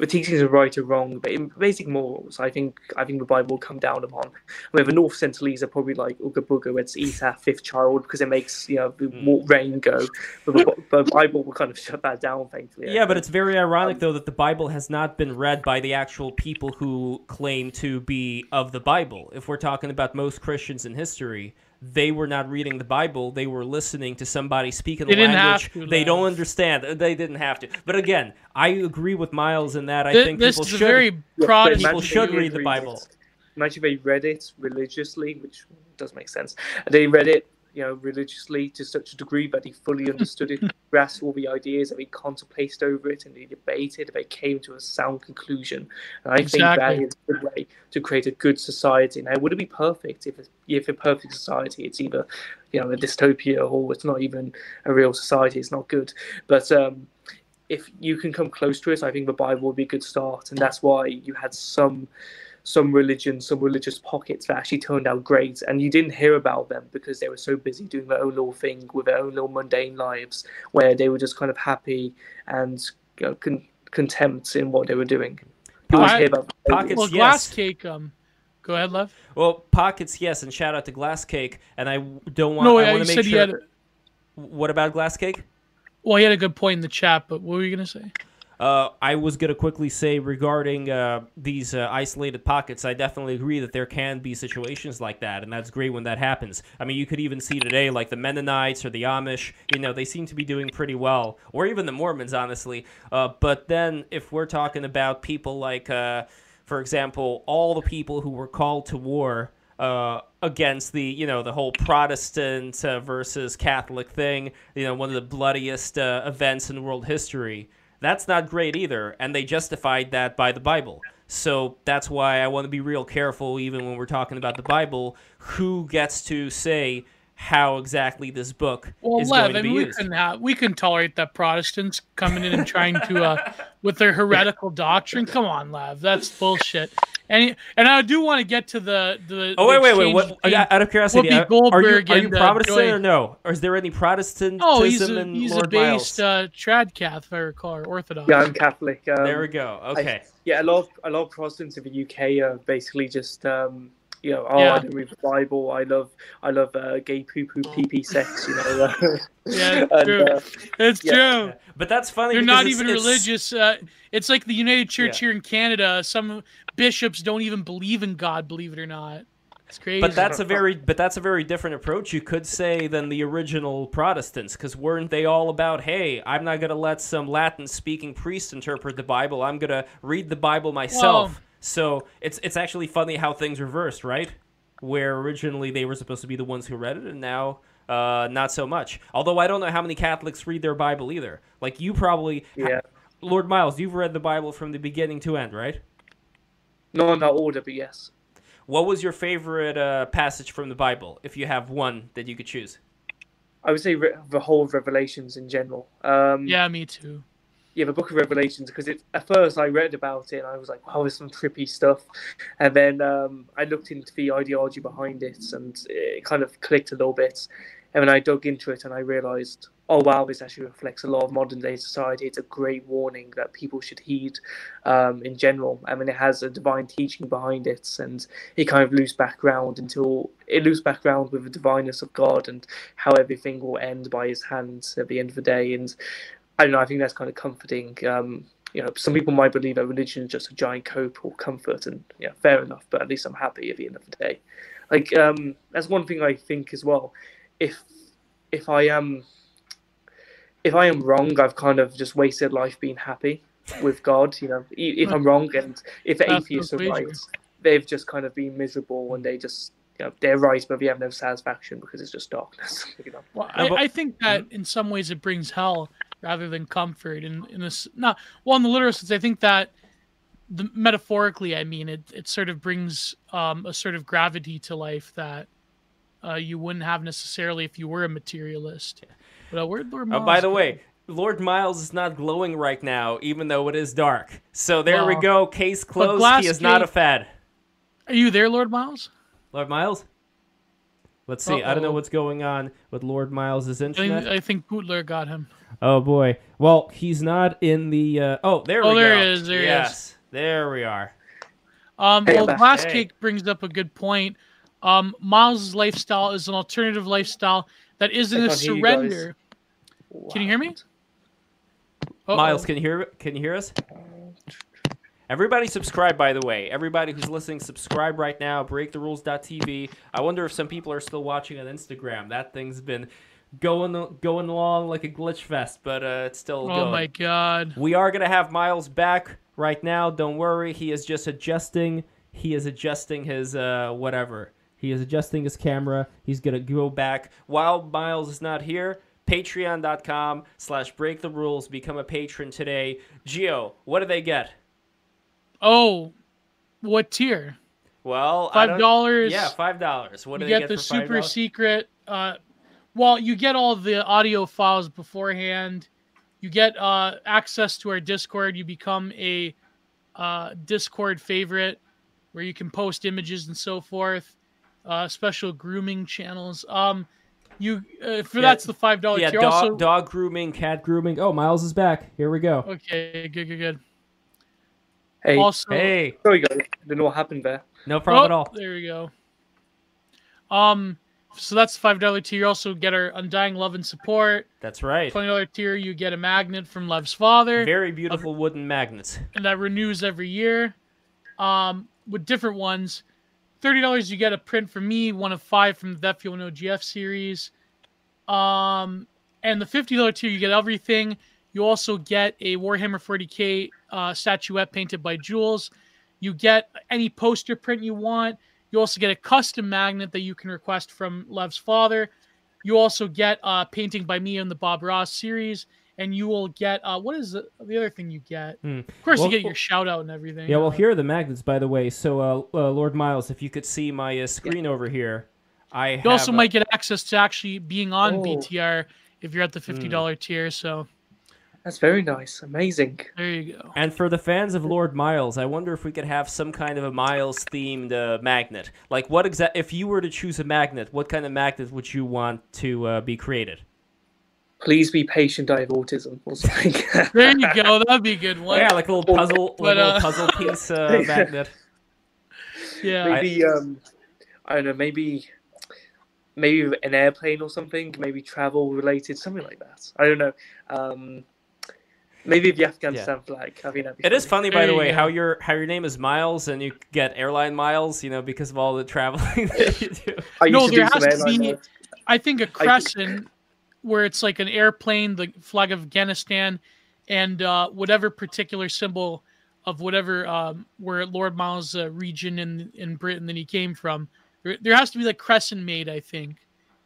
the teachings are right or wrong, but in basic morals, I think I think the Bible will come down upon. Where the North Sentinelese are probably like Ooga Booga, it's eat our fifth child because it makes you know the mm. rain go. But the, the, Bible will kind of shut that down, thankfully. Yeah, but it's very ironic um, though that the Bible has not been read by the actual people who claim to be of the Bible. If we're talking about most Christians in history, they were not reading the Bible. They were listening to somebody speak in a language to, they don't understand. They didn't have to. But again, I agree with Miles in that. I this, think this people is should, very Protestant. people should read the Bible. Imagine they read it religiously, which does make sense. They read it you know, religiously to such a degree that he fully understood it, (laughs) grasped all the ideas, and he contemplated over it, and he debated, and they came to a sound conclusion. And I exactly. think that is a good way to create a good society. Now, would it be perfect if, if a perfect society, it's either, you know, a dystopia or it's not even a real society, it's not good. But um, if you can come close to it, I think the Bible would be a good start, and that's why you had some some religions, some religious pockets that actually turned out great, and you didn't hear about them because they were so busy doing their own little thing with their own little mundane lives, where they were just kind of happy and you know, con- contempt in what they were doing. pockets, well, glass yes. cake. Um, go ahead, love. Well, pockets, yes, and shout out to Glass Cake. And I don't want. No, I want to make sure. What about Glass Cake? Well, he had a good point in the chat, but what were you gonna say? Uh, I was going to quickly say regarding uh, these uh, isolated pockets, I definitely agree that there can be situations like that, and that's great when that happens. I mean, you could even see today, like the Mennonites or the Amish, you know, they seem to be doing pretty well, or even the Mormons, honestly. Uh, but then if we're talking about people like, uh, for example, all the people who were called to war. Uh, against the you know the whole Protestant uh, versus Catholic thing, you know one of the bloodiest uh, events in world history. That's not great either, and they justified that by the Bible. So that's why I want to be real careful, even when we're talking about the Bible, who gets to say how exactly this book well, is Lev, going to be we used. Can, uh, we can tolerate that Protestants coming in and trying to, uh, (laughs) with their heretical doctrine. Come on, Lev, that's bullshit. And and I do want to get to the the. Oh wait, wait, wait! What, out of curiosity, are, are you, are you Protestant uh, or no? Or is there any Protestantism oh, he's a, in he's Lord a based uh, trad Catholic or recall, Orthodox. Yeah, I'm Catholic. Um, there we go. Okay. I, yeah, a lot of a lot of Protestants in the UK are basically just. Um, you know, oh, yeah. I don't read the Bible. I love, I love uh, gay poo poo pee pee sex. You know. (laughs) yeah, it's (laughs) and, true. Uh, it's yeah. true. But that's funny. They're not even it's, religious. Uh, it's like the United Church yeah. here in Canada. Some bishops don't even believe in God, believe it or not. It's crazy. But that's a (laughs) very but that's a very different approach you could say than the original Protestants cuz weren't they all about hey, I'm not going to let some Latin speaking priest interpret the Bible. I'm going to read the Bible myself. Well, so it's it's actually funny how things reversed, right? Where originally they were supposed to be the ones who read it and now uh, not so much. Although I don't know how many Catholics read their Bible either. Like you probably yeah. Lord Miles, you've read the Bible from the beginning to end, right? No, not order, but yes. What was your favorite uh, passage from the Bible, if you have one that you could choose? I would say re- the whole of Revelations in general. Um, yeah, me too. Yeah, the Book of Revelations because at first I read about it and I was like, "Wow, there's some trippy stuff," and then um, I looked into the ideology behind it and it kind of clicked a little bit. And then I dug into it and I realized, oh wow, this actually reflects a lot of modern day society. It's a great warning that people should heed um, in general. I mean, it has a divine teaching behind it, and it kind of loops back around until it loops back around with the divineness of God and how everything will end by His hands at the end of the day. And I don't know. I think that's kind of comforting. Um, you know, some people might believe that religion is just a giant cope or comfort, and yeah, fair enough. But at least I'm happy at the end of the day. Like um, that's one thing I think as well if if I am if I am wrong, I've kind of just wasted life being happy with God. You know, if I'm wrong and if the atheists are right, they've just kind of been miserable and they just you know, they're right, but we have no satisfaction because it's just darkness. (laughs) You know? Well, I, I think that in some ways it brings hell rather than comfort. And in, in this, not well, in the literal sense, I think that the metaphorically, I mean, it it sort of brings um, a sort of gravity to life that uh, you wouldn't have necessarily if you were a materialist. But uh, where Lord Miles? Oh, by the way, Lord Miles is not glowing right now, even though it is dark. So there we go. Case closed. He is not a fad. Are you there, Lord Miles? Lord Miles? Let's see. Uh-oh. I don't know what's going on with Lord Miles' internet. I think, Bootler got him. Oh boy. Well, he's not in the. Uh... Oh, there oh, we there go. There is. There yes, is. there we are. Um, hey, well, Glass hey. Cake brings up a good point. Um, Miles' lifestyle is an alternative lifestyle that isn't a surrender. You can you hear me? Uh-oh. Miles, can you hear? Can you hear us? Everybody subscribe, by the way. Everybody who's listening, subscribe right now. BreakTheRules.tv. I wonder if some people are still watching on Instagram. That thing's been going going along like a glitch fest, but uh, it's still oh going. my god! We are gonna have Miles back right now. Don't worry. He is just adjusting. He is adjusting his uh, whatever. He is adjusting his camera. He's going to go back. While Miles is not here, patreon.com slash break the rules. Become a patron today. Geo, what do they get? Oh, what tier? Well, five dollars. Yeah, five dollars. What do you get? get the super secret. Uh, well, you get all the audio files beforehand. You get uh, access to our Discord. You become a uh, Discord favorite, where you can post images and so forth uh, special grooming channels. Um, you uh, for yeah, that's the five dollars. Yeah, dog, also... dog grooming, cat grooming. Oh, Miles is back. Here we go. Okay, good, good, good. Hey, also, hey, there we go. Didn't know what happened there. No problem oh, at all. There we go. Um, so that's five dollar tier. You also get our undying love and support. That's right. Twenty dollar tier, you get a magnet from Lev's father. Very beautiful wooden magnets. And that renews every year. Um, with different ones. $30 you get a print from me, one of five from the That Feel No GF series. Um, and the $50 tier, you get everything. You also get a Warhammer 40k uh, statuette painted by Jules. You get any poster print you want. You also get a custom magnet that you can request from Lev's father. You also get a uh, painting by me in the Bob Ross series and you will get uh, what is the, the other thing you get? Hmm. Of course, well, you get your shout out and everything. Yeah, well, here are the magnets, by the way. So, uh, uh, Lord Miles, if you could see my uh, screen yeah. over here, I you also might get access to actually being on oh. BTR if you're at the fifty dollar hmm. tier. So. That's very nice. Amazing. There you go. And for the fans of Lord Miles, I wonder if we could have some kind of a Miles themed uh, magnet. Like, what exact? If you were to choose a magnet, what kind of magnet would you want to uh, be created? please be patient. I have autism or something. (laughs) there you go. That'd be a good one. Yeah, like a little puzzle, but, like a little uh, puzzle piece uh, (laughs) magnet. Yeah. Maybe I, um, I don't know. Maybe maybe an airplane or something. Maybe travel related, something like that. I don't know. Um, Maybe the Afghanistan yeah. flag. I mean, it funny. is funny, by the way, how your how your name is Miles and you get airline miles. You know, because of all the traveling (laughs) that you do. (laughs) no, there has to be. Miles. I think a crescent where it's like an airplane, the flag of Afghanistan, and uh, whatever particular symbol of whatever um, where Lord Miles' uh, region in in Britain that he came from. There, there has to be like crescent made, I think,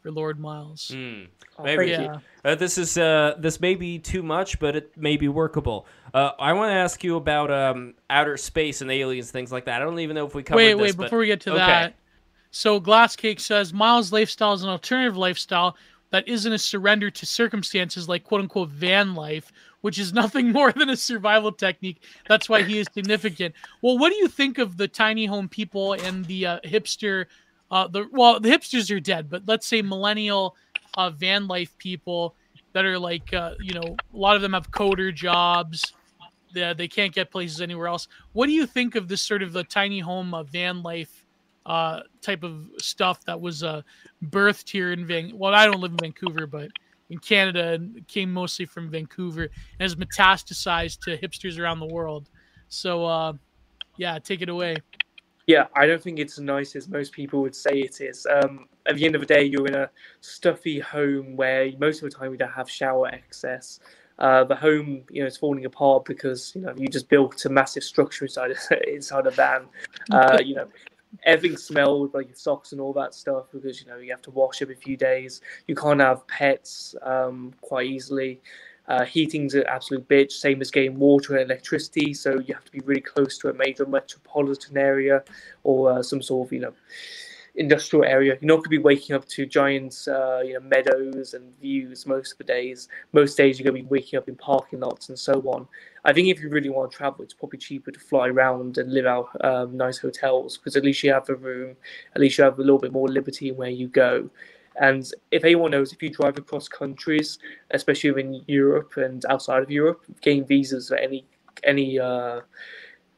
for Lord Miles. Mm, maybe. Yeah. Uh, this is uh, this may be too much, but it may be workable. Uh, I want to ask you about um, outer space and aliens, things like that. I don't even know if we covered wait, this. Wait, but... before we get to okay. that. So Glasscake says Miles' lifestyle is an alternative lifestyle that isn't a surrender to circumstances like quote unquote van life, which is (laughs) nothing more than a survival technique. That's why he is significant. Well, what do you think of the tiny home people and the uh, hipster? Uh, the well, the hipsters are dead, but let's say millennial uh, van life people that are like, uh, you know, a lot of them have coder jobs. They, they can't get places anywhere else. What do you think of this sort of the tiny home van life uh, type of stuff that was uh, birthed here in Van. Well, I don't live in Vancouver, but in Canada, and came mostly from Vancouver and has metastasized to hipsters around the world. So, uh, yeah, take it away. Yeah, I don't think it's as nice as most people would say it is. Um, at the end of the day, you're in a stuffy home where most of the time you don't have shower access. Uh, the home, you know, is falling apart because you know you just built a massive structure inside (laughs) inside a van. Uh, you know, everything smelled like your socks and all that stuff because you know you have to wash every few days. You can't have pets um, quite easily. Uh, heating's an absolute bitch, same as getting water and electricity. So you have to be really close to a major metropolitan area or uh, some sort of you know industrial area. You're not going to be waking up to giant, uh, you know, meadows and views most of the days. Most days you're going to be waking up in parking lots and so on. I think if you really want to travel, it's probably cheaper to fly around and live out um, nice hotels because at least you have a room, at least you have a little bit more liberty in where you go. And if anyone knows, if you drive across countries, especially in Europe and outside of Europe, getting visas for any any uh,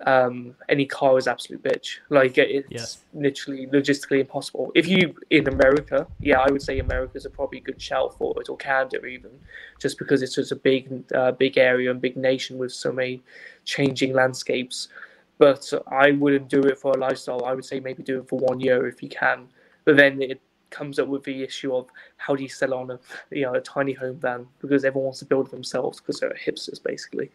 um, any car is absolute bitch. Like it's yes. literally logistically impossible. If you in America, yeah, I would say America is a probably good shout for it, or Canada even, just because it's such a big, uh, big area and big nation with so many changing landscapes. But I wouldn't do it for a lifestyle. I would say maybe do it for one year if you can. But then it comes up with the issue of how do you sell on a you know a tiny home van because everyone wants to build it themselves because they're hipsters basically.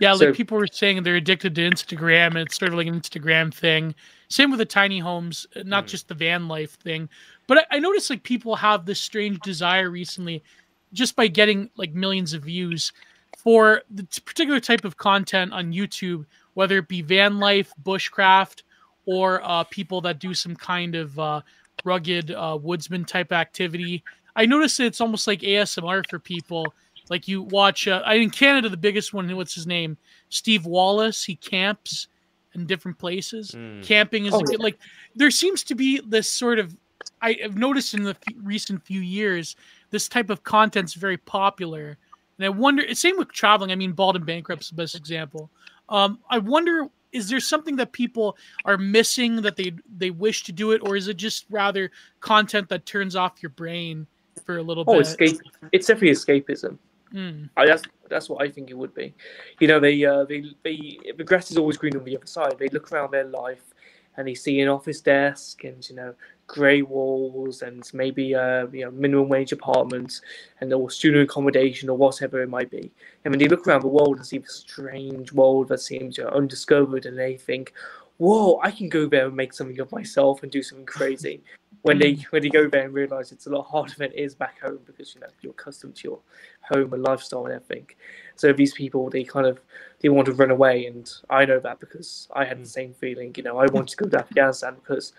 Yeah, so, like people were saying they're addicted to Instagram and it's sort of like an Instagram thing. Same with the tiny homes, uh, not mm. just the van life thing. But I, I noticed like people have this strange desire recently, just by getting like millions of views for the particular type of content on YouTube, whether it be van life, bushcraft, or uh, people that do some kind of uh, rugged uh, woodsman type activity. I noticed it's almost like ASMR for people like you watch, uh, in Canada, the biggest one. What's his name? Steve Wallis. He camps in different places. Mm. Camping is oh, good, like there seems to be this sort of. I have noticed in the f- recent few years this type of content's very popular, and I wonder. Same with traveling. I mean, Bald and Bankrupt is the best example. Um, I wonder is there something that people are missing that they they wish to do it or is it just rather content that turns off your brain for a little oh, bit escape it's definitely escapism Mm. I, that's that's what I think it would be. You know, they uh, they they the grass is always green on the other side. They look around their life and they see an office desk and you know grey walls and maybe uh, you know minimum wage apartments and or student accommodation or whatever it might be. And when they look around the world and see the strange world that seems you know, undiscovered, and they think, "Whoa, I can go there and make something of myself and do something crazy." (laughs) when they when they go there and realize it's a lot harder than it is back home because you know you're accustomed to your home and lifestyle and everything. So these people they kind of they want to run away, and I know that because I had the mm. same feeling. You know, I wanted to go to Afghanistan because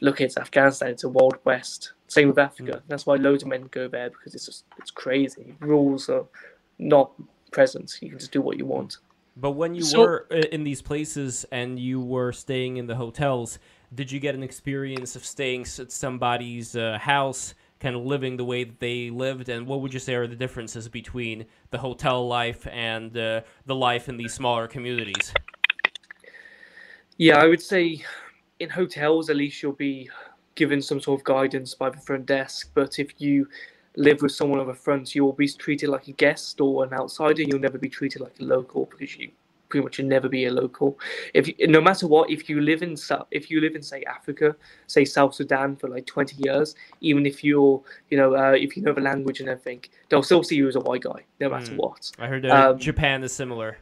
look, it's Afghanistan, it's a wild west. Same with Africa. Mm. That's why loads of men go there because it's just it's crazy. Rules are not present. You can just do what you want. But when you so, were in these places and you were staying in the hotels, did you get an experience of staying at somebody's uh, house, kind of living the way that they lived? And what would you say are the differences between the hotel life and uh, the life in these smaller communities? Yeah, I would say in hotels, at least you'll be given some sort of guidance by the front desk. But if you live with someone on the front, you'll be treated like a guest or an outsider. You'll never be treated like a local because you pretty much never be a local. If you, no matter what, if you live in if you live in say Africa, say South Sudan for like twenty years, even if you're you know uh, if you know the language and everything, they'll still see you as a white guy no matter mm. what. I heard uh, um, Japan is similar.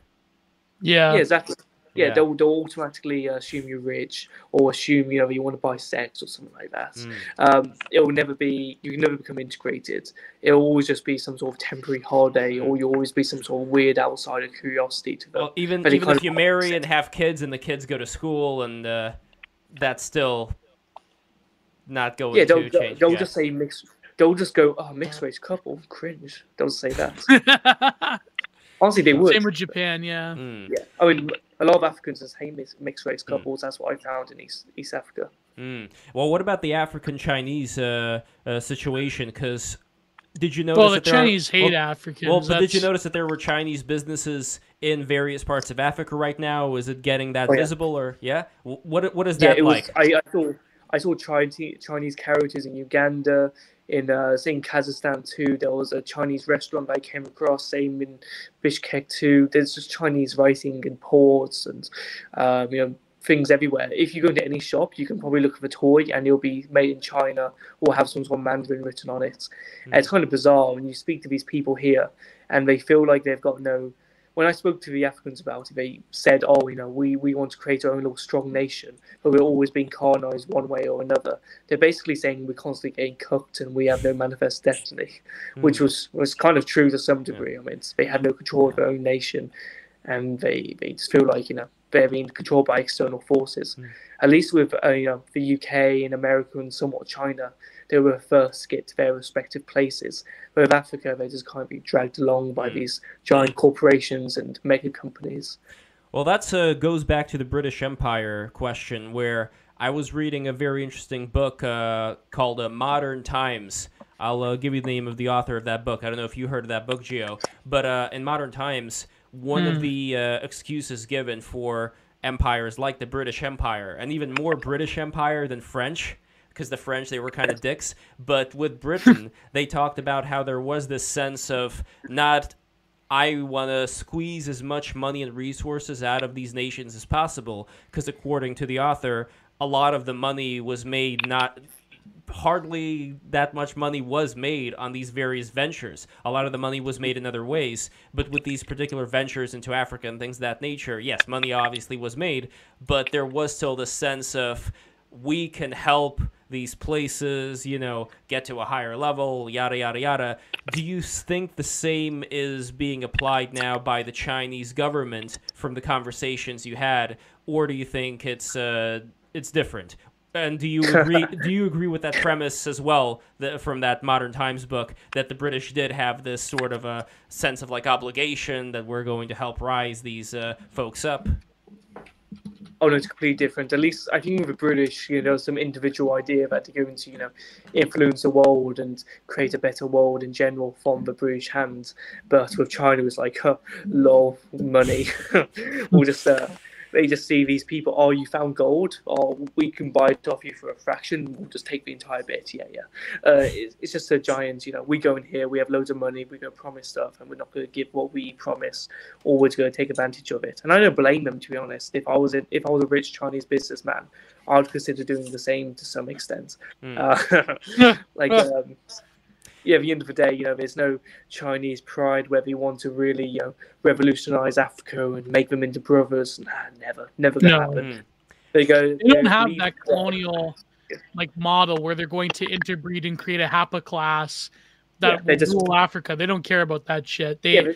Yeah. Yeah, exactly yeah, yeah. They'll, they'll automatically assume you're rich or assume you know you want to buy sex or something like that. Mm. Um, it will never be you can never become integrated. It'll always just be some sort of temporary holiday, or you'll always be some sort of weird outsider curiosity to them. Well, even even if you marry and have kids and the kids go to school and uh, that's still not going yeah, they'll, to change. They'll just say mixed. They'll just go, oh, mixed race couple, cringe. Don't say that. (laughs) Honestly, they would. Same with Japan, yeah. Mm. Yeah, I mean, a lot of Africans just hate mixed race hmm. couples. Mm. That's what I found in East East Africa. Mm. Well, what about the African Chinese uh, uh, situation? Because did you notice? Well, the Chinese are, hate well, Africans. Well, but did you notice that there were Chinese businesses in various parts of Africa right now? Is it getting that oh, yeah. visible, or yeah? What what is that yeah, like? Was, I, I saw I saw Chinese Chinese characters in Uganda, in uh, in Kazakhstan too. There was a Chinese restaurant I came across. Same in Bishkek too. There's just Chinese writing in ports and um, you know things everywhere. If you go into any shop, you can probably look for a toy and it'll be made in China or have some sort of Mandarin written on it. Mm. It's kind of bizarre when you speak to these people here and they feel like they've got no when I spoke to the Africans about it, they said, "Oh, you know, we, we want to create our own little strong nation, but we're always being colonized one way or another." They're basically saying we're constantly getting cooked and we have no manifest destiny, mm. which was was kind of true to some degree. Yeah. I mean, they had no control of their own nation, and they they just feel like you know they're being controlled by external forces. Mm. At least with uh, you know the UK and America and somewhat China, they were first to get to their respective places. But with Africa, they just kind of be dragged along by mm. these giant corporations and mega companies. Well, that uh, goes back to the British Empire question, where I was reading a very interesting book uh, called uh, Modern Times. I'll uh, give you the name of the author of that book. I don't know if you heard of that book, Geo, but uh, in Modern Times, one of hmm. the uh, excuses given for empires like the British Empire, and even more British Empire than French, because the French they were kind of dicks. But with Britain, (laughs) they talked about how there was this sense of not I want to squeeze as much money and resources out of these nations as possible, because according to the author, a lot of the money was made not hardly that much money was made on these various ventures. A lot of the money was made in other ways, but with these particular ventures into Africa and things of that nature, yes, money obviously was made, but there was still the sense of we can help these places, you know, get to a higher level, yada, yada, yada. Do you think the same is being applied now by the Chinese government from the conversations you had, or do you think it's, uh, it's different? And do you agree? (laughs) do you agree with that premise as well that, from that Modern Times book that the British did have this sort of a sense of like obligation that we're going to help rise these uh, folks up? Oh no, it's completely different. At least I think with the British, you know, some individual idea that they're going to, you know, influence the world and create a better world in general from the British hands. But with China, it's like, huh, lol, money. (laughs) we'll just uh, they just see these people, oh, you found gold, or oh, we can buy it off you for a fraction. We'll just take the entire bit. Yeah, yeah. Uh, it's, it's, just a giant, you know, we go in here, we have loads of money, we're going to promise stuff, and we're not going to give what we promise, or we're going to take advantage of it. And I don't blame them, to be honest. If I was a, if I was a rich Chinese businessman, I'd consider doing the same to some extent. Mm. Uh, (laughs) like, (laughs) um, yeah, at the end of the day, you know, there's no Chinese pride where they want to really, you know, revolutionize Africa and make them into brothers. Nah, never, never gonna no. happen. Mm. They go. They don't have that colonial like model where they're going to interbreed and create a Hapa class that yeah, will just, rule Africa. They don't care about that shit. They, yeah,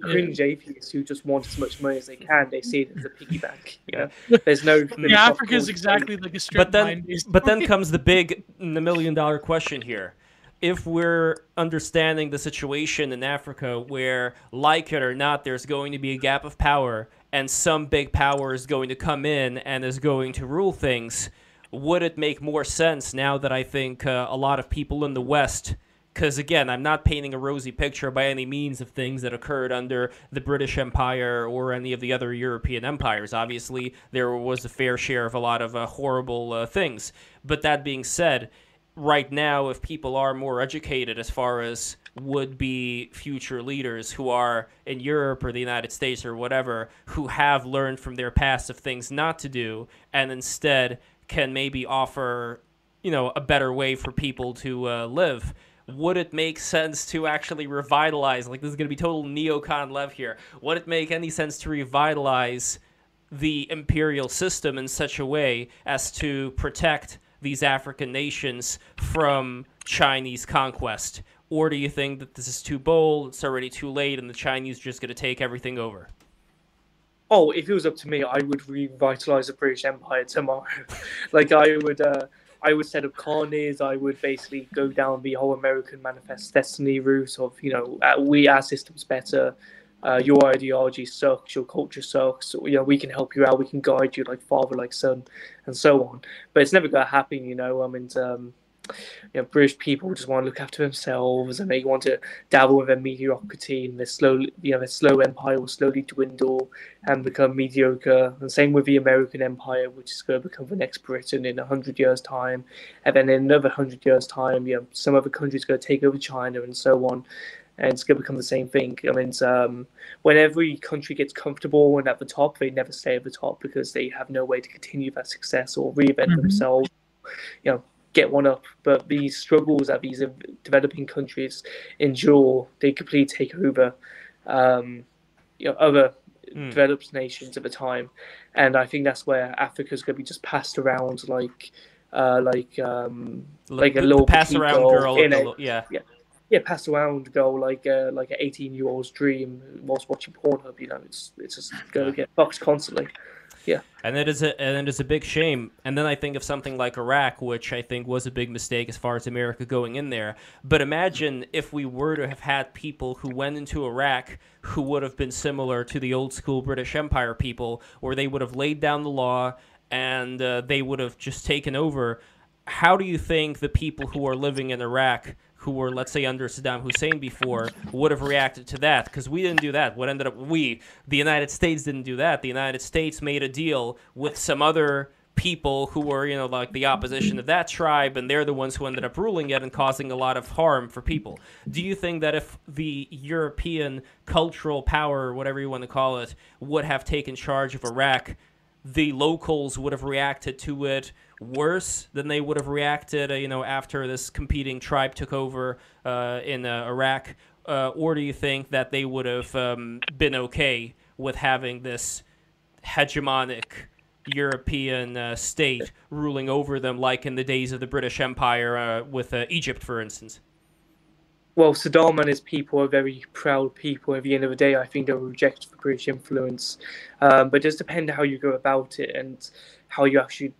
cringe yeah. atheists who just want as much money as they can. They see it as a piggy bank. You know, (laughs) there's no. yeah, Africa is exactly like a strip but then, but then comes the big, the million dollar question here if we're understanding the situation in Africa where, like it or not, there's going to be a gap of power and some big power is going to come in and is going to rule things, would it make more sense now that I think uh, a lot of people in the West, because again, I'm not painting a rosy picture by any means of things that occurred under the British Empire or any of the other European empires. Obviously, there was a fair share of a lot of uh, horrible uh, things. But that being said, right now, if people are more educated as far as would be future leaders who are in Europe or the United States or whatever, who have learned from their past of things not to do, and instead can maybe offer, you know, a better way for people to uh, live. Would it make sense to actually revitalize? Like this is going to be total neocon Lev here. Would it make any sense to revitalize the imperial system in such a way as to protect these African nations from Chinese conquest? Or do you think that this is too bold, it's already too late, and the Chinese are just going to take everything over? Oh, if it was up to me, I would revitalize the British Empire tomorrow. (laughs) like I would, uh, I would set up colonies. I would basically go down the whole American Manifest Destiny route of, you know, uh, we our system's better. Uh, your ideology sucks, your culture sucks. You know, we can help you out. We can guide you like father, like son, and so on. But it's never going to happen. You know, I mean, um, you know, British people just want to look after themselves and they want to dabble with their mediocrity and their slow, you know, their slow empire will slowly dwindle and become mediocre. And same with the American empire, which is going to become the next Britain in a hundred years' time, and then in another hundred years' time, you know, some other countries going to take over China and so on. And it's going to become the same thing. I mean, um, when every country gets comfortable and at the top, they never stay at the top because they have no way to continue that success or reinvent mm-hmm. themselves. You know, get one up. But these struggles that these developing countries endure, they completely take over um, you know, other mm. developed nations at the time. And I think that's where Africa's going to be just passed around like uh, like um, like a little pass around girl. In a, yeah. yeah. Yeah, pass around girl like uh, like an eighteen year old's dream whilst watching Pornhub. You know, it's it's just going to get fucked constantly. Yeah. And it is a and it is a big shame. And then I think of something like Iraq, which I think was a big mistake as far as America going in there. But imagine if we were to have had people who went into Iraq who would have been similar to the old school British Empire people, where they would have laid down the law and uh, they would have just taken over. How do you think the people who are living in Iraq who were, let's say, under Saddam Hussein before would have reacted to that because we didn't do that. What ended up, we, the United States, didn't do that. The United States made a deal with some other people who were, you know, like the opposition of that tribe, and they're the ones who ended up ruling it and causing a lot of harm for people. Do you think that if the European cultural power, whatever you want to call it, would have taken charge of Iraq, the locals would have reacted to it worse than they would have reacted, uh, you know, after this competing tribe took over uh, in uh, Iraq, uh, or do you think that they would have um, been okay with having this hegemonic European uh, state ruling over them, like in the days of the British Empire with Egypt, for instance? Well, Saddam and his people are very proud people. At the end of the day, I think they'll reject the British influence. Um, but it does depend how you go about it and how you actually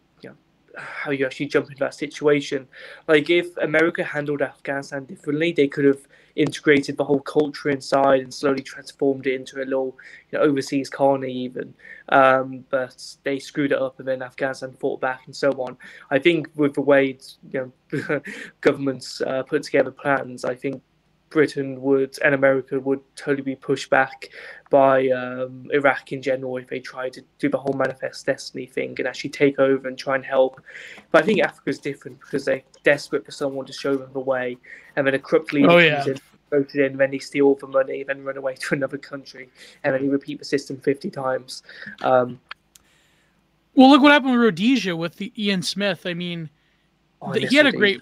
how you actually jump into that situation. Like if America handled Afghanistan differently, they could have integrated the whole culture inside and slowly transformed it into a little you know, overseas colony even. Um, but they screwed it up and then Afghanistan fought back and so on. I think with the way you know (laughs) governments uh, put together plans, I think Britain would and America would totally be pushed back by um, Iraq in general if they tried to do the whole manifest destiny thing and actually take over and try and help. But I think Africa is different because they're desperate for someone to show them the way, and then a corrupt leader oh, yeah. in, voted in, then they steal all the money, then run away to another country, and then you repeat the system fifty times. Um, well, look what happened with Rhodesia with the Ian Smith. I mean, oh, he had a great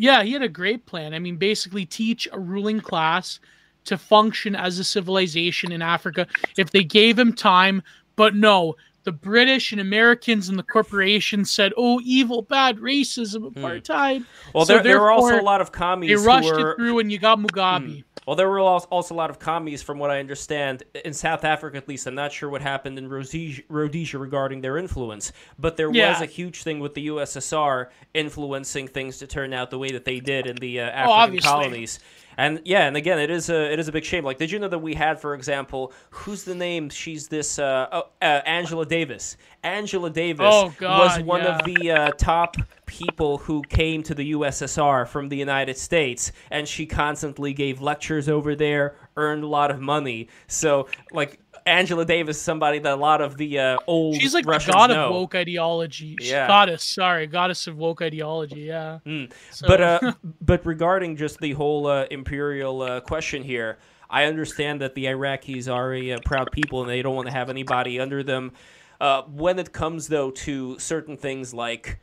yeah, he had a great plan. I mean, basically teach a ruling class to function as a civilization in Africa if they gave him time. But no, the British and Americans and the corporations said, "Oh, evil, bad racism, hmm. apartheid." Mm. Well, so there, there were also a lot of commies. They rushed were... it through, and you got Mugabe. Mm. Well, there were also a lot of commies, from what I understand, in South Africa at least. I'm not sure what happened in Rhodesia, Rhodesia regarding their influence, but there yeah. was a huge thing with the USSR influencing things to turn out the way that they did in the uh, oh, African oh, colonies. And yeah, and again, it is a it is a big shame. Like, did you know that we had, for example, who's the name? She's this uh, oh, uh, Angela Davis. Angela Davis oh, God, was one yeah. of the uh, top people who came to the USSR from the United States, and she constantly gave lectures over there, earned a lot of money. So, like, Angela Davis is somebody that a lot of the uh, old she's like Russians the god know. of woke ideology. Yeah. goddess. Sorry, goddess of woke ideology. Yeah. Mm. So- But uh, (laughs) but regarding just the whole uh, imperial uh, question here, I understand that the Iraqis are a, uh proud people and they don't want to have anybody under them. Uh, when it comes though to certain things like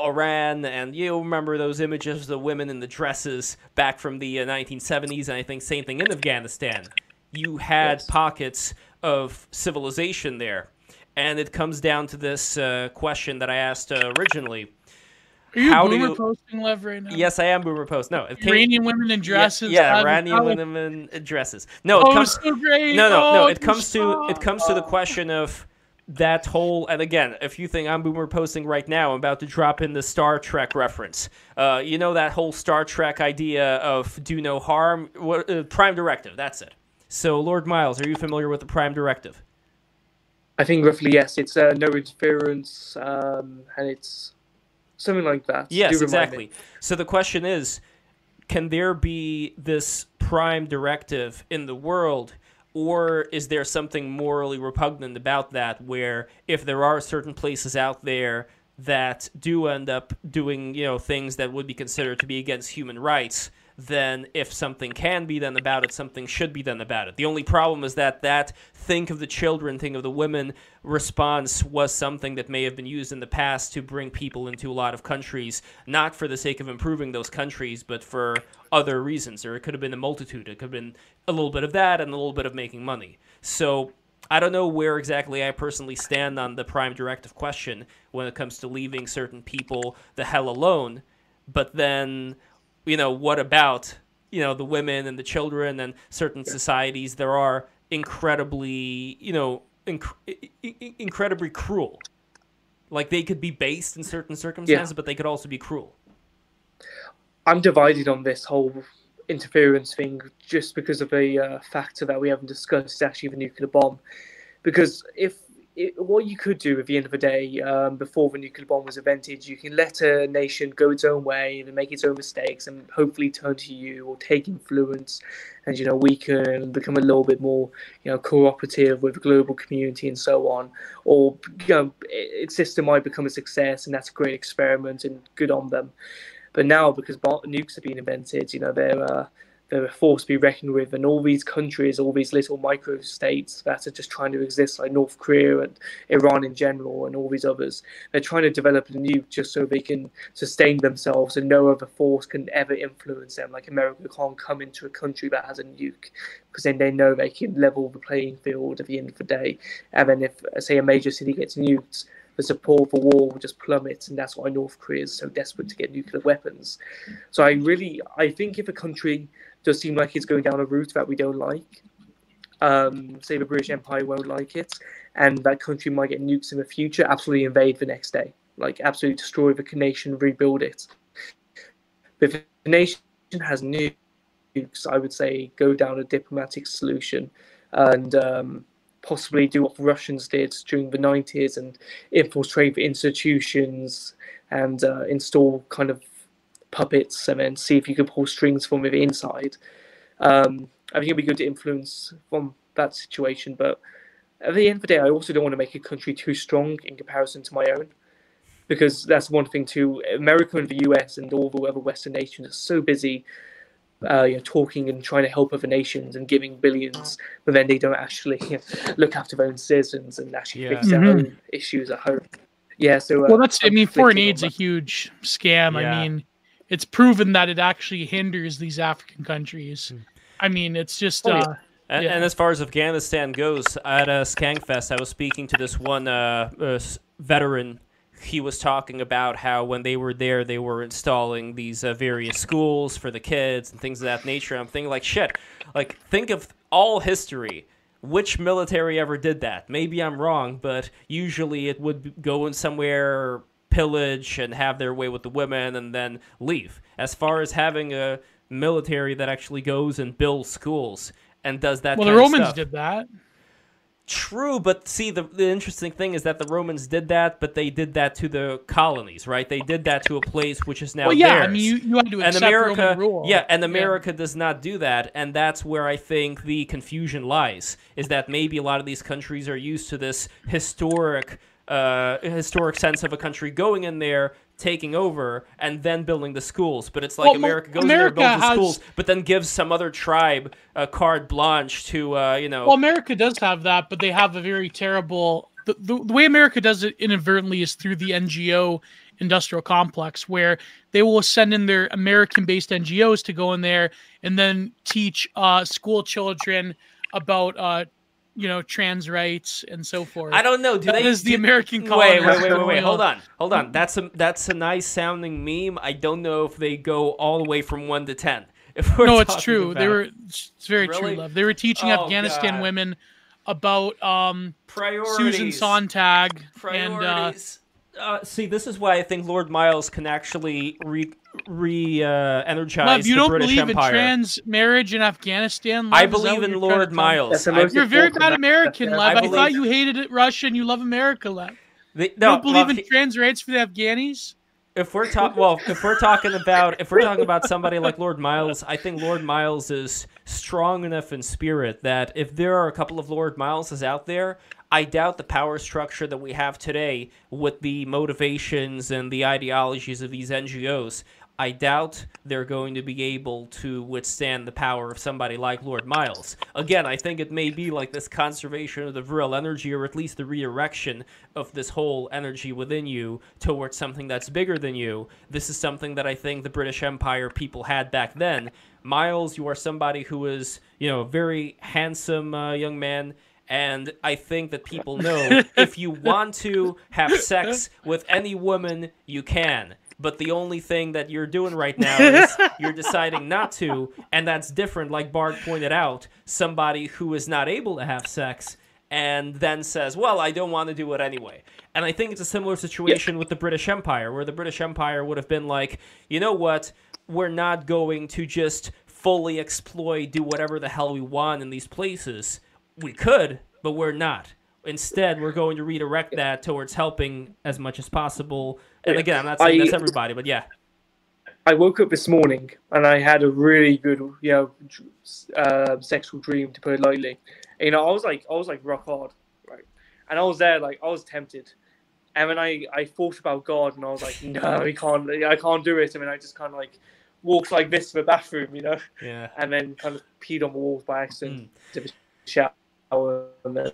Iran, and you remember those images of the women in the dresses back from the uh, 1970s, and I think same thing in Afghanistan. You had Yes. pockets of civilization there, and it comes down to this uh, question that I asked uh, originally. Are you how do boomer you- posting love right now? Yes, I am boomer post. No, it came, Iranian women in dresses. yeah, yeah how- Iranian how- women in dresses. No, it Oh, comes. so great. No, no, no. Oh, It comes to stop. it comes to the question of that whole. And again, if you think I'm boomer posting right now, I'm about to drop in the Star Trek reference. Uh, you know that whole Star Trek idea of do no harm. What, uh, Prime Directive. That's it. So, Lord Miles, are you familiar with the Prime Directive? I think roughly yes. It's uh, no interference, um, and it's something like that. Yes, remind me. exactly. So the question is, can there be this prime directive in the world, or is there something morally repugnant about that? Where if there are certain places out there that do end up doing, you know, things that would be considered to be against human rights, then if something can be done about it, something should be done about it. The only problem is that that think of the children, think of the women response was something that may have been used in the past to bring people into a lot of countries, not for the sake of improving those countries, but for other reasons. Or it could have been a multitude. It could have been a little bit of that and a little bit of making money. So I don't know where exactly I personally stand on the prime directive question when it comes to leaving certain people the hell alone. But then, you know, what about, you know, the women and the children and certain societies? There are incredibly, you know, inc- incredibly cruel. Like they could be based in certain circumstances, but they could also be cruel. I'm divided on this whole interference thing just because of a uh, factor that we haven't discussed. It's actually the nuclear bomb, because if it, what you could do at the end of the day, um, before the nuclear bomb was invented, you can let a nation go its own way and make its own mistakes, and hopefully turn to you or take influence, and you know weaken and become a little bit more, you know, cooperative with the global community and so on. Or you know, its system might become a success, and that's a great experiment and good on them. But now, because nukes have been invented, you know, they're uh, they're a force to be reckoned with, and all these countries, all these little micro states that are just trying to exist, like North Korea and Iran in general, and all these others, they're trying to develop a nuke just so they can sustain themselves, and no other force can ever influence them. Like America can't come into a country that has a nuke, because then they know they can level the playing field at the end of the day. And then if, say, a major city gets nuked, the support for war will just plummet, and that's why North Korea is so desperate to get nuclear weapons. So I really, I think if a country does seem like it's going down a route that we don't like, um, say the British Empire won't like it, and that country might get nukes in the future, absolutely invade the next day, like absolutely destroy the nation, rebuild it. But if the nation has nukes, I would say go down a diplomatic solution, and um, possibly do what the Russians did during the 90s and infiltrate the institutions and uh, install kind of puppets and then see if you can pull strings from the inside. Um, I think it'd be good to influence from that situation, but at the end of the day, I also don't want to make a country too strong in comparison to my own. Because that's one thing too. America and the US and all the other Western nations are so busy uh, you know, talking and trying to help other nations and giving billions, but then they don't actually you (laughs) know, look after their own citizens and actually Yeah. fix their Mhm. own issues at home. Yeah, so uh, Well, that's. I mean, foreign aid's a huge scam. Yeah. I mean, it's proven that it actually hinders these African countries. I mean, it's just. Oh, yeah. uh, And, Yeah. and as far as Afghanistan goes, at uh, Skankfest, I was speaking to this one uh, uh, veteran. He was talking about how when they were there, they were installing these uh, various schools for the kids and things of that nature. I'm thinking, like, shit, like, think of all history. Which military ever did that? Maybe I'm wrong, but usually it would go in somewhere, pillage, and have their way with the women, and then leave. As far as having a military that actually goes and builds schools and does that well, the Romans did that. True, but see, the, the interesting thing is that the Romans did that, but they did that to the colonies, right? They did that to a place which is now well, yeah, theirs. I mean, you, you had to and accept America, Roman rule. yeah, and America yeah. does not do that, and that's where I think the confusion lies. Is that maybe a lot of these countries are used to this historic, uh, historic sense of a country going in there, taking over and then building the schools. But it's like well, America goes America there, builds the schools, but then gives some other tribe a carte blanche to, uh, you know. Well, America does have that, but they have a very terrible. The, the, the way America does it inadvertently is through the NGO industrial complex, where they will send in their American based NGOs to go in there and then teach uh, school children about uh, you know trans rights and so forth. I don't know. Do that they, is the do, American Wait, wait, wait, wait, wait. Hold on, (laughs) hold on. That's a that's a nice sounding meme. I don't know if they go all the way from one to ten. (laughs) If no, it's true. About... They were. It's very really? true. Love. They were teaching oh, Afghanistan God. women about um priorities. Susan Sontag priorities. and uh, uh, see, this is why I think Lord Miles can actually re re uh, energize you don't British believe Empire. in trans marriage in Afghanistan? Lev? I believe in Lord Miles. You're a very bad American, Lev. I, I thought you hated Russia and you love America, Lev. The, no, you don't believe well, in trans rights for the Afghanis? If we're talking, well, if we're talking about if we're talking about somebody like Lord Miles, I think Lord Miles is strong enough in spirit that if there are a couple of Lord Mileses out there, I doubt the power structure that we have today with the motivations and the ideologies of these NGOs. I doubt they're going to be able to withstand the power of somebody like Lord Miles. Again, I think it may be like this conservation of the virile energy, or at least the redirection of this whole energy within you towards something that's bigger than you. This is something that I think the British Empire people had back then. Miles, you are somebody who is, you know, a very handsome uh, young man. And I think that people know (laughs) if you want to have sex with any woman, you can but the only thing that you're doing right now is (laughs) you're deciding not to, and that's different. Like Bart pointed out, somebody who is not able to have sex and then says, "Well, I don't want to do it anyway." And I think it's a similar situation yeah. with the British Empire, where the British Empire would have been like, "You know what? We're not going to just fully exploit, do whatever the hell we want in these places. We could, but we're not." Instead, we're going to redirect that towards helping as much as possible. And again, I'm not saying I, that's everybody, but yeah. I woke up this morning and I had a really good, you know, uh, sexual dream, to put it lightly. You know, I was like, I was like rock hard, right? And I was there, like, I was tempted. And then I, I thought about God, and I was like, no, I can't, I can't do it. I mean, I just kind of like walked like this to the bathroom, you know, yeah, and then kind of peed on the walls by accident, mm. shower, and then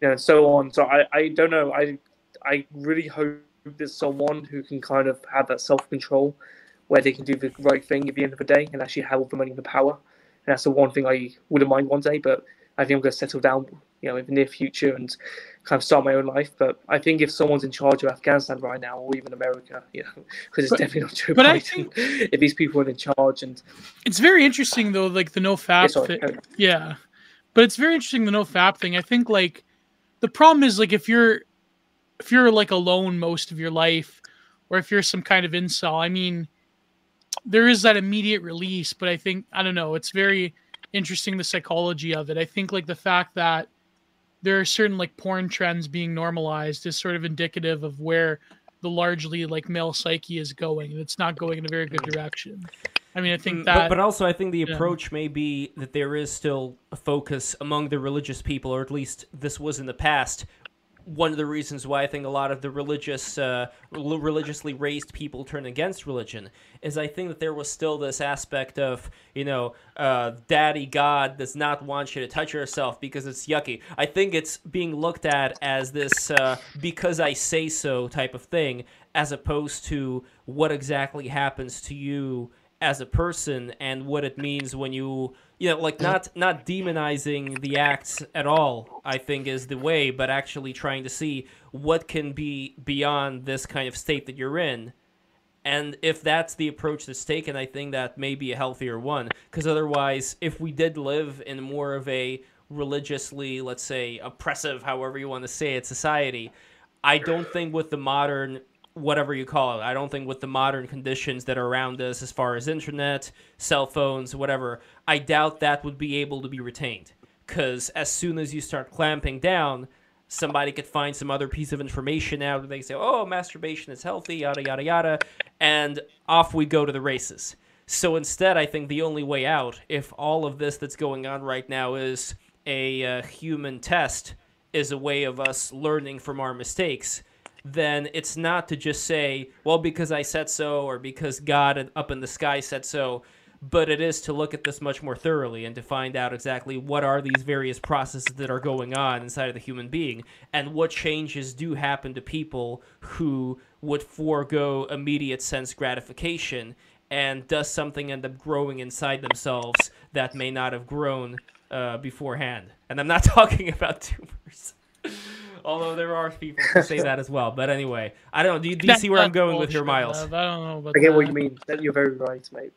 you know, and so on. So I, I don't know. I I really hope there's someone who can kind of have that self control where they can do the right thing at the end of the day and actually have all the money and the power. And that's the one thing I wouldn't mind one day, but I think I'm going to settle down, you know, in the near future and kind of start my own life. But I think if someone's in charge of Afghanistan right now, or even America, you know, (laughs) because it's but, definitely not Joe but Biden. I think (laughs) if these people are in charge, and it's very interesting though, like the no fap, yeah, thing. yeah. But it's very interesting the no fap thing. I think like the problem is like if you're if you're like alone most of your life or if you're some kind of incel i mean there is that immediate release but i think i don't know it's very interesting the psychology of it. I think like the fact that there are certain like porn trends being normalized is sort of indicative of where the largely like male psyche is going and it's not going in a very good direction I mean, I think mm, that. But, but also, I think the yeah. approach may be that there is still a focus among the religious people, or at least this was in the past. One of the reasons why I think a lot of the religious, uh, religiously raised people turn against religion is I think that there was still this aspect of, you know, uh, Daddy God does not want you to touch yourself because it's yucky. I think it's being looked at as this uh, because I say so type of thing, as opposed to what exactly happens to you as a person and what it means when you you know like not not demonizing the acts at all i think is the way but actually trying to see what can be beyond this kind of state that you're in. And if that's the approach that's taken i think that may be a healthier one. Because otherwise if we did live in more of a religiously let's say oppressive however you want to say it society i don't think with the modern whatever you call it. I don't think with the modern conditions that are around us, as far as internet, cell phones, whatever, I doubt that would be able to be retained. because as soon as you start clamping down, somebody could find some other piece of information out and they say, oh, masturbation is healthy, yada, yada, yada. And off we go to the races. So instead, I think the only way out, if all of this that's going on right now is a uh, human test, is a way of us learning from our mistakes, then it's not to just say, well, because I said so or because God up in the sky said so but it is to look at this much more thoroughly and to find out exactly what are these various processes that are going on inside of the human being and what changes do happen to people who would forego immediate sense gratification and does something end up growing inside themselves that may not have grown uh, beforehand. And i'm not (laughs) talking about tumors (laughs) Although there are people who say that as well. But anyway, I don't know. Do you, do you see where I'm going with your Miles? I don't know. About I get that. what you mean. That you're very right, mate.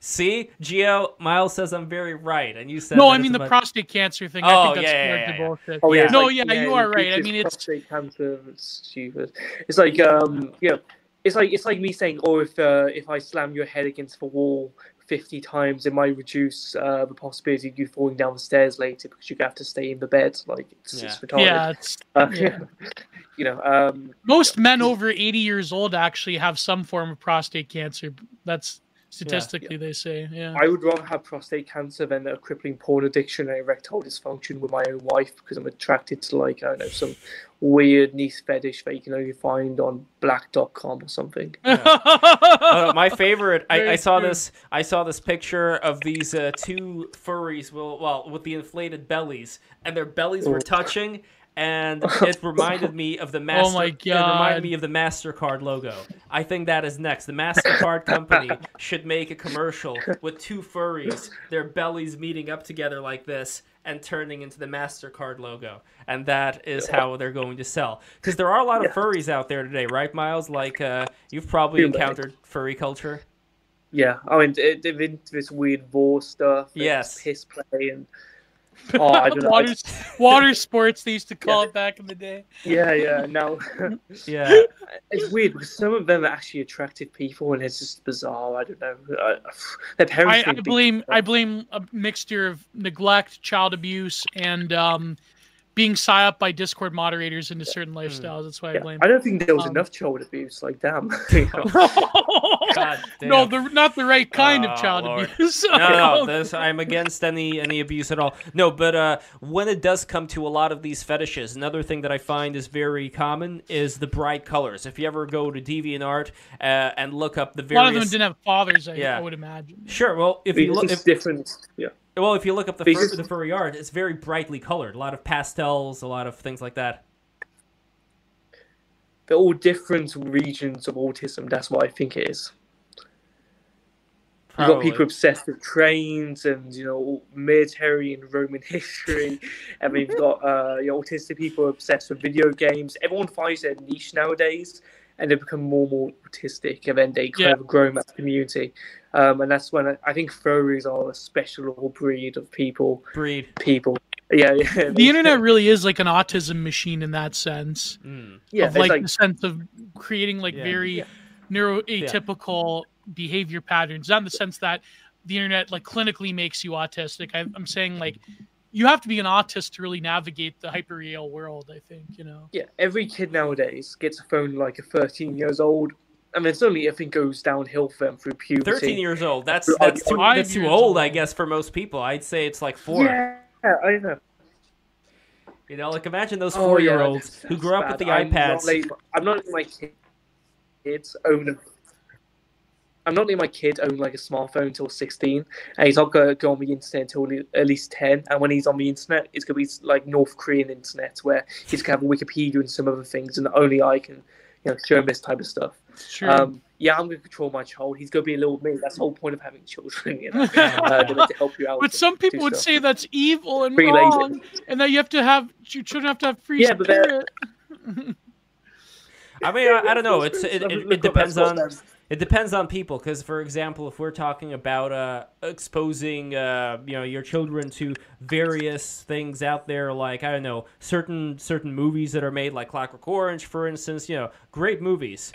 See, Geo Miles says I'm very right, and you said no. I mean the much... prostate cancer thing. Oh, I think that's yeah, yeah, yeah, bullshit. Oh, yeah. No, like, yeah, you are right. I mean, it's prostate cancer. It's stupid. It's like um, you know, it's like it's like me saying, oh, if uh, if I slam your head against the wall 50 times, it might reduce uh, the possibility of you falling down the stairs later because you have to stay in the bed. Like it's, yeah. it's retarded. Yeah, it's, uh, (laughs) yeah. (laughs) you know, um, most men over 80 years old actually have some form of prostate cancer. That's Statistically, yeah. they say, yeah. I would rather have prostate cancer than a crippling porn addiction and erectile dysfunction with my own wife because I'm attracted to, like, I don't know, some weird niche fetish that you can only find on black.com or something. (laughs) Yeah. uh, my favorite, I, I, saw this I saw this picture of these uh, two furries, well, well, with the inflated bellies, and their bellies were touching and (laughs) it reminded me of the master. Oh my god! It reminded me of the Mastercard logo. I think that is next. The Mastercard company (laughs) should make a commercial with two furries, their bellies meeting up together like this, and turning into the Mastercard logo, and that is how they're going to sell. Because there are a lot of furries out there today, right, Miles? Like uh, you've probably encountered furry culture. Yeah, I mean, it, it, this weird war stuff. Yes, piss play and Oh, I don't water, water sports they used to call yeah. it back in the day. Yeah, yeah. No, (laughs) yeah. (laughs) It's weird because some of them are actually attractive people, and it's just bizarre. I don't know. (sighs) their parents. I, I blame. I blame a mixture of neglect, child abuse, and um, being psy up by Discord moderators into certain hmm. lifestyles. That's why yeah. I blame. I don't think there was um, enough child abuse. Like, damn. (laughs) (laughs) (laughs) God damn. No, the, not the right kind of child Lord. abuse. no, no, this, I'm against any any abuse at all. No, but uh, when it does come to a lot of these fetishes, another thing that I find is very common is the bright colors. If you ever go to DeviantArt uh, and look up the various, a lot of them didn't have fathers. I, yeah. I would imagine. Sure. Well, if you look, if different, yeah. Well, if you look up the, fur, the furry art, it's very brightly colored. A lot of pastels, a lot of things like that. They're all different regions of autism. That's what I think it is. You've got people obsessed with trains and you know military and Roman (laughs) history, and we've got uh, you know, autistic people obsessed with video games. Everyone finds their niche nowadays, and they become more and more autistic, and then they kind yeah. of grow in that community. Um, and that's when I, I, think furries are a special breed of people. Breed people. Yeah, yeah. The internet really is like an autism machine in that sense. Mm. Yeah, of like, like, the sense of creating like yeah, very yeah. neuroatypical behavior patterns. Not in the sense that the internet like clinically makes you autistic. I, I'm saying like you have to be an autist to really navigate the hyper real world. I think you know. Yeah, every kid nowadays gets a phone like a 13 years old. I mean, it's only if it goes downhill for them through puberty. 13 years old. That's that's too, that's too old, old, I guess, for most people. I'd say it's like four. Yeah, I know. You know, like imagine those oh, four-year-olds oh, yeah, who grew up bad. with the I'm iPads. Not letting, I'm not letting my kids own I'm not letting my kid own like a smartphone until 16, and he's not going to go on the internet until at least 10. And when he's on the internet, it's going to be like North Korean internet where he's going to have a Wikipedia and some other things, and only I can, you know, show him this type of stuff. Sure. Um, yeah, I'm going to control my child. He's going to be a little me. That's the whole point of having children, you know, (laughs) uh, to help you out. But some people would stuff. say that's evil and free wrong, lazy. and that you have to have your children have to have free yeah, spirit. I mean, I, I, don't know. It's it, it, it depends on it depends on people because for example if we're talking about uh, exposing uh, you know your children to various things out there like i don't know certain certain movies that are made like clockwork orange for instance you know great movies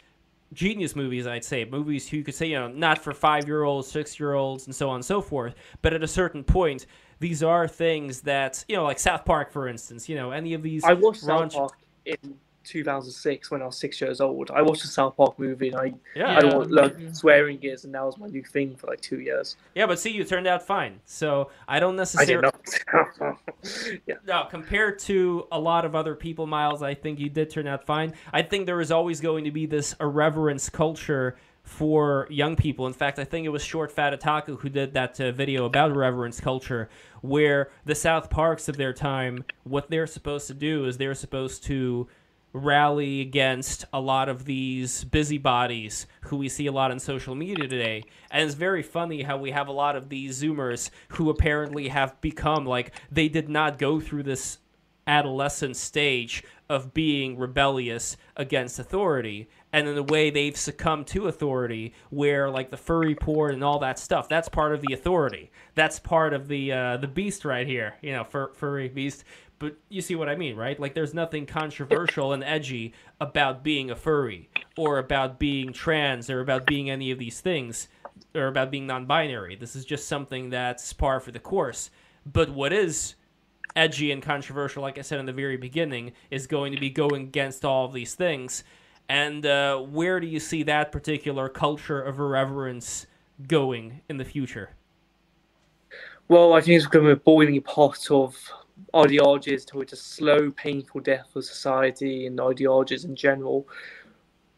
genius movies i'd say movies who you could say you know not for five year olds six year olds and so on and so forth but at a certain point these are things that you know, like South Park, for instance. You know, any of these. I watched South Park in 2006 when I was six years old. I watched the South Park movie and I yeah. I don't learn swearing is and that was my new thing for like two years. Yeah, but see, you turned out fine. So I don't necessarily. I (laughs) yeah. No, compared to a lot of other people, Miles, I think you did turn out fine. I think there is always going to be this irreverence culture for young people. In fact, I think it was Short Fat Otaku who did that uh, video about irreverence culture, where the South Parks of their time, what they're supposed to do is they're supposed to rally against a lot of these busybodies who we see a lot on social media today. And it's very funny how we have a lot of these Zoomers who apparently have become like they did not go through this adolescent stage of being rebellious against authority. And in the way they've succumbed to authority where like the furry porn and all that stuff that's part of the authority. That's part of the uh, the beast right here you know fur- furry beast but you see what I mean, right? Like there's nothing controversial and edgy about being a furry or about being trans or about being any of these things or about being non-binary. This is just something that's par for the course. But what is edgy and controversial, like I said in the very beginning, is going to be going against all of these things. And uh, where do you see that particular culture of irreverence going in the future? Well, I think it's becoming a boiling pot of ideologies towards a slow, painful death for society and ideologies in general,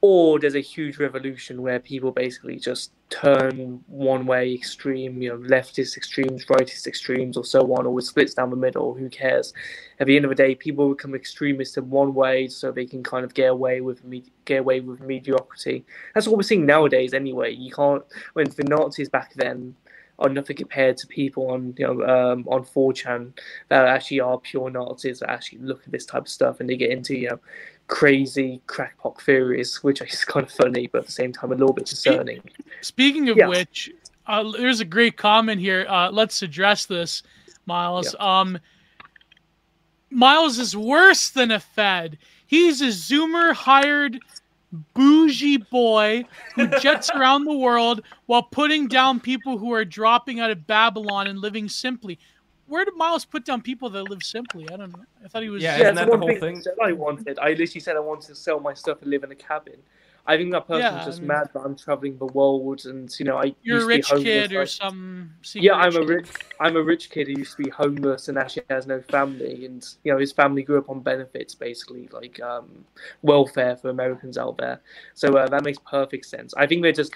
or there's a huge revolution where people basically just turn one way extreme, you know, leftist extremes, rightist extremes, or so on, or it splits down the middle. Who cares? At the end of the day, people become extremists in one way so they can kind of get away with me- get away with mediocrity. That's what we're seeing nowadays. Anyway, you can't. When the Nazis back then are nothing compared to people on you know um, on 4chan that actually are pure Nazis that actually look at this type of stuff and they get into you know crazy crackpot theories, which is (laughs) kind of funny, but at the same time a little bit concerning. Speaking of yeah. which, uh, there's a great comment here. Uh, let's address this, Miles. Yeah. Um, Miles is worse than a Fed. He's a Zoomer hired bougie boy who jets around the world while putting down people who are dropping out of Babylon and living simply. Where did Miles put down people that live simply? I don't know. I thought he was. Yeah, isn't that the whole thing? I wanted. I literally said I wanted to sell my stuff and live in a cabin. I think that person's yeah, just I mean, mad that I'm traveling the world and you know I you're a rich kid or some yeah I'm a rich I'm a rich kid who used to be homeless and actually has no family and you know his family grew up on benefits basically like um, welfare for Americans out there. So uh, that makes perfect sense. I think they're just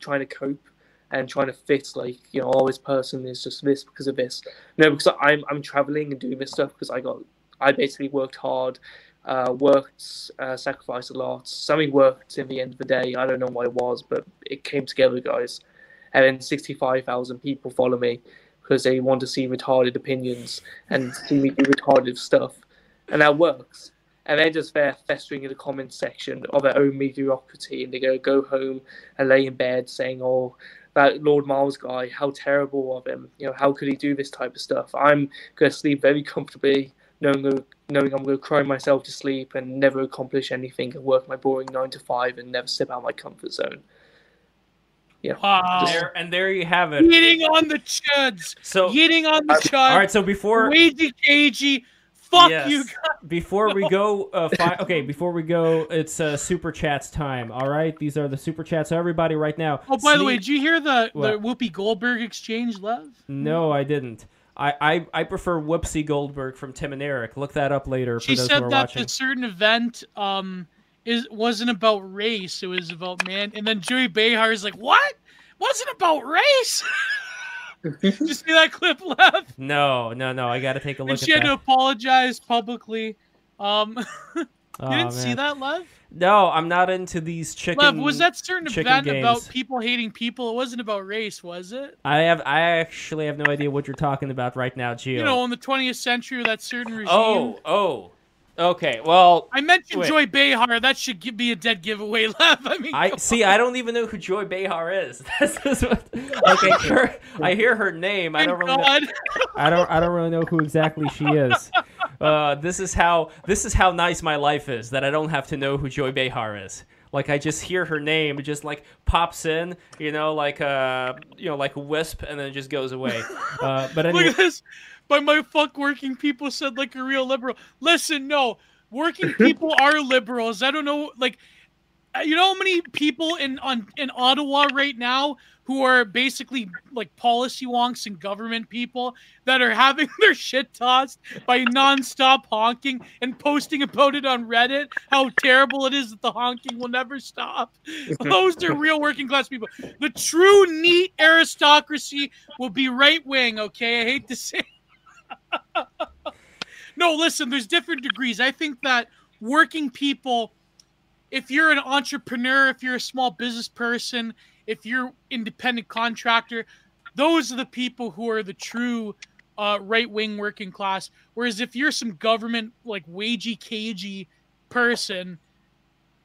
trying to cope and trying to fit like you know oh this person is just this because of this. No because I'm I'm traveling and doing this stuff because I got I basically worked hard uh, worked, uh, sacrificed a lot. Something worked in the end of the day. I don't know what it was, but it came together, guys. And then 65,000 people follow me because they want to see retarded opinions and see me do retarded stuff. And that works. And they're just there festering in the comments section of their own mediocrity. And they go, go home and lay in bed saying, oh, that Lord Miles guy, how terrible of him. You know, how could he do this type of stuff? I'm going to sleep very comfortably knowing knowing I'm going to cry myself to sleep and never accomplish anything and work my boring nine to five and never step out of my comfort zone. Yeah. Wow. There, and there you have it. Eating on the chuds. So eating on the chuds. All right. So before Wagey cagey. Fuck yes. you. Guys. Before we go, uh, (laughs) fi- okay. Before we go, it's uh, super chats time. All right, these are the super chats. So everybody, right now. Oh, by the way, did you hear the what? the Whoopi Goldberg exchange, love? No, I didn't. I, I, I prefer Whoopsie Goldberg from Tim and Eric. Look that up later for she those who are that watching. a certain event um is wasn't about race. It was about man. And then Joy Behar is like, "What? Wasn't about race." (laughs) Did you see that clip Lev? No, no, no. I got to take a look. And she had that. to apologize publicly. Um, (laughs) you didn't see that, Lev? No, I'm not into these chicken. Lev, was that certain event games. about people hating people? It wasn't about race, was it? I have, I actually have no idea what you're talking about right now, Gio. You know, in the 20th century, that certain oh, regime. Oh, oh, Okay, well, I mentioned wait. Joy Behar. That should be a dead giveaway, (laughs) Lev. I mean, I see. On. I don't even know who Joy Behar is. (laughs) this is what, like, I (laughs) hear, I hear her name. Thank I don't really. Know, I don't. I don't really know who exactly she is. Uh, this is how. This is how nice my life is that I don't have to know who Joy Behar is. Like I just hear her name, it just like pops in, you know, like uh, you know, like a wisp, and then it just goes away. Uh, but anyway. Look at this. By my fuck working people said like a real liberal. Listen, no, working people (laughs) are liberals. I don't know, like, uh, you know how many people in on in Ottawa right now who are basically like policy wonks and government people that are having (laughs) their shit tossed by nonstop honking and posting about it on Reddit, how terrible it is that the honking will never stop. (laughs) Those are real working class people. The true neat aristocracy will be right wing, okay? I hate to say. No, listen, there's different degrees. I think that working people if you're an entrepreneur, if you're a small business person, if you're independent contractor, those are the people who are the true uh, right wing working class. Whereas if you're some government like wagey cagey person,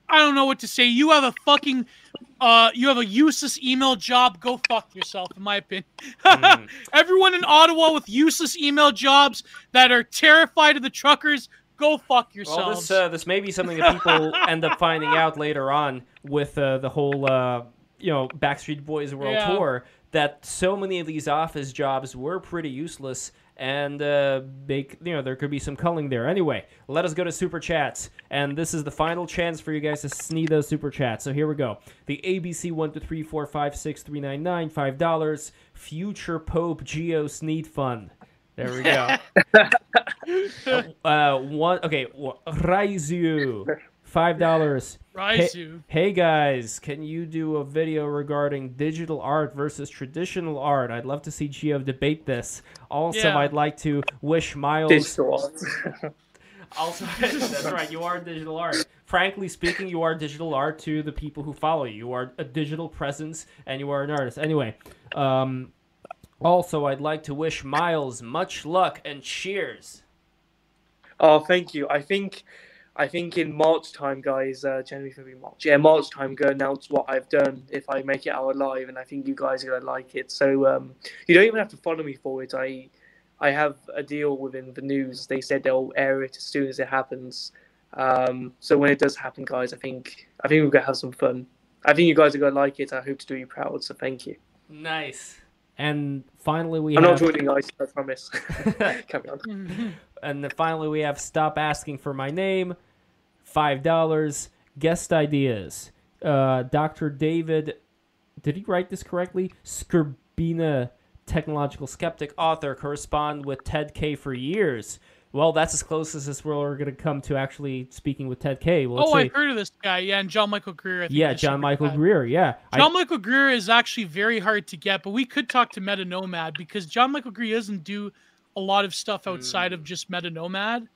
I don't know what to say. You have a fucking uh you have a useless email job. Go fuck yourself, in my opinion. mm. (laughs) Everyone in Ottawa with useless email jobs that are terrified of the truckers, go fuck yourselves. Well, this uh, this may be something that people (laughs) end up finding out later on with uh, the whole uh, you know Backstreet Boys World yeah. Tour that so many of these office jobs were pretty useless and uh, make you know there could be some culling there. Anyway, let us go to super chats, and this is the final chance for you guys to sneeze those super chats. So here we go. The ABC one two three four five six three nine nine five dollars. Future Pope Geo Sneed Fund. There we go. (laughs) uh, one okay. Raizu Five dollars. Hey, hey, guys, can you do a video regarding digital art versus traditional art? I'd love to see Geo debate this. Also, yeah. I'd like to wish Miles. Digital art. (laughs) also, (laughs) that's right. You are digital art. Frankly speaking, you are digital art to the people who follow you. You are a digital presence, and you are an artist. Anyway, um, also, I'd like to wish Miles much luck and cheers. Oh, thank you. I think I think in March time, guys, uh, January, February, March, yeah, March time, go announce what I've done if I make it out alive, and I think you guys are gonna like it. So um, you don't even have to follow me for it. I I have a deal within the news. They said they'll air it as soon as it happens. Um, so when it does happen, guys, I think I think we're gonna have some fun. I think you guys are gonna like it. I hope to do you proud. So thank you. Nice. And finally, we I'm have... not joining ice. I promise. (laughs) Carry on. (laughs) and finally, we have stop asking for my name $5. Guest ideas. Uh, Dr. David, did he write this correctly? Skrbina, technological skeptic, author, correspond with Ted K for years. Well, that's as close as this we're going to come to actually speaking with Ted K. Well, oh, I've heard of this guy. Yeah, and John Michael Greer. yeah, John Michael Greer. Yeah. John I... Michael Greer is actually very hard to get, but we could talk to Meta Nomad because John Michael Greer doesn't do a lot of stuff outside mm. of just Meta Nomad.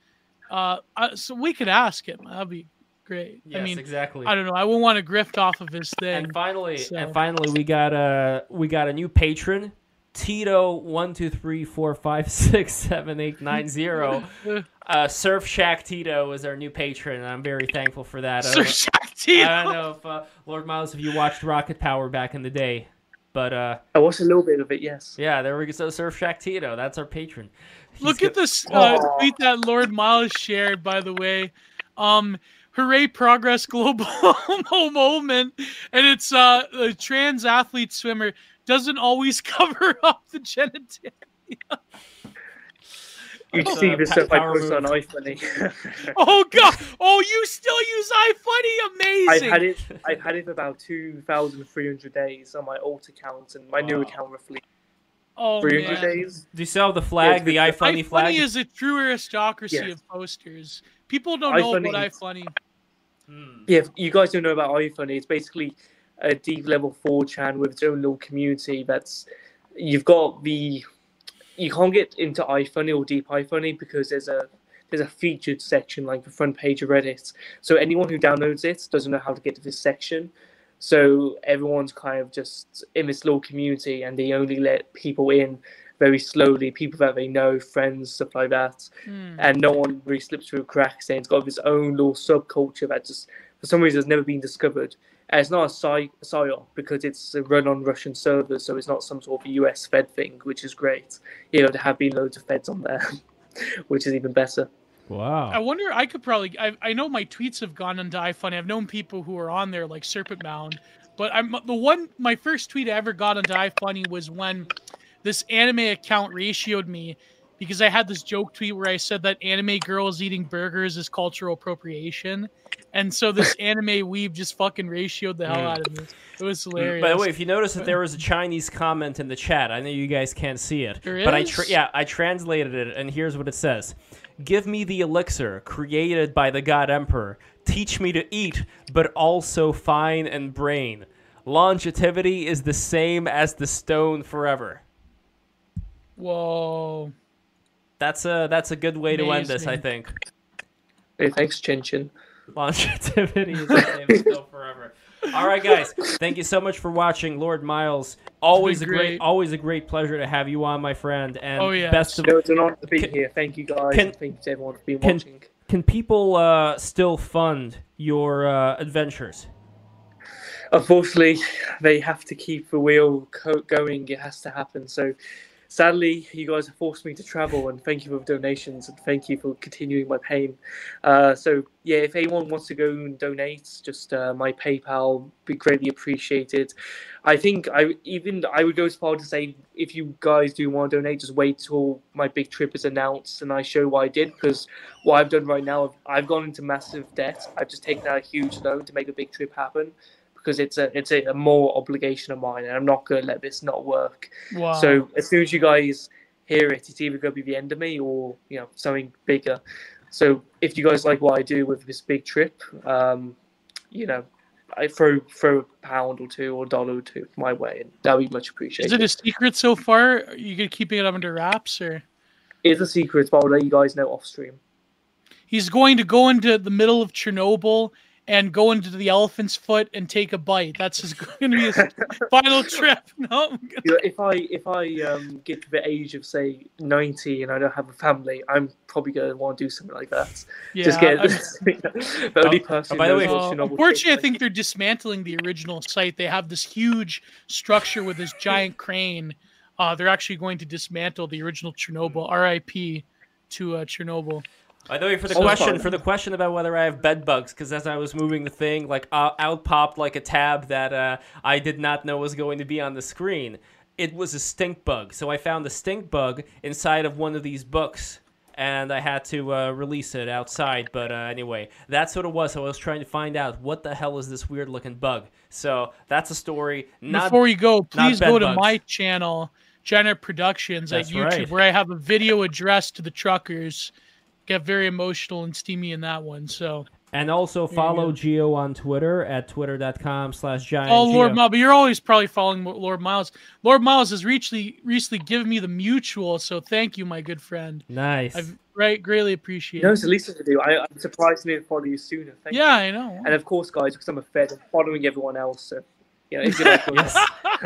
Uh, uh, so we could ask him. That'd be great. Yes, I mean, exactly. I don't know. I won't want to grift off of his thing. And finally, so. and finally, we got a we got a new patron. Tito one two three four five (laughs) six seven eight nine zero. (laughs) uh, Surf Shack Tito is our new patron, and I'm very thankful for that. Surf Shack Tito. I don't know if uh, Lord Miles, if you watched Rocket Power back in the day, but uh, I watched a little bit of it. Yes. Yeah, there we go. So Surf Shack Tito, that's our patron. He's Look at this uh, tweet that Lord Miles shared, by the way. Um, hooray progress global (laughs) moment and it's uh a trans athlete swimmer doesn't always (laughs) cover up the genitalia you uh, (laughs) see this stuff I post on iFunny. oh god! Oh, you still use iFunny? Amazing. I've had it. I've had it for about two thousand three hundred days on my old account, and my wow. new account roughly Oh, 300 man. days. Do you sell the flag, the iFunny flag? iFunny is a true aristocracy yes. of posters. People don't know about iFunny. Hmm. Yeah, you guys don't know about iFunny. It's basically a deep level 4chan with its own little community. That's you've got the you can't get into iFunny or deep iFunny because there's a there's a featured section like the front page of Reddit. So anyone who downloads it doesn't know how to get to this section. So everyone's kind of just in this little community, and they only let people in very slowly, people that they know, friends, stuff like that. Mm. And no one really slips through cracks. And it's got this own little subculture that just, for some reason, has never been discovered. And it's not a psy- psyop because it's run on Russian servers, so it's not some sort of US Fed thing, which is great. You know, there have been loads of Feds on there, (laughs) which is even better. Wow. I wonder. I could probably. I, I know my tweets have gone into iFunny. I've known people who are on there, like Serpent Mound. But I'm the one. My first tweet I ever got onto iFunny was when this anime account ratioed me because I had this joke tweet where I said that anime girls eating burgers is cultural appropriation, and so this (laughs) anime weeb just fucking ratioed the hell Mm. out of me. It was hilarious. By the way, if you notice that (laughs) there was a Chinese comment in the chat, I know you guys can't see it, There but I tra- yeah I translated it, and here's what it says: "Give me the elixir created by the God Emperor. Teach me to eat, but also fine and brain. Longevity is the same as the stone forever." whoa, That's a that's a good way to end this, I think. Hey, thanks, Chin Chin. Longevity is the same as still forever. All right, guys. Thank you so much for watching, Lord Miles. Always a great, great. always a great pleasure to have you on, my friend. And Oh, yes. best of No, it's an honor to be Can- here. Thank you, guys. can- thank you to everyone for been can- watching. Can people uh, still fund your uh, adventures? Unfortunately, they have to keep the wheel co- going. It has to happen. So, sadly, you guys have forced me to travel, and thank you for donations, and thank you for continuing my pain. Uh, so, yeah, if anyone wants to go and donate, just uh, my PayPal be greatly appreciated. I think I even I would go as far to say if you guys do want to donate, just wait till my big trip is announced and I show what I did because what I've done right now, I've gone into massive debt. I've just taken out a huge loan to make a big trip happen because it's a it's a, a more obligation of mine, and I'm not going to let this not work. wow. So as soon as you guys hear it, it's either going to be the end of me or you know something bigger. So if you guys like what I do with this big trip, um, you know, I throw throw a pound or two or a dollar or two my way, and that would be much appreciated. is it a secret so far? Are you gonna keeping it under wraps or? It's a secret, but I'll let you guys know off stream. He's going to go into the middle of Chernobyl and go into the elephant's foot and take a bite. That's his going to be his final (laughs) trip. (laughs) No, I'm gonna- You know, if I if I um, get to the age of say ninety and I don't have a family, I'm probably going to want to do something like that. yeah. Just get I'm- (laughs) the only Oh, person. by the way- knows what Uh, unfortunately, I think they're dismantling the original site. They have this huge structure with this giant crane. Uh, they're actually going to dismantle the original Chernobyl. R.I.P. to uh, Chernobyl. By the way, for the Oh, question, for the question about whether I have bed bugs, because as I was moving the thing, like uh, out popped like a tab that uh, I did not know was going to be on the screen. It was a stink bug, so I found a stink bug inside of one of these books, and I had to uh, release it outside. But uh, anyway, that's what it was. So I was trying to find out what the hell is this weird looking bug. So that's a story. Not Before you go, please go to bugs. my channel, Janet Productions That's at YouTube, right. where I have a video addressed to the truckers. Get very emotional and steamy in that one. So, and also follow go. Geo on Twitter at twitter.com slash giant. oh Lord Geo. Miles, but you're always probably following Lord Miles. Lord Miles has recently recently given me the mutual, so thank you, my good friend. Nice. I've right greatly appreciate You know, it. it's the least I could do. I, I'm surprised to be able to follow you sooner. Thank Yeah, you. I know. And of course, guys, because I'm a Fed, I'm following everyone else. So, you know, like, Yes. (laughs)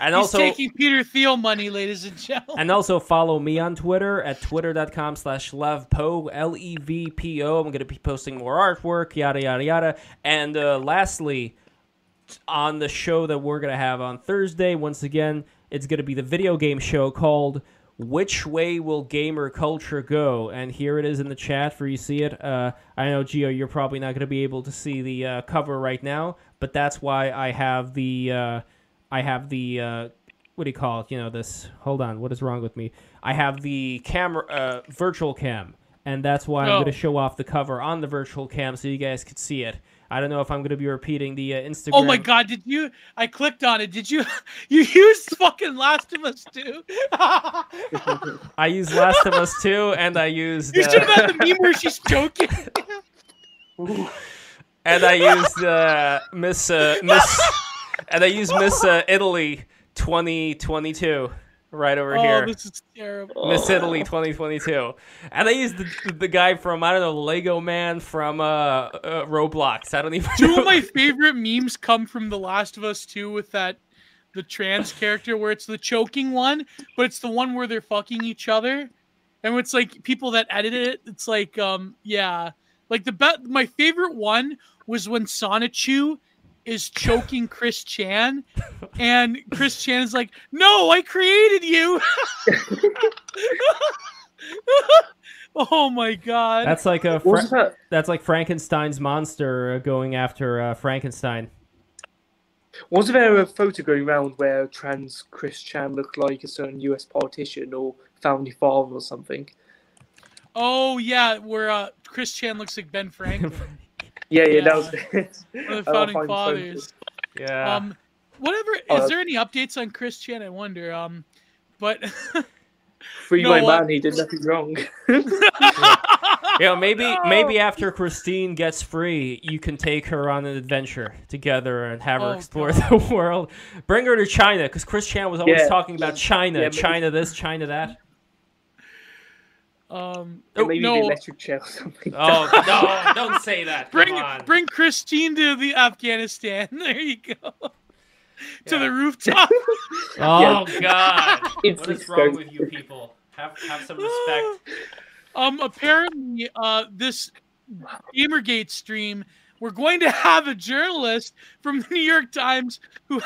and He's also taking Peter Thiel money, ladies and gentlemen. And also follow me on Twitter at twitter.com slash levpo, L-E-V-P-O. I'm going to be posting more artwork, yada, yada, yada. And uh, lastly, on the show that we're going to have on Thursday, once again, it's going to be the video game show called Which Way Will Gamer Culture Go? And here it is in the chat for you to see it. Uh, I know, Gio, you're probably not going to be able to see the uh, cover right now, but that's why I have the... Uh, I have the... Uh, what do you call it? You know this. Hold on, what is wrong with me? I have the camera, uh, virtual cam, and that's why I'm Oh. going to show off the cover on the virtual cam so you guys could see it. I don't know if I'm going to be repeating the uh, Instagram. Oh my god, did you I clicked on it. Did you (laughs) you used fucking Last of Us 2? (laughs) I used Last of Us 2, and I used you should have uh, had the meme where she's joking. (laughs) and I used uh, Miss uh, Miss, (laughs) and I used Miss uh, Italy 2022 right over oh, here. this is terrible. Miss Italy 2022. And I used the, the guy from, I don't know, Lego Man from uh, uh, Roblox. I don't even Two know. of my favorite memes come from The Last of Us 2 with that the trans character where it's the choking one, but it's the one where they're fucking each other. And it's like people that edit it, it's like um yeah. Like the bet my favorite one was when Sonichu is choking Chris Chan and Chris Chan is like, "No, I created you." (laughs) oh my god. That's like a Fra- that? that's like Frankenstein's monster uh, going after uh, Frankenstein. Wasn't there a photo going around where trans Chris Chan looked like a certain US politician or Family Father or something. Oh yeah, where uh, Chris Chan looks like Ben (laughs) Franklin. Yeah, yeah, Yeah. that was (laughs) it. The founding find fathers. Yeah. Um, whatever. Is Uh, there any updates on Chris Chan? I wonder. Um, but (laughs) Free No, my uh, man, he did nothing wrong. (laughs) Yeah, maybe no. maybe after Christine gets free, you can take her on an adventure together and have her Oh, explore God. the world. Bring her to China because Chris Chan was always Yeah. talking about China, Yeah, maybe- China this, China that. Um, Oh, Maybe the no. electric chair or something. Oh no! (laughs) Don't say that. Bring on. bring Christine to the Afghanistan. (laughs) There you go. to the rooftop. (laughs) Oh God! It's What is wrong with you people? Have have some respect. (sighs) um, apparently, uh, this Gamergate stream, we're going to have a journalist from the New York Times who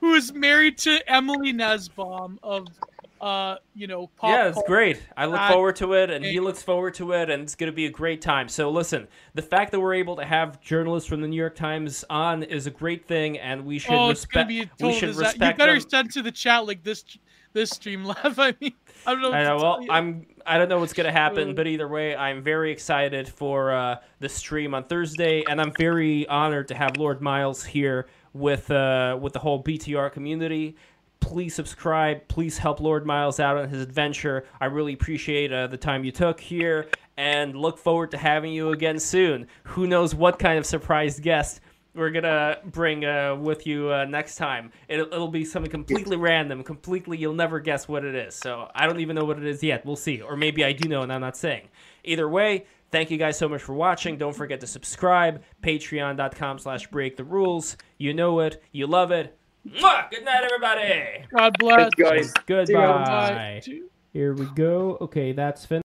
who is married to Emily Nussbaum of, uh, you know, pop. yeah, it's great. I look forward to it, and he looks forward to it, and it's going to be a great time. So, listen, the fact that we're able to have journalists from the New York Times on is a great thing, and we should Oh, respect. be a We should disaster. You better them. send to the chat like this this stream live. (laughs) I mean, I don't know. I know. Well. I'm. I don't know what's gonna happen, Uh. but either way, I'm very excited for uh, the stream on Thursday, and I'm very honored to have Lord Miles here with uh, with the whole BTR community. Please subscribe. Please help Lord Miles out on his adventure. I really appreciate uh, the time you took here, and look forward to having you again soon. Who knows what kind of surprise guest we're gonna bring uh, with you uh, next time. It'll, it'll be something completely random, completely you'll never guess what it is. So I don't even know what it is yet. We'll see, or maybe I do know and I'm not saying. Either way, thank you guys so much for watching. Don't forget to subscribe. Patreon.com/slash Break the Rules. You know it. You love it. Mwah! Good night, everybody. God bless. Thank you guys. Goodbye. Bye. Here we go. Okay, that's finished.